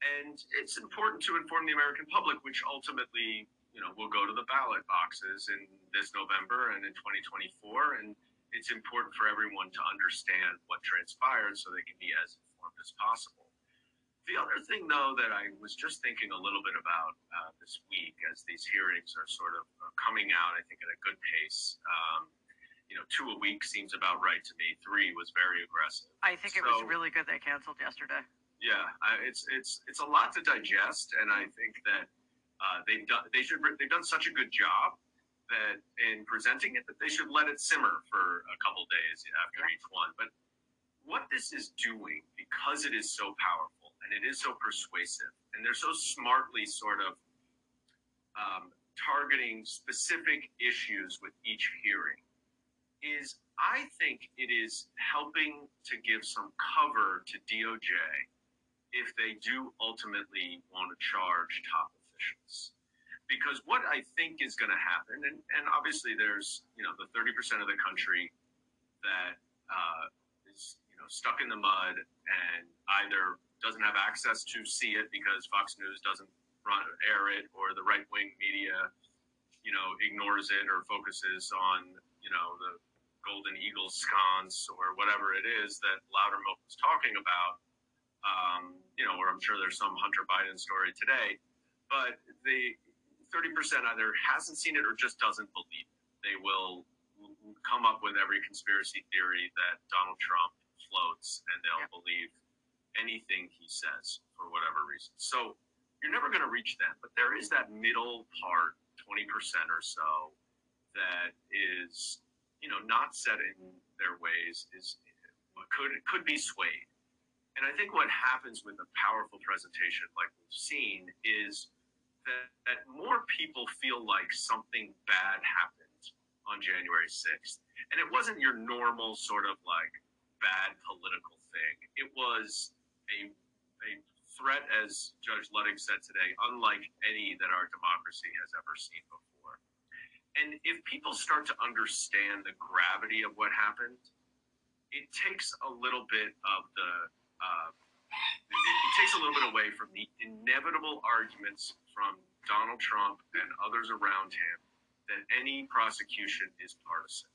and it's important to inform the American public, which ultimately, you know, will go to the ballot boxes in this November and in 2024. And it's important for everyone to understand what transpired so they can be as informed as possible. The other thing, though, that I was just thinking a little bit about uh, this week as these hearings are sort of uh, coming out, I think, at a good pace. Um, you know, two a week seems about right to me. Three was very aggressive. I think it was really good they canceled yesterday. Yeah, I, it's it's it's a lot to digest, and I think that uh, they've done they should they've done such a good job that in presenting it that they should let it simmer for a couple days after each one. But what this is doing, because it is so powerful and it is so persuasive, and they're so smartly sort of um, targeting specific issues with each hearing, is I think it is helping to give some cover to DOJ if they do ultimately want to charge top officials. Because what I think is going to happen, and, and obviously there's, you know, the 30% of the country that uh, is, you know, stuck in the mud and either doesn't have access to see it because Fox News doesn't run air it, or the right wing media, you know, ignores it or focuses on you know the Golden Eagle sconce or whatever it is that Loudermilk was talking about. Um, you know, or I'm sure there's some Hunter Biden story today, but the 30% either hasn't seen it or just doesn't believe it. They will come up with every conspiracy theory that Donald Trump floats and they'll believe anything he says for whatever reason. So you're never going to reach them, but there is that middle part, 20% or so, that is, you know, not set in their ways, is could could be swayed. And I think what happens with a powerful presentation like we've seen is that, that more people feel like something bad happened on January 6th. And it wasn't your normal sort of like bad political thing. It was a, a threat, as Judge Luttig said today, unlike any that our democracy has ever seen before. And if people start to understand the gravity of what happened, it takes a little bit of the uh, it, it takes a little bit away from the inevitable arguments from Donald Trump and others around him that any prosecution is partisan.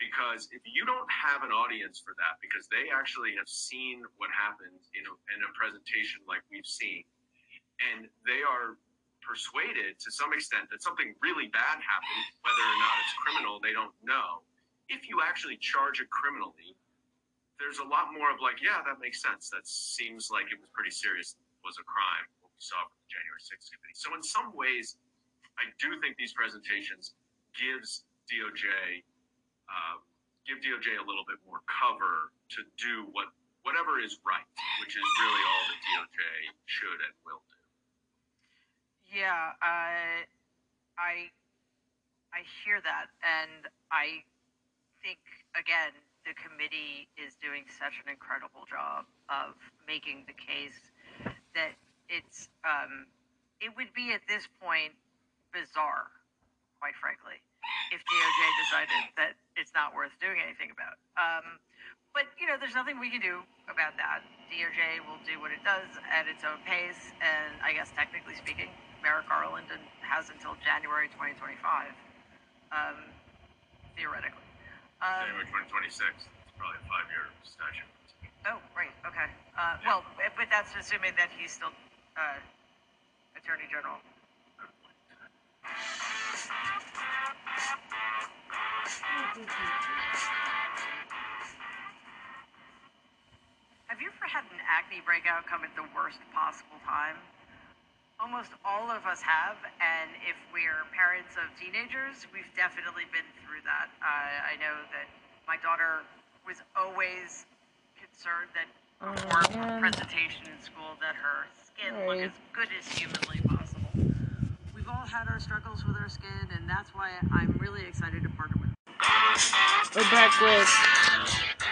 Because if you don't have an audience for that, because they actually have seen what happened in a, in a presentation like we've seen, and they are persuaded to some extent that something really bad happened, whether or not it's criminal, they don't know. If you actually charge it criminally, there's a lot more of like, yeah, that makes sense. That seems like it was pretty serious, was a crime, what we saw from the January 6th committee. So in some ways, I do think these presentations gives DOJ um, give DOJ a little bit more cover to do what whatever is right, which is really all that DOJ should and will do. Yeah, I, I, I hear that, and I think again the committee is doing such an incredible job of making the case that it's um, it would be at this point bizarre, quite frankly, if DOJ decided that it's not worth doing anything about. Um, but you know, there's nothing we can do about that. DOJ will do what it does at its own pace, and I guess technically speaking, Merrick Garland has until January 2025, um, theoretically. Um, January 2026. It's probably a five-year statute. Oh, right, okay. Uh, well, but- but that's assuming that he's still, uh, Attorney General. Have you ever had an acne breakout come at the worst possible time? Almost all of us have, and if we're parents of teenagers, we've definitely been through that. Uh, I know that my daughter was always concerned that Oh, before man. presentation in school that her skin look Right. as good as humanly possible. We've all had our struggles with our skin, and that's why I'm really excited to partner with. We're back with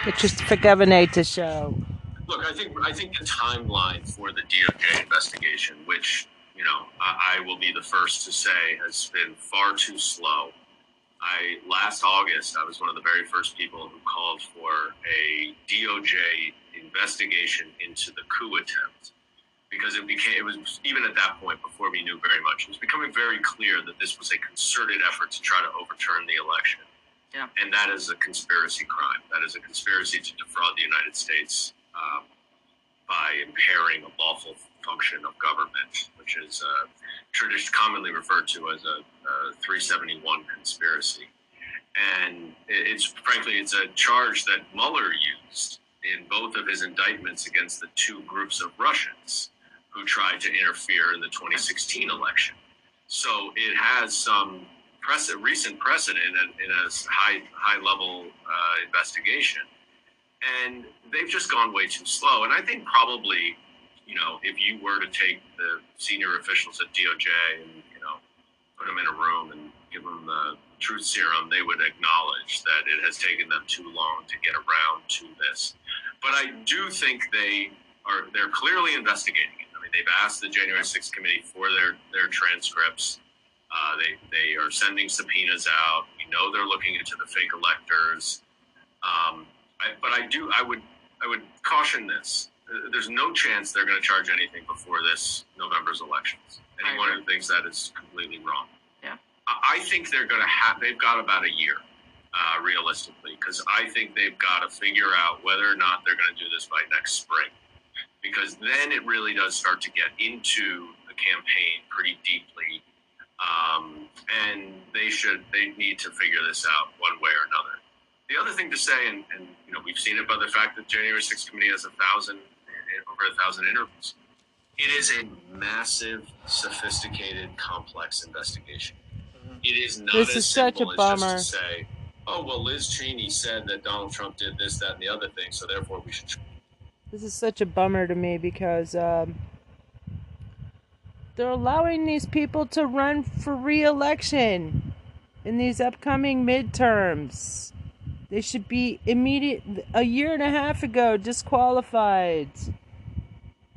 the Christopher Governator show. Look, I think I think the timeline for the DOJ investigation, which you know I, I will be the first to say has been far too slow. I last August I was one of the very first people who called for a DOJ investigation into the coup attempt because it became it was even at that point before we knew very much it was becoming very clear that this was a concerted effort to try to overturn the election Yeah. and that is a conspiracy crime that is a conspiracy to defraud the united states um, by impairing a lawful function of government which is uh, tradition commonly referred to as a, a 371 conspiracy and it's frankly it's a charge that Mueller used in both of his indictments against the two groups of Russians who tried to interfere in the 2016 election. So it has some recent precedent in, in a high high level uh, investigation, and they've just gone way too slow. And I think probably, you know, if you were to take the senior officials at DOJ and you know put them in a room and give them the truth serum, they would acknowledge that it has taken them too long to get around to this. But I do think they are they're clearly investigating it. I mean, they've asked the January 6th committee for their their transcripts. Uh, they they are sending subpoenas out. We know they're looking into the fake electors. Um, I, but I do I would I would caution this. There's no chance they're going to charge anything before this November's elections. Anyone who thinks that is completely wrong. Yeah. I I think they're going to have. They've got about a year, uh, realistically, because I think they've got to figure out whether or not they're going to do this by next spring, because then it really does start to get into the campaign pretty deeply, um, and they should. They need to figure this out one way or another. The other thing to say, and, and you know, we've seen it by the fact that January 6th committee has a thousand, over a thousand interviews. It is a massive, sophisticated, complex investigation. It is not This as is such a simple as bummer. just to say, "Oh well, Liz Cheney said that Donald Trump did this, that, and the other thing, so therefore we should." This is such a bummer to me because um, they're allowing these people to run for re-election in these upcoming midterms. They should be immediate a year and a half ago disqualified.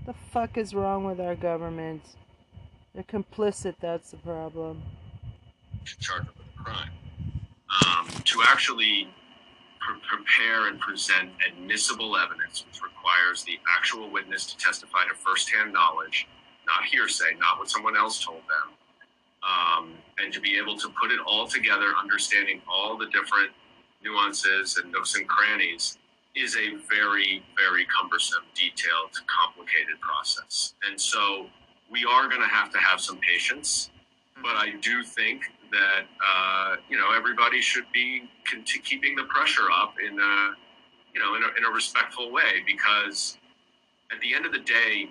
The fuck is wrong with our government? They're complicit. That's the problem. should charge them with a crime. Um, to actually pre- prepare and present admissible evidence, which requires the actual witness to testify to firsthand knowledge, not hearsay, not what someone else told them, um, and to be able to put it all together, understanding all the different nuances and nooks and crannies, is a very, very cumbersome, detailed, complicated process. And so we are going to have to have some patience but I do think that uh, you know everybody should be conti- keeping the pressure up in a you know in a, in a respectful way because at the end of the day,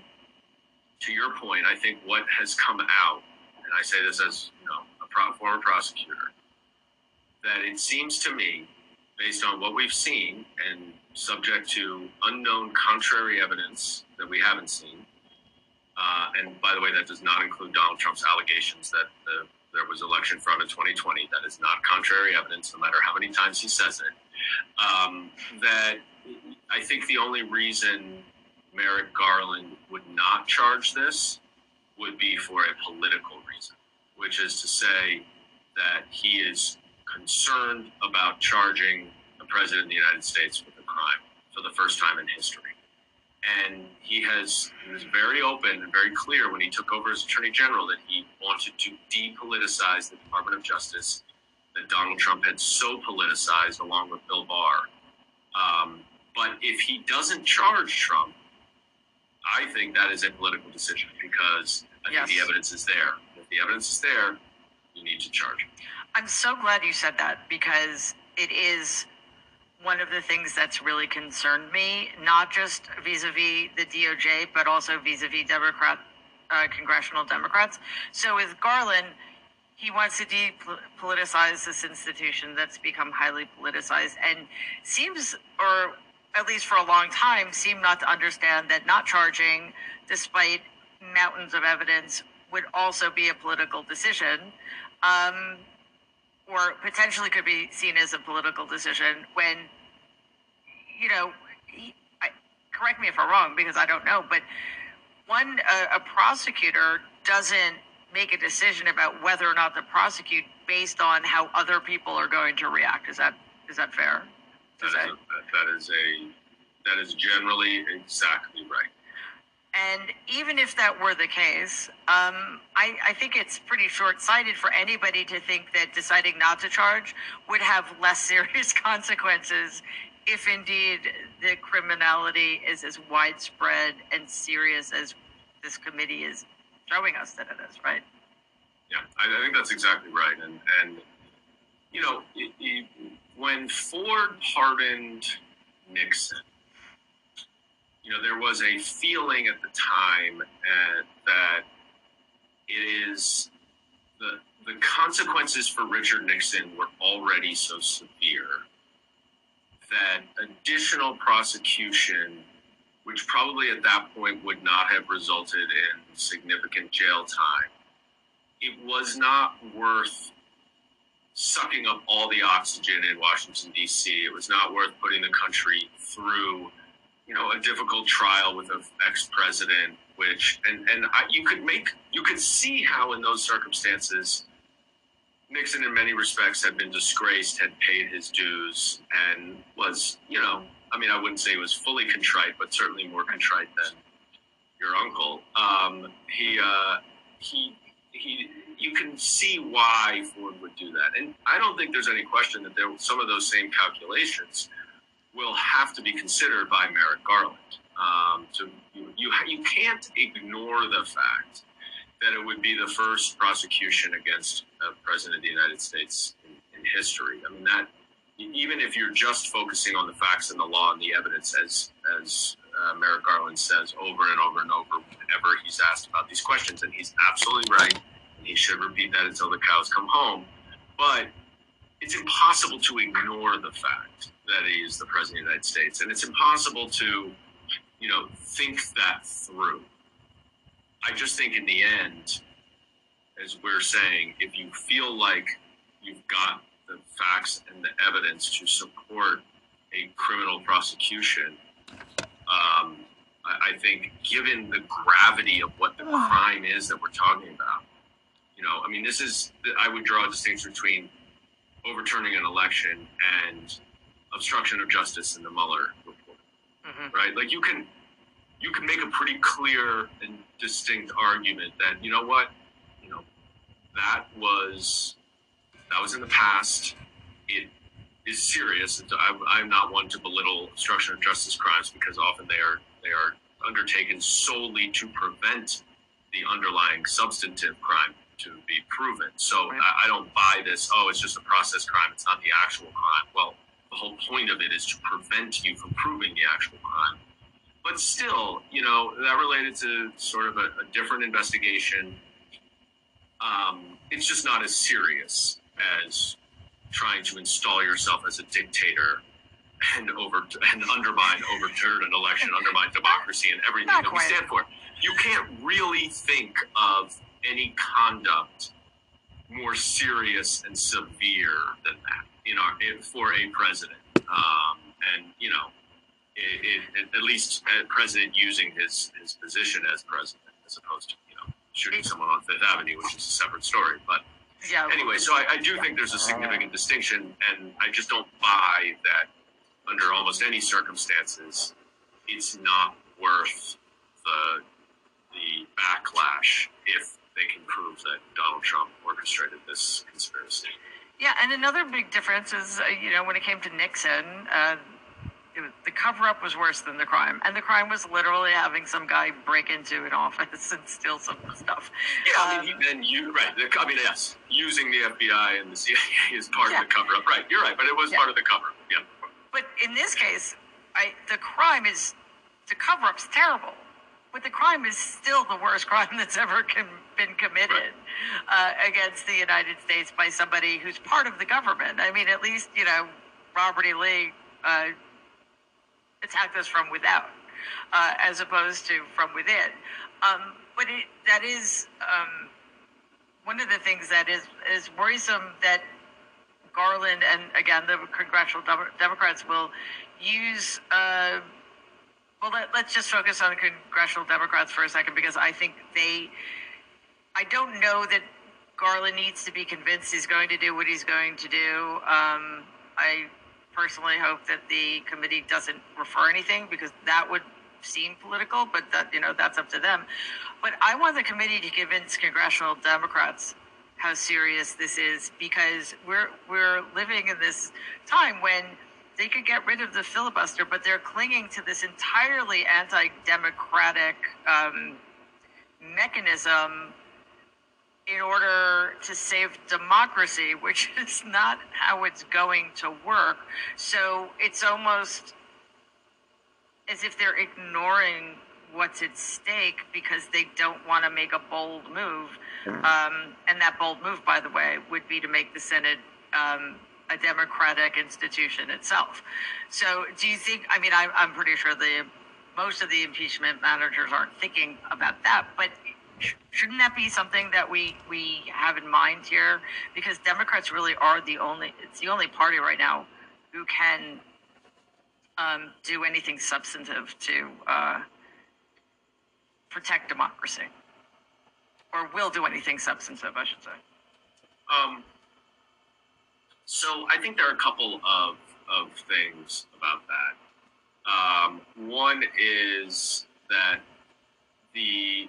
to your point, I think what has come out, and I say this as you know a pro- former prosecutor, that it seems to me, based on what we've seen and subject to unknown contrary evidence that we haven't seen, uh, and by the way, that does not include Donald Trump's allegations that the, there was election fraud in 2020. That is not contrary evidence, no matter how many times he says it. Um, that I think the only reason Merrick Garland would not charge this would be for a political reason, which is to say that he is concerned about charging the president of the United States crime for the first time in history and he has he was very open and very clear when he took over as attorney general that he wanted to depoliticize the Department of Justice that Donald Trump had so politicized along with Bill Barr. Um, but if he doesn't charge Trump, I think that is a political decision because I think the evidence is there. If the evidence is there, you need to charge him. I'm so glad you said that because it is one of the things that's really concerned me, not just vis-a-vis the DOJ, but also vis-a-vis Democrat, uh, congressional Democrats. So with Garland, he wants to depoliticize this institution that's become highly politicized and seems, or at least for a long time, seemed not to understand that not charging, despite mountains of evidence, would also be a political decision. Um, or potentially could be seen as a political decision when, you know, he, I, correct me if I'm wrong because I don't know, but one a, a prosecutor doesn't make a decision about whether or not to prosecute based on how other people are going to react. Is that is that fair? That is, a, that- that is a that is generally exactly right. And even if that were the case, um, I, I think it's pretty short sighted for anybody to think that deciding not to charge would have *laughs* less serious *laughs* consequences if indeed the criminality is as widespread and serious as this committee is showing us that it is, right? Yeah, I, I think that's exactly right. And and you know, it, it, when Ford pardoned Nixon, you know, there was a feeling at the time uh, that it is the the consequences for Richard Nixon were already so severe that additional prosecution, which probably at that point would not have resulted in significant jail time, it was not worth sucking up all the oxygen in Washington D.C. It was not worth putting the country through, you know, a difficult trial with an ex-president. Which and and I, you could make you could see how in those circumstances, Nixon in many respects had been disgraced, had paid his dues, and was you know I mean, I wouldn't say he was fully contrite, but certainly more contrite than your uncle. Um, he, uh, he, he, you can see why Ford would do that. And I don't think there's any question that there, were some of those same calculations will have to be considered by Merrick Garland. Um, so you, you, you can't ignore the fact that it would be the first prosecution against a president of the United States in, in history. I mean, that even if you're just focusing on the facts and the law and the evidence, as as uh, Merrick Garland says over and over and over whenever he's asked about these questions, and he's absolutely right, and he should repeat that until the cows come home. But it's impossible to ignore the fact that he is the president of the United States, and it's impossible to, you know, think that through. I just think in the end, as we're saying, if you feel like you've got the facts and the evidence to support a criminal prosecution, um, I, I think given the gravity of what the crime is that we're talking about, you know, I mean, this is, I would draw a distinction between overturning an election and obstruction of justice in the Mueller report, mm-hmm. right? Like you can, you can make a pretty clear and distinct argument that you know what, you know, that was that was in the past. It is serious. I, I'm not one to belittle obstruction of justice crimes because often they are they are undertaken solely to prevent the underlying substantive crime to be proven. So I, I don't buy this. Oh, it's just a process crime. It's not the actual crime. Well, the whole point of it is to prevent you from proving the actual crime. But still, you know, that related to sort of a, a different investigation. Um, it's just not as serious as trying to install yourself as a dictator and over and undermine, overturn an election, undermine *laughs* democracy and everything Not that we stand for. You can't really think of any conduct more serious and severe than that in our in, for a president. Um, and you know, it, it, at least a president using his his position as president, as opposed to you know shooting someone on Fifth Avenue, which is a separate story. But Yeah. anyway, so I, I do think there's a significant distinction, and I just don't buy that under almost any circumstances, it's not worth the the backlash if they can prove that Donald Trump orchestrated this conspiracy. Yeah, and another big difference is, uh, you know, when it came to Nixon, uh, it, was- the cover up was worse than the crime. And the crime was literally having some guy break into an *laughs* office and steal some stuff. Yeah, I mean, he, then you right. The, I mean, yes, using the FBI and the CIA *laughs* is part of the cover up. Right, you're right, but it was part of the cover. Yeah. But in this case, I, the crime is, the cover up's terrible. But the crime is still the worst *laughs* crime that's ever com- been committed uh, against the United States by somebody who's part of the government. I mean, at least, you know, Robert E. Lee uh, attacked us from without, uh, as opposed to from within. Um, but it, that is um, one of the things that is, is worrisome that Garland and again the congressional Dem- Democrats will use. Uh, well, let, let's just focus on the congressional Democrats for a second because I think they. I don't know that Garland needs to be convinced he's going to do what he's going to do. Um, I personally hope that the committee doesn't refer anything because that would seem political, but that you know that's up to them. But I want the committee to convince congressional Democrats how serious this is because we're we're living in this time when they could get rid of the filibuster, but they're clinging to this entirely anti-democratic um, mechanism in order to save democracy, which *laughs* is not how it's going to work. So it's almost as if they're ignoring what's at stake because they don't want to make a bold move. Um, and that bold move, by the way, would be to make the Senate um, a democratic institution itself. So, do you think? I mean, I, I'm pretty sure the most of the impeachment managers aren't thinking about that, but shouldn't that be something that we we have in mind here? Because Democrats really are the only it's the only party right now who can um, do anything substantive to uh, protect democracy, or will do anything substantive, I should say. Um, so I think there are a couple of, of things about that. One is that the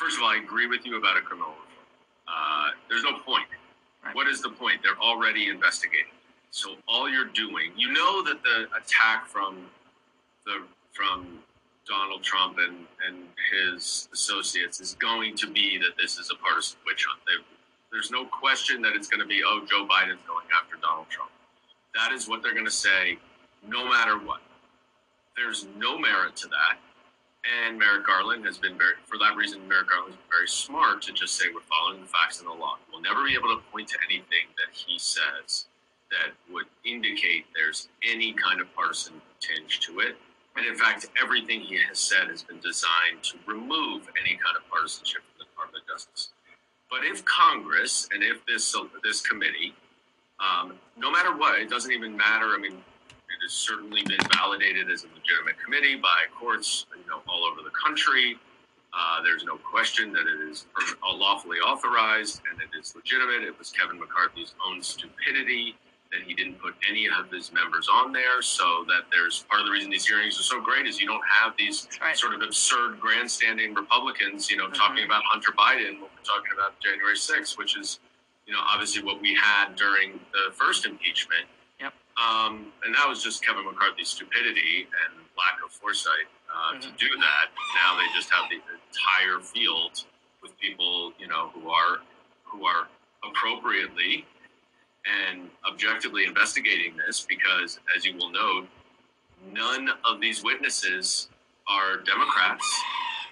first of all, I agree with you about a criminal reform. Uh, there's no point. What is the point? They're already investigating. So all you're doing, you know that the attack from the from Donald Trump and, and his associates is going to be that this is a partisan witch hunt. They, there's no question that it's going to be, oh, Joe Biden's going after Donald Trump. That is what they're going to say, no matter what. There's no merit to that. And Merrick Garland has been very, for that reason, Merrick Garland is very smart to just say we're following the facts and the law. We'll never be able to point to anything that he says that would indicate there's any kind of partisan tinge to it. And in fact, everything he has said has been designed to remove any kind of partisanship from the Department of Justice. But if Congress and if this this committee, um, no matter what, it doesn't even matter. I mean, it has certainly been validated as a legitimate committee by courts, you know, all over the country. Uh, there's no question that it is lawfully authorized and it is legitimate. It was Kevin McCarthy's own stupidity that he didn't put any of his members on there. So that there's part of the reason these hearings are so great is you don't have these right. sort of absurd grandstanding Republicans, you know, mm-hmm. talking about Hunter Biden, what we're talking about January 6th, which is, you know, obviously what we had during the first impeachment. Um, and that was just Kevin McCarthy's stupidity and lack of foresight uh, mm-hmm. to do that. Now they just have the entire field with people, you know, who are who are appropriately and objectively investigating this because, as you will note, none of these witnesses are Democrats.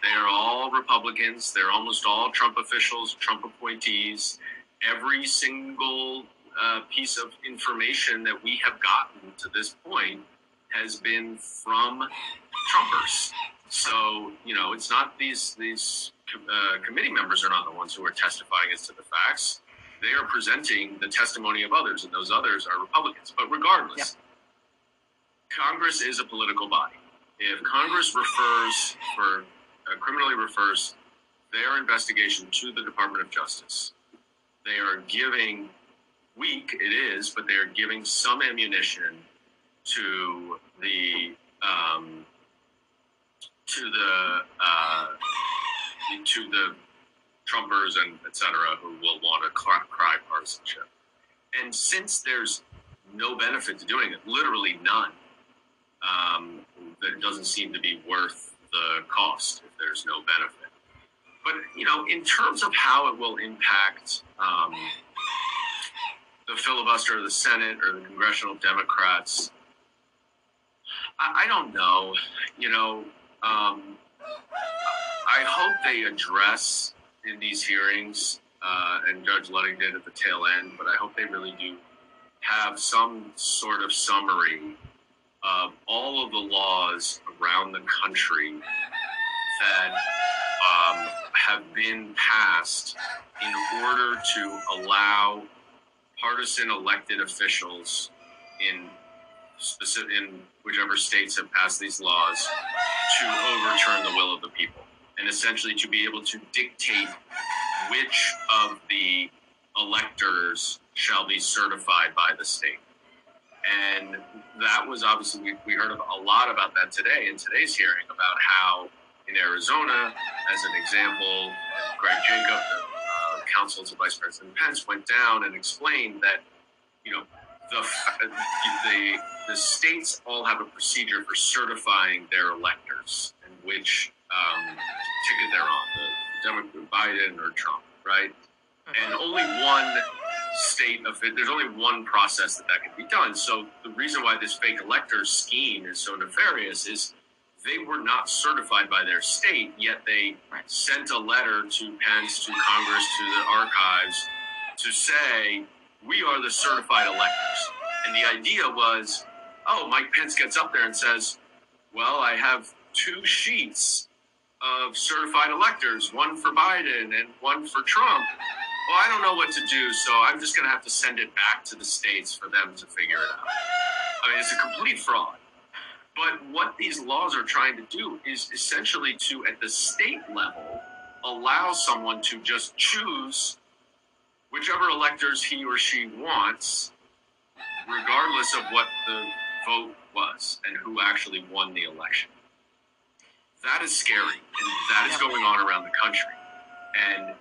They are all Republicans. They're almost all Trump officials, Trump appointees. Every single uh, piece of information that we have gotten to this point has been from Trumpers. So you know, it's not these these uh, committee members are not the ones who are testifying as to the facts they are presenting the testimony of others, and those others are Republicans. But regardless, Congress is a political body. If Congress refers for uh, criminally refers their investigation to the Department of Justice, they are giving weak it is, but they are giving some ammunition to the um, to the uh, to the Trumpers and etc. who will want to cry, cry partisanship. And since there's no benefit to doing it, literally none, um, that doesn't seem to be worth the cost if there's no benefit. But you know, in terms of how it will impact um, the filibuster of the Senate or the congressional Democrats, I, I don't know. You know, um, I hope they address in these hearings, uh, and Judge Luttig did at the tail end, but I hope they really do have some sort of summary of all of the laws around the country that um, have been passed in order to allow partisan elected officials in specific in whichever states have passed these laws to overturn the will of the people and essentially to be able to dictate which of the electors shall be certified by the state. And that was obviously, we, we heard a lot about that today in today's hearing about how in Arizona, as an example, Greg Jacob, counsel to Vice President Pence, went down and explained that, you know, the, the, the states all have a procedure for certifying their electors and which um, ticket they're on, the Democrat, Biden or Trump, right? And only one state of it, there's only one process that that can be done. So the reason why this fake elector scheme is so nefarious is they were not certified by their state, yet they sent a letter to Pence, to Congress, to the archives to say, we are the certified electors. And the idea was, oh, Mike Pence gets up there and says, well, I have two sheets of certified electors, one for Biden and one for Trump. Well, I don't know what to do, so I'm just going to have to send it back to the states for them to figure it out. I mean, it's a complete fraud. But what these laws are trying to do is essentially to, at the state level, allow someone to just choose whichever electors he or she wants, regardless of what the vote was and who actually won the election. That is scary, and that is going on around the country. And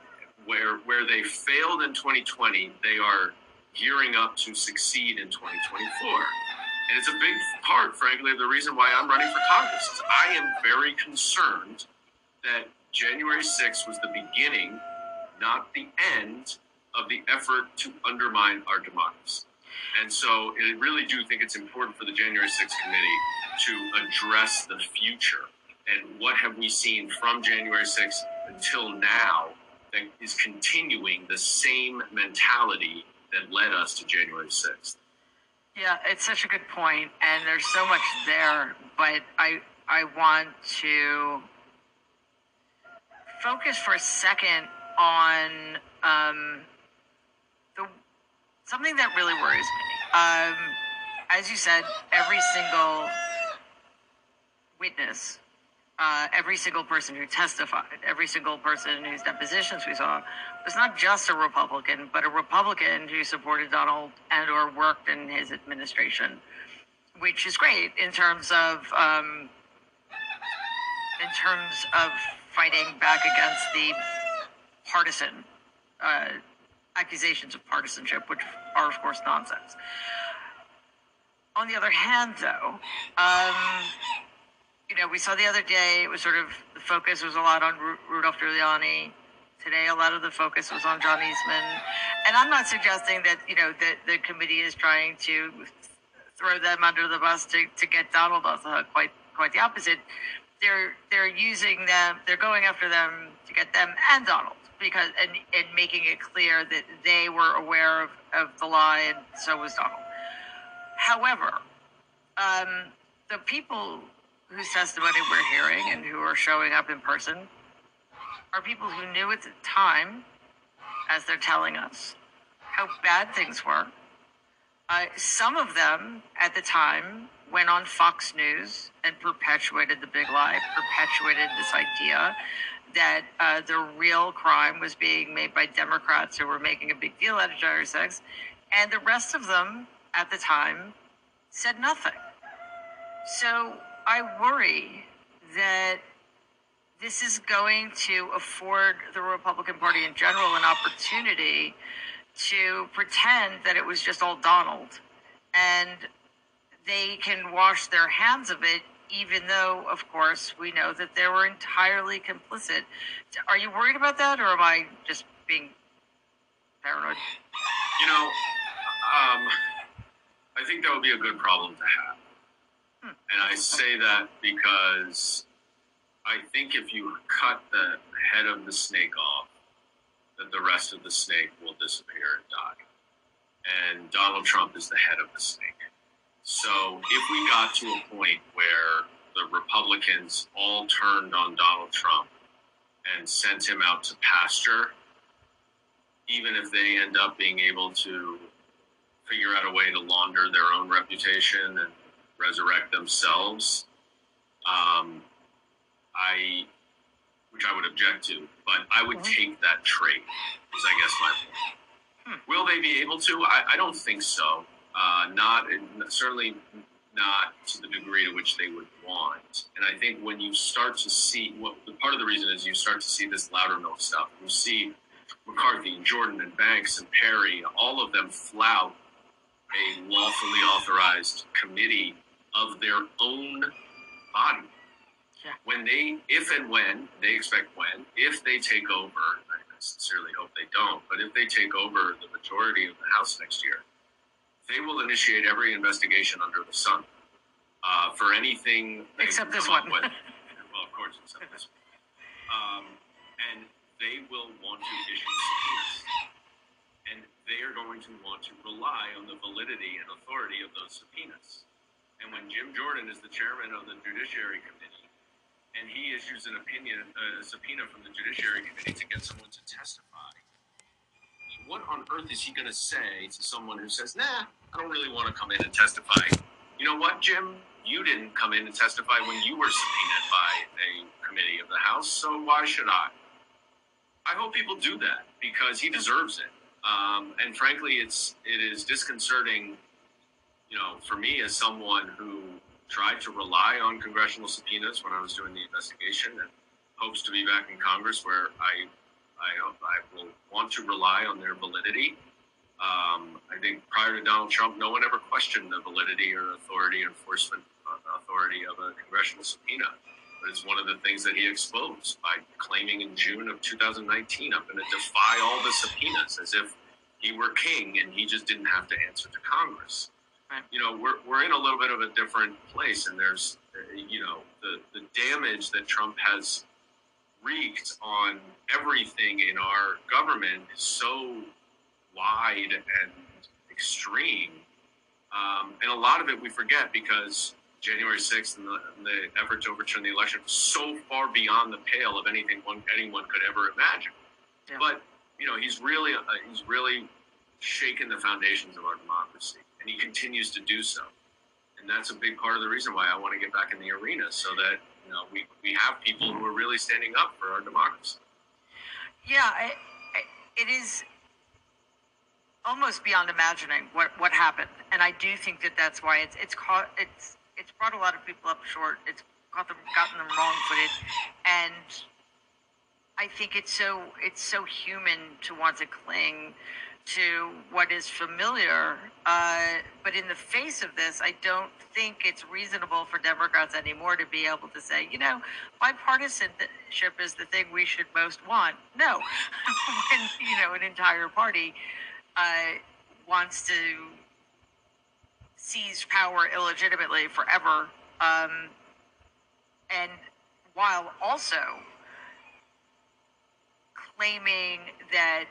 where where they failed in 2020, they are gearing up to succeed in 2024. And it's a big part, frankly, of the reason why I'm running for Congress. Is I am very concerned that January 6th was the beginning, not the end, of the effort to undermine our democracy. And so I really do think it's important for the January 6th committee to address the future and what have we seen from January 6th until now that is continuing the same mentality that led us to January 6th. Yeah, it's such a good point, and there's so much there. But I I want to focus for a second on um, the something that really worries me. Um, as you said, every single witness, uh, every single person who testified, every single person whose depositions we saw was not just a Republican, but a Republican who supported Donald and or worked in his administration, which is great in terms of um, in terms of fighting back against the partisan uh, accusations of partisanship, which are of course nonsense. On the other hand, though, um, you know, we saw the other day it was sort of the focus was a lot on Ru- Rudolph Giuliani. Today, a lot of the focus was on John Eastman, and I'm not suggesting that you know that the committee is trying to throw them under the bus to, to get Donald off the hook. Quite quite the opposite. They're they're using them. They're going after them to get them and Donald because and and making it clear that they were aware of, of the lie and so was Donald. However, um, the people whose testimony we're hearing and who are showing up in person are people who knew at the time, as they're telling us, how bad things were. Uh, some of them at the time went on Fox News and perpetuated the big lie, perpetuated this idea that uh, the real crime was being made by Democrats who were making a big deal out of January 6th. And the rest of them at the time said nothing. So I worry that this is going to afford the Republican Party in general an opportunity to pretend that it was just all Donald and they can wash their hands of it, even though, of course, we know that they were entirely complicit. Are you worried about that, or am I just being paranoid? You know, um, I think that would be a good problem to have. And I say that because I think if you cut the head of the snake off, that the rest of the snake will disappear and die. And Donald Trump is the head of the snake. So if we got to a point where the Republicans all turned on Donald Trump and sent him out to pasture, even if they end up being able to figure out a way to launder their own reputation and resurrect themselves, um, I, which I would object to, but I would take that trade. Is I guess my point. Will they be able to? I, I don't think so. Uh, not certainly not to the degree to which they would want. And I think when you start to see what part of the reason is you start to see this louder Loudermilk stuff. You see McCarthy and Jordan and Banks and Perry, all of them flout a lawfully authorized committee of their own body. When they, if and when, they expect when, if they take over, I sincerely hope they don't, but if they take over the majority of the House next year, they will initiate every investigation under the sun uh, for anything Except this one. *laughs* well, of course, except this one. Um, and they will want to issue subpoenas. And they are going to want to rely on the validity and authority of those subpoenas. And when Jim Jordan is the chairman of the Judiciary Committee, and he issues an opinion, a subpoena from the Judiciary Committee to get someone to testify, what on earth is he going to say to someone who says, "Nah, I don't really want to come in and testify"? You know what, Jim? You didn't come in and testify when you were subpoenaed by a committee of the House, so why should I? I hope people do that because he deserves it. Um, and frankly, it's it is disconcerting, you know, for me as someone who tried to rely on congressional subpoenas when I was doing the investigation, and hopes to be back in Congress where I I, I will want to rely on their validity. Um, I think prior to Donald Trump, no one ever questioned the validity or authority, enforcement uh, authority of a congressional subpoena. But it's one of the things that he exposed by claiming in June of 2019, I'm going to defy all the subpoenas as if he were king and he just didn't have to answer to Congress. You know, we're, we're in a little bit of a different place, and there's, you know, the, the damage that Trump has wreaked on everything in our government is so wide and extreme. Um, and a lot of it we forget because January 6th and the, and the effort to overturn the election was so far beyond the pale of anything one, anyone could ever imagine. But, you know, he's really, uh, he's really shaken the foundations of our democracy, and he continues to do so. And that's a big part of the reason why I want to get back in the arena so that, you know, we, we have people who are really standing up for our democracy. Yeah, I, I, it is almost beyond imagining what, what happened, and I do think that that's why it's it's caught it's it's brought a lot of people up short. It's got them gotten them wrong footed, and I think it's so it's so human to want to cling to what is familiar. Uh, but in the face of this, I don't think it's reasonable for Democrats anymore to be able to say, you know, bipartisanship is the thing we should most want. No, *laughs* when you know an entire party uh, wants to seize power illegitimately forever, um, and while also claiming that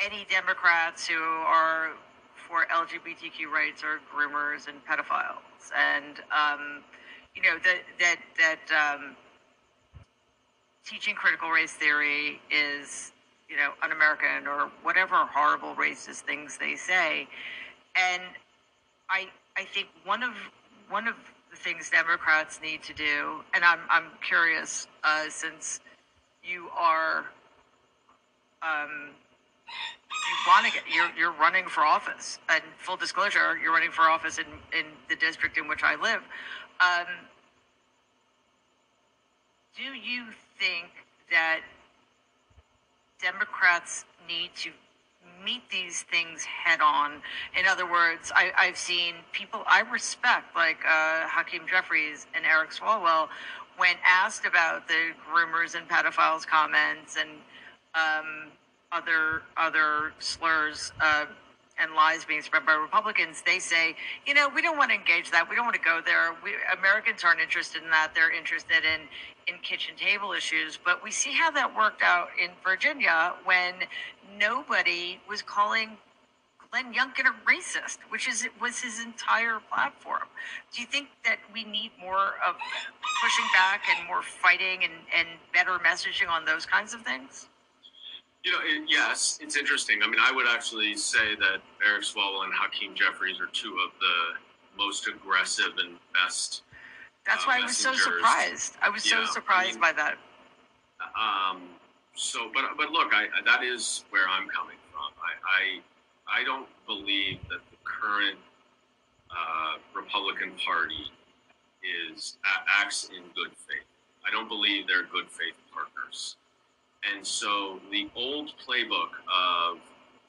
any Democrats who are for LGBTQ rights are groomers and pedophiles, and um, you know that that that um, teaching critical race theory is you know un-American or whatever horrible racist things they say, and I I think one of one of the things Democrats need to do, and I'm I'm curious uh, since you are um, you want to get you're you're running for office. And full disclosure you're running for office in in the district in which I live. Um, do you think that Democrats need to meet these things head on? In other words I, I've seen people I respect like uh, Hakeem Jeffries and Eric Swalwell when asked about the rumors and pedophiles comments and um, other other slurs uh, and lies being spread by Republicans, they say, you know, we don't want to engage that. We don't want to go there. We, Americans aren't interested in that. They're interested in in kitchen table issues. But we see how that worked out in Virginia when nobody was calling Glenn Youngkin a racist, which is was his entire platform. Do you think that we need more of pushing back and more fighting and, and better messaging on those kinds of things? You know, it, yes, it's interesting. I mean, I would actually say that Eric Swalwell and Hakeem Jeffries are two of the most aggressive and best. That's uh, why I was so surprised. I was so Yeah, I surprised mean, by that. Um, so, but but look, I that is where I'm coming from. I I, I don't believe that the current uh, Republican Party is acts in good faith. I don't believe they're good faith partners. And so the old playbook of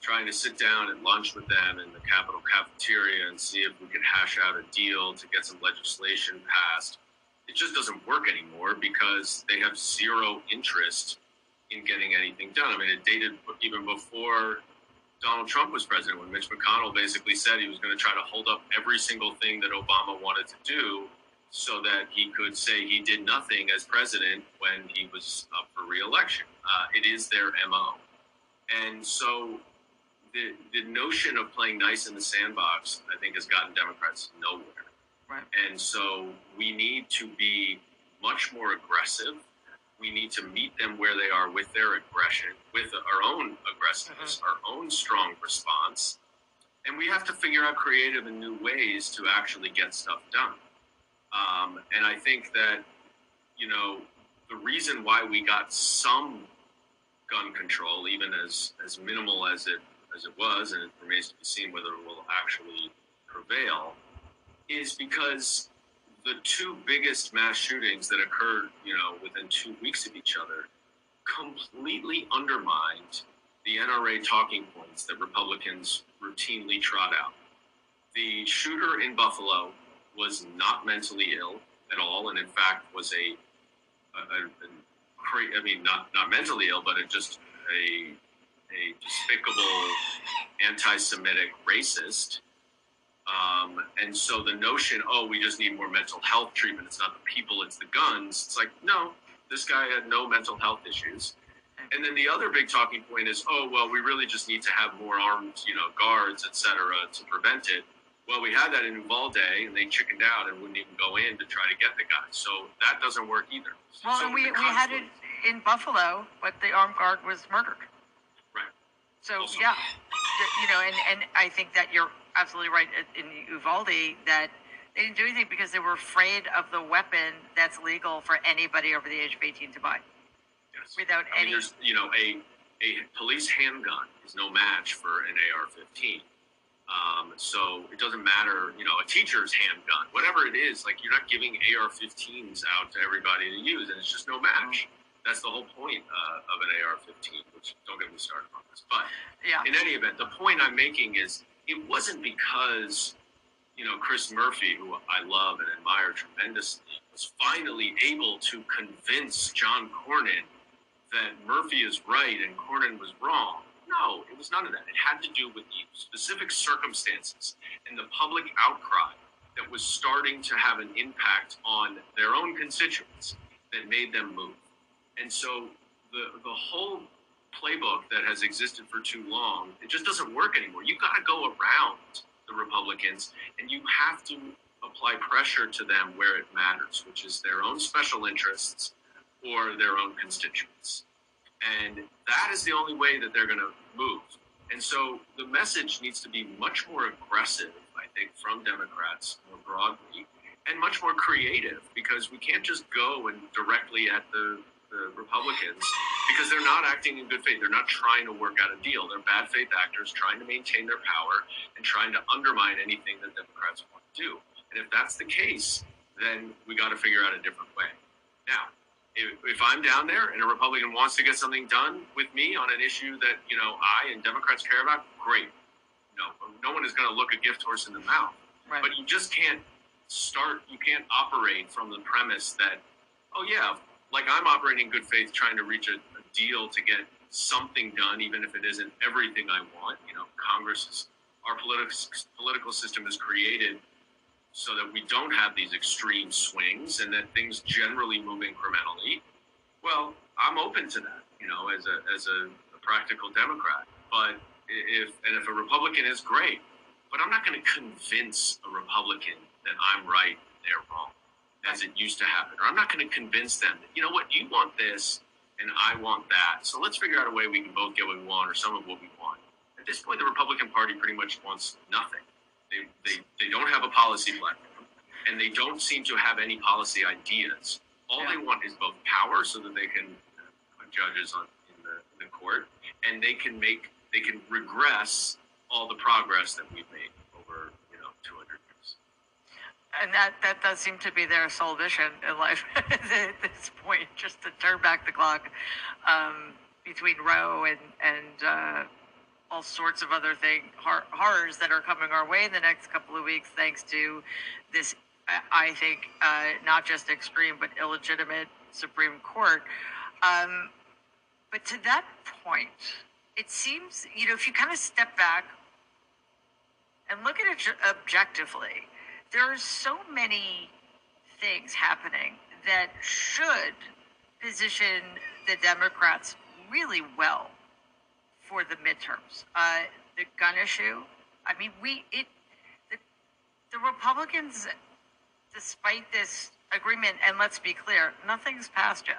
trying to sit down at lunch with them in the Capitol cafeteria and see if we could hash out a deal to get some legislation passed, it just doesn't work anymore because they have zero interest in getting anything done. I mean, it dated even before Donald Trump was president when Mitch McConnell basically said he was going to try to hold up every single thing that Obama wanted to do so that he could say he did nothing as president when he was up for reelection. Uh, it is their MO. And so the, the notion of playing nice in the sandbox, I think, has gotten Democrats nowhere. Right. And so we need to be much more aggressive. We need to meet them where they are with their aggression, with our own aggressiveness, our own strong response. And we have to figure out creative and new ways to actually get stuff done. Um, and I think that, you know, the reason why we got some gun control, even as, as minimal as it as it was, and it remains to be seen whether it will actually prevail, is because the two biggest mass shootings that occurred, you know, within two weeks of each other, completely undermined the NRA talking points that Republicans routinely trot out. The shooter in Buffalo was not mentally ill at all, and in fact was a, I mean, not not mentally ill, but a, just a a despicable anti-Semitic racist. Um, and so the notion, oh, we just need more mental health treatment. It's not the people, it's the guns. It's like, no, this guy had no mental health issues. And then the other big talking point is, oh, well, we really just need to have more armed, you know, guards, et cetera, to prevent it. Well, we had that in Uvalde, and they chickened out and wouldn't even go in to try to get the guy. So that doesn't work either. Well, so and we, we had it in Buffalo, but the armed guard was murdered. Right. So yeah, you know, and and I think that you're absolutely right uh, in Uvalde that they didn't do anything because they were afraid of the weapon that's legal for anybody over the age of 18 to buy. Yes. Without I mean, any, there's, you know, a a police handgun is no match for an AR-15. Um, so it doesn't matter, you know, a teacher's handgun, whatever it is. Like you're not giving AR-15s out to everybody to use, and it's just no match. That's the whole point uh, of an AR-15. Which don't get me started on this, but yeah. in any event, the point I'm making is it wasn't because you know Chris Murphy, who I love and admire tremendously, was finally able to convince John Cornyn that Murphy is right and Cornyn was wrong. No, it was none of that. It had to do with the specific circumstances and the public outcry that was starting to have an impact on their own constituents that made them move. And so the the whole playbook that has existed for too long, it just doesn't work anymore. You've got to go around the Republicans and you have to apply pressure to them where it matters, which is their own special interests or their own constituents. And that is the only way that they're going to move. And so the message needs to be much more aggressive, I think, from Democrats more broadly and much more creative because we can't just go and directly at the, the Republicans because they're not acting in good faith. They're not trying to work out a deal. They're bad faith actors trying to maintain their power and trying to undermine anything that Democrats want to do. And if that's the case, then we got to figure out a different way. Now, if, if I'm down there and a Republican wants to get something done with me on an issue that you know I and Democrats care about, great. No, no one is going to look a gift horse in the mouth. Right. But you just can't start. You can't operate from the premise that, oh yeah, like I'm operating in good faith, trying to reach a, a deal to get something done, even if it isn't everything I want. You know, Congress is our political political system is created so that we don't have these extreme swings and that things generally move incrementally. Well, I'm open to that, you know, as a as a, a practical Democrat. But if and if a Republican is great, but I'm not going to convince a Republican that I'm right they're wrong, as it used to happen. Or I'm not going to convince them that you know what you want this and I want that. So let's figure out a way we can both get what we want or some of what we want. At this point, the Republican Party pretty much wants nothing. They, they, they don't have a policy platform, and they don't seem to have any policy ideas. All they want is both power, so that they can put judges on in the, in the court, and they can make they can regress all the progress that we've made over you know 200 years. and that that does seem to be their sole vision in life *laughs* at this point, just to turn back the clock um, between Roe and and uh, all sorts of other thing hor- horrors that are coming our way in the next couple of weeks, thanks to this. I- think uh, not just extreme but illegitimate Supreme Court. Um, but to that point, it seems you know if you kind of step back and look at it objectively, there are so many things happening that should position the Democrats really well for the midterms. Uh, the gun issue, I mean, we it the, the Republicans, despite this agreement, and let's be clear, nothing's passed yet.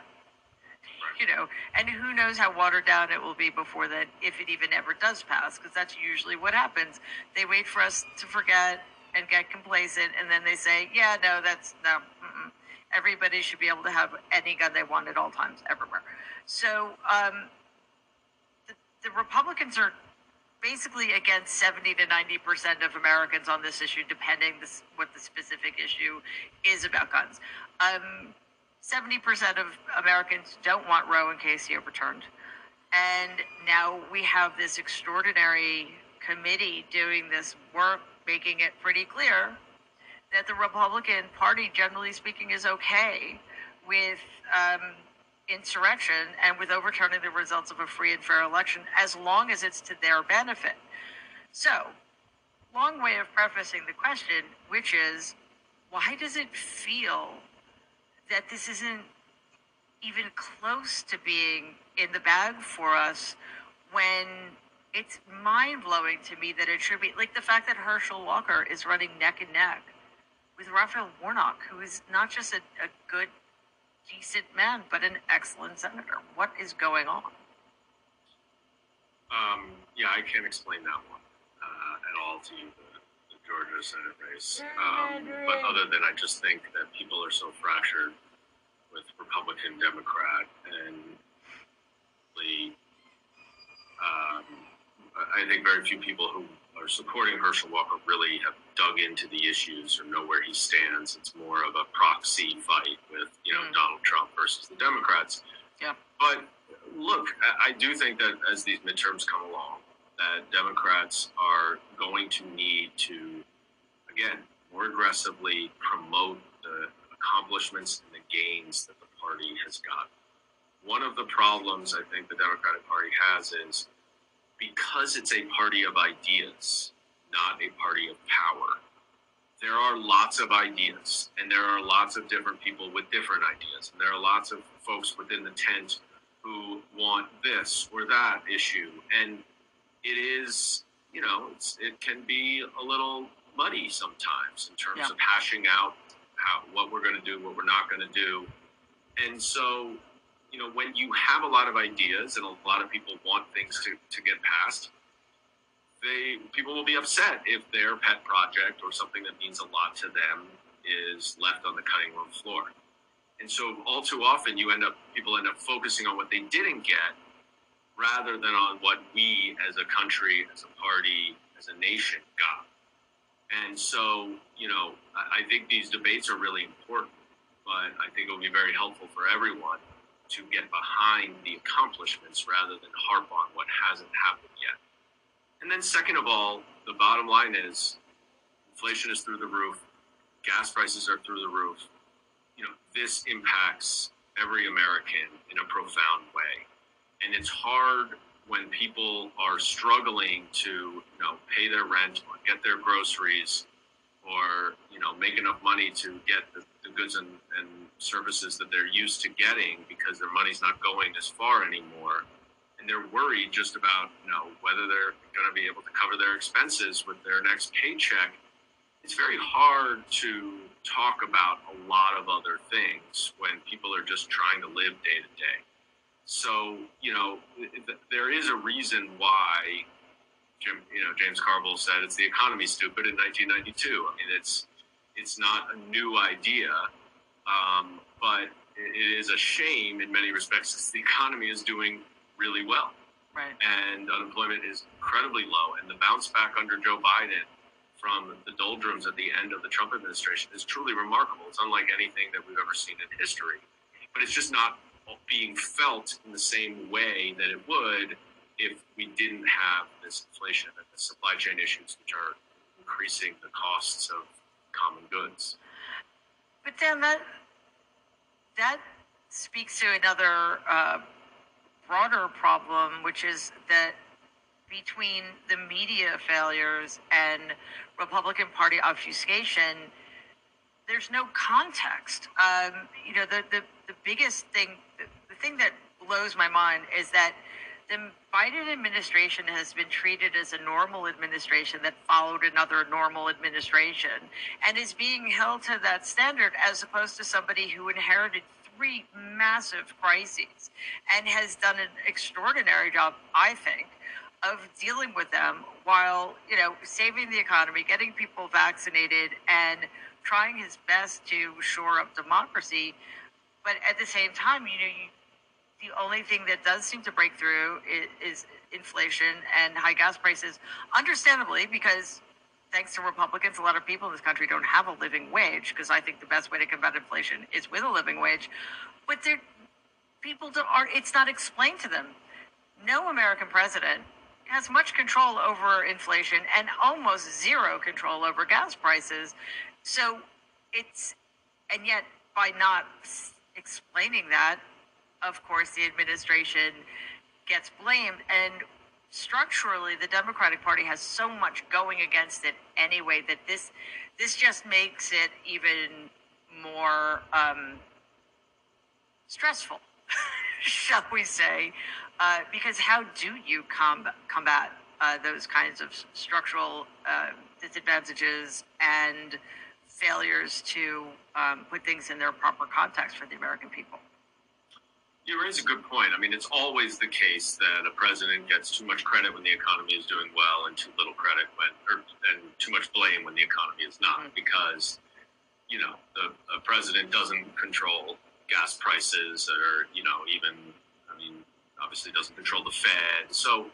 You know, and who knows how watered down it will be before that, if it even ever does pass, because that's usually what happens. They wait for us to forget and get complacent, and then they say, "Yeah, no, that's no." Mm-mm. Everybody should be able to have any gun they want at all times, everywhere. So um, the, Republicans are basically against 70 to 90 percent of Americans on this issue, depending this, what the specific issue is about guns. Um, 70 percent of Americans don't want Roe and Casey overturned, and now we have this extraordinary committee doing this work, making it pretty clear that the Republican Party, generally speaking, is okay with um, insurrection and with overturning the results of a free and fair election as long as it's to their benefit. So, long way of prefacing the question, which is why does it feel that this isn't even close to being in the bag for us when it's mind blowing to me that it should be like the fact that Herschel Walker is running neck and neck with Raphael Warnock, who is not just a, a good decent man, but an excellent senator. What is going on? Um, yeah, I can't explain that one uh, at all to you, the, the Georgia Senate race. Um, but other than I just think that people are so fractured with Republican, Democrat, and the, um, I think very few people who are supporting Herschel Walker really have dug into the issues or know where he stands. It's more of a proxy fight with, you know, mm. Donald Trump versus the Democrats. Yeah. But look, I I do think that as these midterms come along, that Democrats are going to need to, again, more aggressively promote the accomplishments and the gains that the party has got. One of the problems I think the Democratic Party has is because it's a party of ideas, not a party of power. There are lots of ideas, and there are lots of different people with different ideas, and there are lots of folks within the tent who want this or that issue, and it is, you know, it's, it can be a little muddy sometimes in terms Yeah. of hashing out how what we're going to do, what we're not going to do, and so you know, when you have a lot of ideas and a lot of people want things to, to get passed, they people will be upset if their pet project or something that means a lot to them is left on the cutting room floor. And so all too often you end up people end up focusing on what they didn't get rather than on what we as a country, as a party, as a nation got. And so, you know, I think these debates are really important, but I think it will be very helpful for everyone to get behind the accomplishments rather than harp on what hasn't happened yet. And then, second of all, the bottom line is inflation is through the roof, gas prices are through the roof. You know, this impacts every American in a profound way. And it's hard when people are struggling to, you know, pay their rent or get their groceries or, you know, make enough money to get the, the goods and, and services that they're used to getting because their money's not going as far anymore. And they're worried just about, you know, whether they're going to be able to cover their expenses with their next paycheck. It's very hard to talk about a lot of other things when people are just trying to live day to day. So, you know, th- th- there is a reason why Jim, you know, James Carville said it's the economy stupid in 1992. I mean, it's it's not a new idea, um, but it is a shame in many respects. The economy is doing really well, Right. and unemployment is incredibly low, and the bounce back under Joe Biden from the doldrums at the end of the Trump administration is truly remarkable. It's unlike anything that we've ever seen in history, but it's just not being felt in the same way that it would if we didn't have this inflation and the supply chain issues, which are increasing the costs of common goods. But then that that speaks to another uh, broader problem, which is that between the media failures and Republican Party obfuscation, there's no context. Um, you know, the, the, the biggest thing, the, the thing that blows my mind is that the Biden administration has been treated as a normal administration that followed another normal administration and is being held to that standard as opposed to somebody who inherited three massive crises and has done an extraordinary job, I think, of dealing with them while, you know, saving the economy, getting people vaccinated, and trying his best to shore up democracy. But at the same time, you know, you the only thing that does seem to break through is, is inflation and high gas prices, understandably, because thanks to Republicans, a lot of people in this country don't have a living wage. Because I think the best way to combat inflation is with a living wage. But they're, people don't, are, it's not explained to them. No American president has much control over inflation and almost zero control over gas prices. So it's, and yet by not explaining that, of course, the administration gets blamed. And structurally, the Democratic Party has so much going against it anyway that this this just makes it even more um, stressful, *laughs* shall we say? Uh, because how do you combat, combat uh, those kinds of structural uh, disadvantages and failures to um, put things in their proper context for the American people? You raise a good point. I mean, it's always the case that a president gets too much credit when the economy is doing well, and too little credit when, or and too much blame when the economy is not, because you know the a president doesn't control gas prices, or you know even, I mean, obviously doesn't control the Fed. So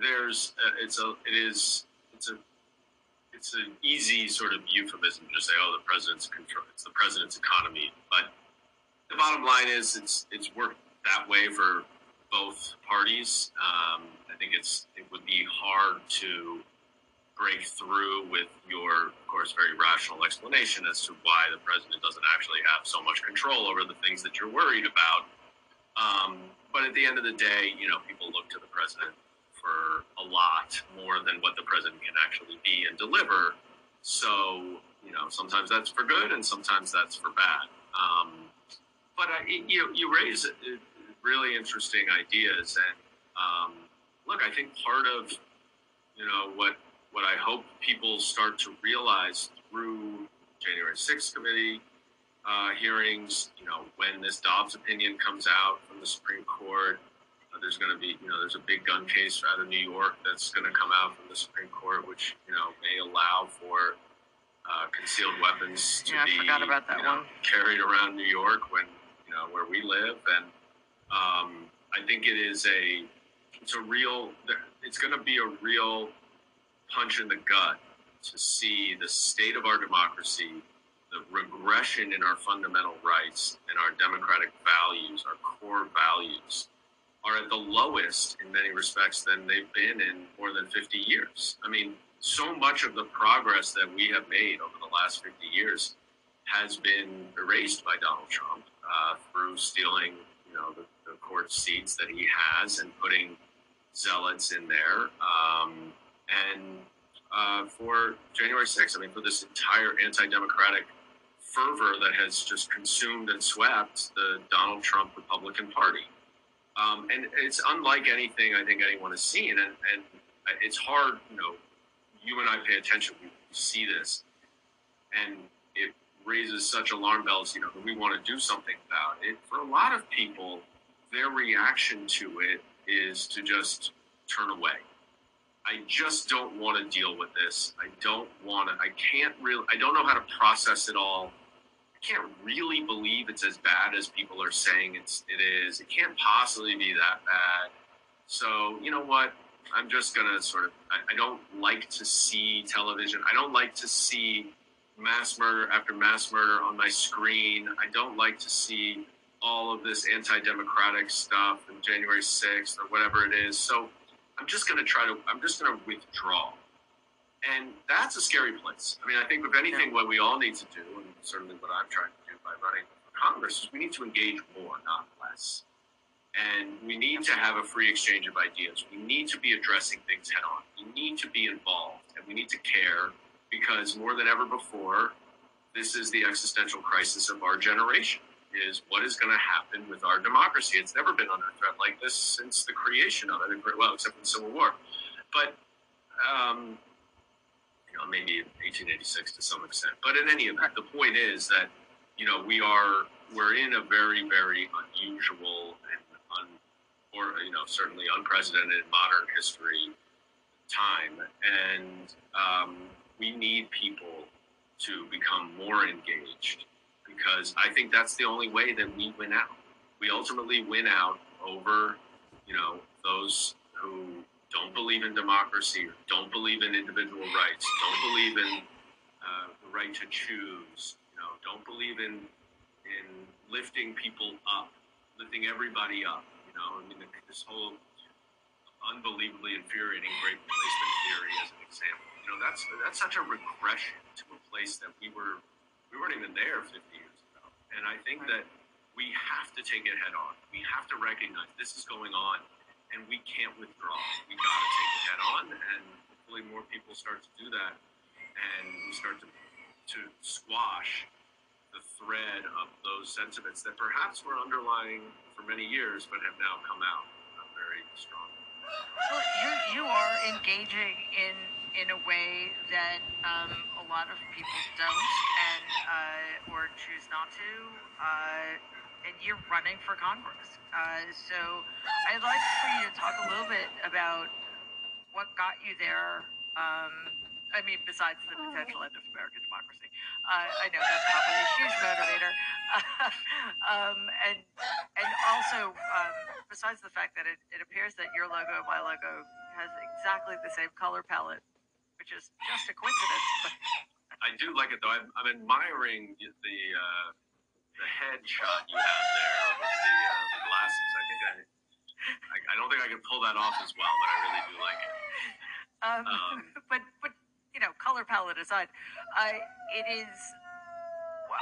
there's uh, it's a it is it's a it's an easy sort of euphemism to say, oh, the president's control, it's the president's economy, but the bottom line is it's it's worked that way for both parties. Um, I think it's it would be hard to break through with your, of course, very rational explanation as to why the president doesn't actually have so much control over the things that you're worried about. Um, but at the end of the day, you know, people look to the president for a lot more than what the president can actually be and deliver. So, you know, sometimes that's for good and sometimes that's for bad. Um, but uh, you you raise uh, really interesting ideas, and um, look, I think part of you know what what I hope people start to realize through January 6th committee uh, hearings, you know, when this Dobbs opinion comes out from the Supreme Court, uh, there's going to be, you know, there's a big gun case out of New York that's going to come out from the Supreme Court, which you know may allow for uh, concealed weapons to Yeah, be about that you know, one. carried around New York when know where we live, and um, I think it is a it's a real it's going to be a real punch in the gut to see the state of our democracy, the regression in our fundamental rights and our democratic values, our core values, are at the lowest in many respects than they've been in more than 50 years. I mean, so much of the progress that we have made over the last 50 years has been erased by Donald Trump uh, through stealing, you know, the, the court seats that he has and putting zealots in there. Um, and uh, for January 6th, I mean, for this entire anti-democratic fervor that has just consumed and swept the Donald Trump Republican Party. Um, and it's unlike anything I think anyone has seen. And, and it's hard, you know, you and I pay attention, we see this, and raises such alarm bells, you know, that we want to do something about it. For a lot of people, their reaction to it is to just turn away. I just don't want to deal with this. I don't want to, I can't really, I don't know how to process it all. I can't really believe it's as bad as people are saying it's, it is. It can't possibly be that bad. So, you know what? I'm just going to sort of, I, I don't like to see television. I don't like to see mass murder after mass murder on my screen. I don't like to see all of this anti-democratic stuff and January 6th or whatever it is. So I'm just going to try to, I'm just going to withdraw. And that's a scary place. I mean, I think if anything, what we all need to do, and certainly what I'm trying to do by running for Congress, is we need to engage more, not less. And we need to have a free exchange of ideas. We need to be addressing things head on. We need to be involved and we need to care because more than ever before, this is the existential crisis of our generation is what is going to happen with our democracy. It's never been under threat like this since the creation of it, well, except for the Civil War. But, um, you know, maybe 1886 to some extent. But in any event, the point is that, you know, we are, we're in a very, very unusual and un, or, you know, certainly unprecedented modern history time. And um, we need people to become more engaged because I think that's the only way that we win out. We ultimately win out over, you know, those who don't believe in democracy, don't believe in individual rights, don't believe in uh, the right to choose, you know, don't believe in in lifting people up, lifting everybody up. You know, I mean, this whole unbelievably infuriating great replacement theory as an example. You know, that's that's such a regression to a place that we were we weren't even there 50 years ago. And I think that we have to take it head on. We have to recognize this is going on, and we can't withdraw. We got to take it head on, and hopefully more people start to do that, and we start to to squash the thread of those sentiments that perhaps were underlying for many years, but have now come out uh, very strongly. Well, you you are engaging in in a way that um, a lot of people don't, and uh, or choose not to. Uh, and you're running for Congress, uh, so I'd like for you to talk a little bit about what got you there. Um, I mean, besides the potential end of American democracy, uh, I know that's probably a huge motivator, *laughs* um, and and also um, besides the fact that it, it appears that your logo and my logo has exactly the same color palette, which is just a coincidence. But *laughs* I do like it though. I'm, I'm admiring the uh, the head shot you have there with the, uh, the glasses. I think I, I I don't think I can pull that off as well, but I really do like it. Um, Um, *laughs* but but you know, color palette aside, uh, it is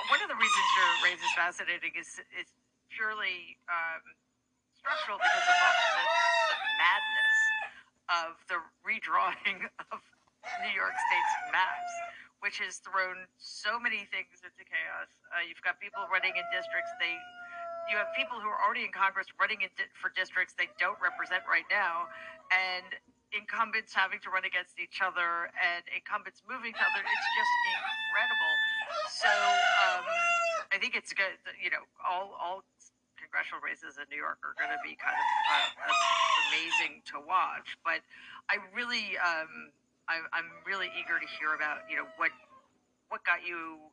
one of the reasons your race is fascinating is is purely um, structural because of the, the madness of the redrawing of New York State's maps, which has thrown so many things into chaos. Uh, you've got people running in districts they. You have people who are already in Congress running in di- for districts they don't represent right now, and incumbents having to run against each other and incumbents moving to other. It's just incredible. So um, I think it's good. You know, all all congressional races in New York are going to be kind of uh, uh, amazing to watch. But I really, um, I, I'm really eager to hear about you know what what got you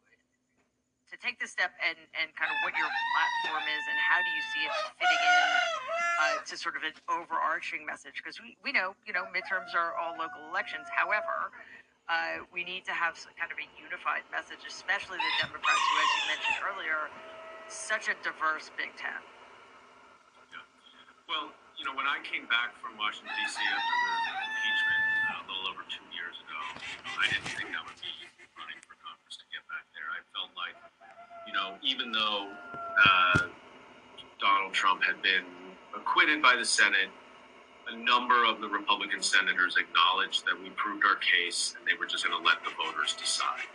to take this step and and kind of what your platform is and how do you see it fitting in uh, to sort of an overarching message? Because we, we know you know midterms are all local elections. However uh, we need to have some kind of a unified message especially the democrats who as you mentioned earlier such a diverse big ten. Well, you know, when I came back from Washington D.C. after the impeachment uh, a little over two years ago, I didn't think I would be running for Congress to get back there. I felt like, you know, even though uh, Donald Trump had been acquitted by the Senate, a number of the Republican senators acknowledged that we proved our case, and they were just going to let the voters decide.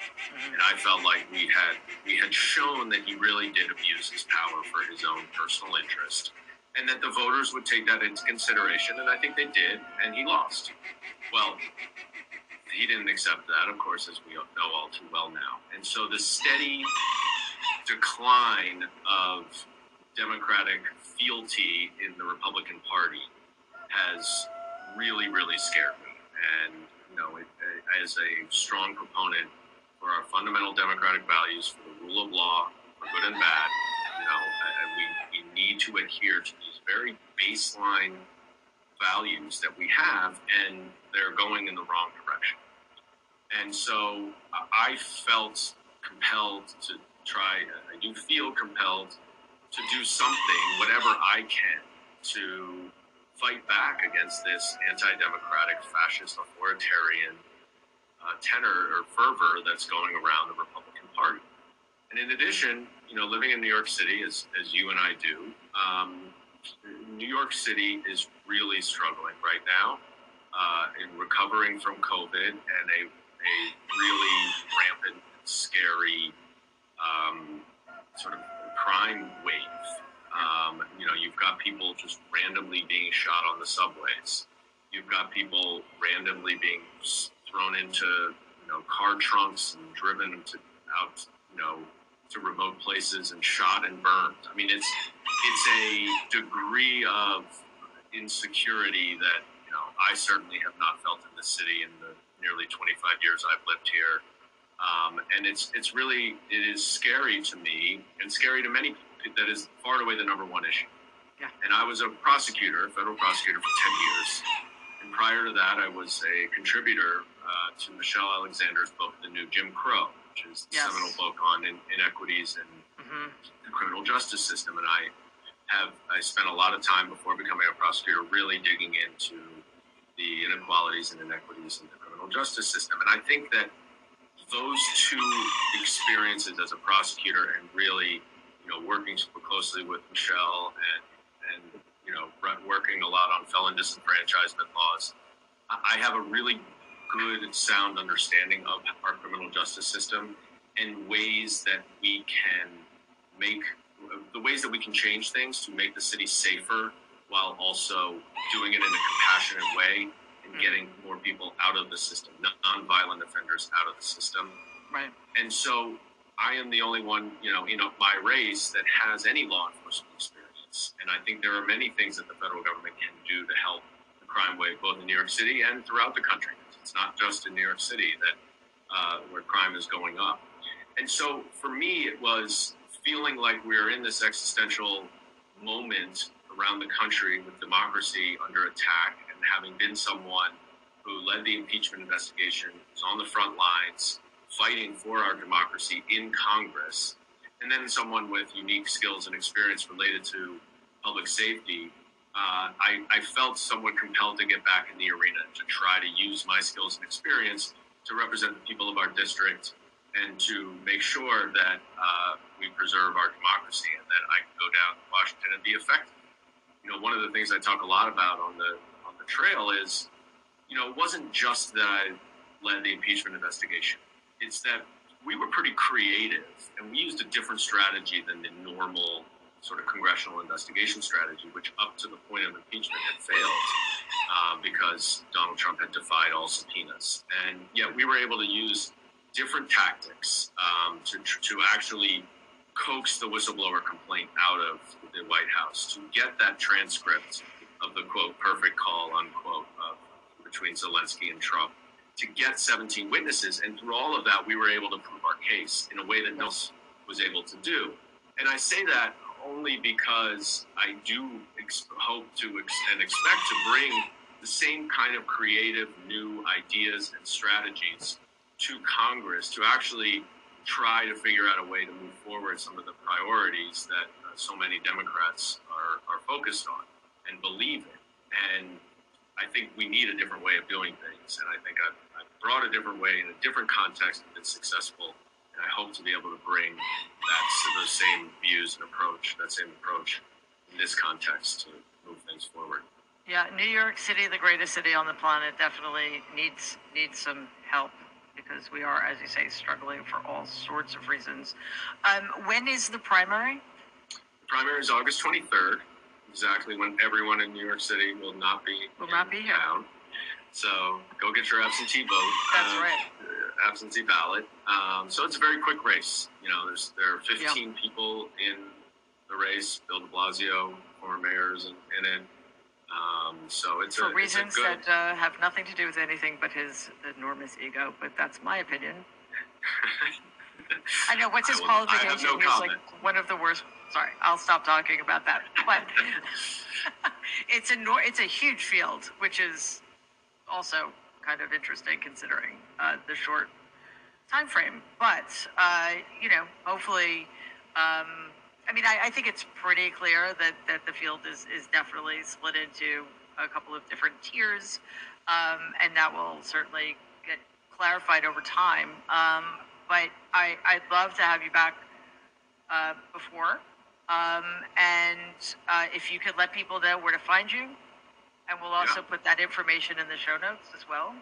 And I felt like we had we had shown that he really did abuse his power for his own personal interest and that the voters would take that into consideration, and I think they did, and he lost. Well, he didn't accept that, of course, as we know all too well now. And so the steady decline of Democratic fealty in the Republican Party has really, really scared me. And, you know, it, as a strong proponent for our fundamental democratic values, for the rule of law, for good and bad, you know, we, we need to adhere to these very baseline values that we have, and they're going in the wrong direction. And so I felt compelled to try, I do feel compelled to do something, whatever I can, to fight back against this anti democratic, fascist, authoritarian uh, tenor or fervor that's going around the Republican Party. And in addition, you know, living in New York City, as, as you and I do, um, New York City is really struggling right now uh, in recovering from COVID and a, a really rampant, scary um, sort of crime wave. Um, you know, you've got people just randomly being shot on the subways. You've got people randomly being thrown into, you know, car trunks and driven to out, you know, to remote places and shot and burned. I mean, it's it's a degree of insecurity that I certainly have not felt in this city in the nearly 25 years I've lived here. Um, and it's it's really it is scary to me and scary to many people. That is far and away the number one issue. Yeah. And I was a prosecutor, a federal prosecutor for 10 years. And prior to that, I was a contributor uh, to Michelle Alexander's book, The New Jim Crow, which is the Yes. seminal book on in, inequities and Mm-hmm. the criminal justice system. And I have I spent a lot of time before becoming a prosecutor really digging into the inequalities and inequities in the criminal justice system. And I think that those two experiences as a prosecutor and really, you know, working super closely with Michelle and and you know working a lot on felon disenfranchisement laws, I have a really good, and sound understanding of our criminal justice system and ways that we can make the ways that we can change things to make the city safer while also doing it in a compassionate way and getting more people out of the system, non-violent offenders out of the system. Right. And so I am the only one, you know, in my race that has any law enforcement experience. And I think there are many things that the federal government can do to help the crime wave, both in New York City and throughout the country. It's not just in New York City that uh, where crime is going up. And so for me, it was feeling like we are in this existential moment around the country with democracy under attack and having been someone who led the impeachment investigation, was on the front lines fighting for our democracy in Congress, and then someone with unique skills and experience related to public safety, uh, I, I felt somewhat compelled to get back in the arena to try to use my skills and experience to represent the people of our district and to make sure that uh, we preserve our democracy and that I can go down to Washington and be effective. You know, one of the things I talk a lot about on the on the trail is, you know, it wasn't just that I led the impeachment investigation. It's that we were pretty creative and we used a different strategy than the normal sort of congressional investigation strategy, which up to the point of impeachment had failed uh, because Donald Trump had defied all subpoenas. And yet we were able to use different tactics um, to, to actually coax the whistleblower complaint out of the White House, to get that transcript of the quote, perfect call, unquote, of, between Zelensky and Trump, to get 17 witnesses. And through all of that, we were able to prove our case in a way that no one was able to do. And I say that only because I do ex- hope to ex- and expect to bring the same kind of creative new ideas and strategies to Congress to actually try to figure out a way to move forward some of the priorities that uh, so many Democrats are, are focused on and believe in. And I think we need a different way of doing things. And I think I've, I've brought a different way in a different context and been successful. And I hope to be able to bring that those same views and approach, that same approach in this context to move things forward. Yeah, New York City, the greatest city on the planet, definitely needs needs some help because we are, as you say, struggling for all sorts of reasons. Um, when is the primary? The primary is August 23rd, exactly when everyone in New York City will not be Will not be here. town. So go get your absentee vote. That's uh, right. Absentee ballot. Um, so it's a very quick race. You know, there's there are 15 people in the race. Bill De Blasio, former mayors, and, and then um, so it's For a, reasons it's good. that uh, have nothing to do with anything but his enormous ego, but that's my opinion. *laughs* I know what's his will- I have qualification. no He's like one of the worst. Sorry, I'll stop talking about that. But *laughs* it's a nor- it's a huge field, which is also kind of interesting considering uh, the short time frame. But uh, you know, hopefully, um, I mean, I, I think it's pretty clear that that the field is is definitely split into a couple of different tiers, um, and that will certainly get clarified over time. Um, but I I'd love to have you back uh, before, um, and uh, if you could let people know where to find you, and we'll also put that information in the show notes as well.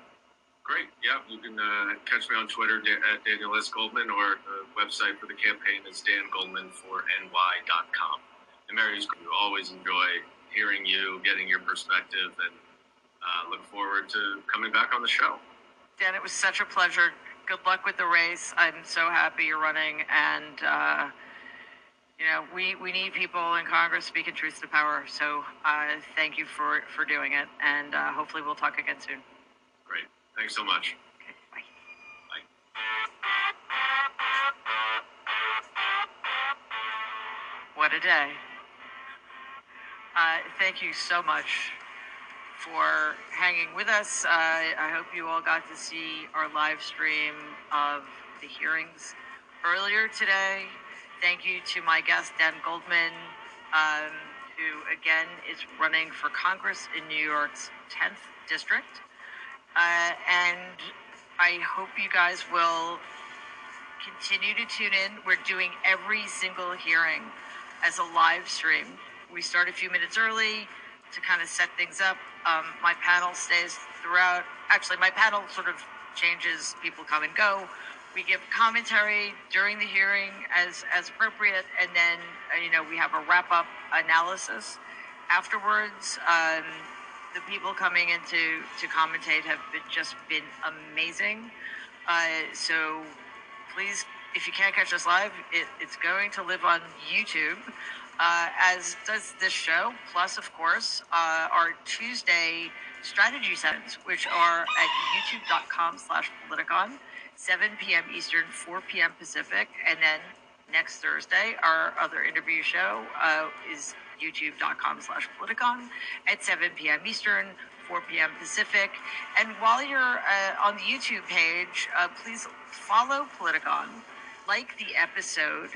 Great. Yeah, you can uh, catch me on Twitter at Daniel S. Goldman, or the website for the campaign is dangoldman4ny.com. And Mary, we always enjoy hearing you, getting your perspective, and uh, look forward to coming back on the show. Dan, it was such a pleasure. Good luck with the race. I'm so happy you're running, and uh, you know we, we need people in Congress speaking truth to power. So uh, thank you for for doing it, and uh, hopefully we'll talk again soon. Thanks so much. What a day! Uh, thank you so much for hanging with us. Uh, I hope you all got to see our live stream of the hearings earlier today. Thank you to my guest, Dan Goldman, um, who again is running for Congress in New York's 10th district. Uh, and I hope you guys will continue to tune in. We're doing every single hearing as a live stream. We start a few minutes early to kind of set things up. Um, my panel stays throughout. Actually, my panel sort of changes. People come and go. We give commentary during the hearing as as appropriate, and then uh, you know we have a wrap up analysis afterwards. Um, the people coming in to, to commentate have been, just been amazing. Uh, so please, if you can't catch us live, it, it's going to live on YouTube, uh, as does this show. Plus, of course, uh, our Tuesday strategy sessions, which are at youtube.com slash politicon, 7 p.m. Eastern, 4 p.m. Pacific. And then next Thursday, our other interview show uh, is youtube.com slash politicon at 7 p.m. Eastern, 4 p.m. Pacific. And while you're uh, on the YouTube page, uh, please follow Politicon, like the episode,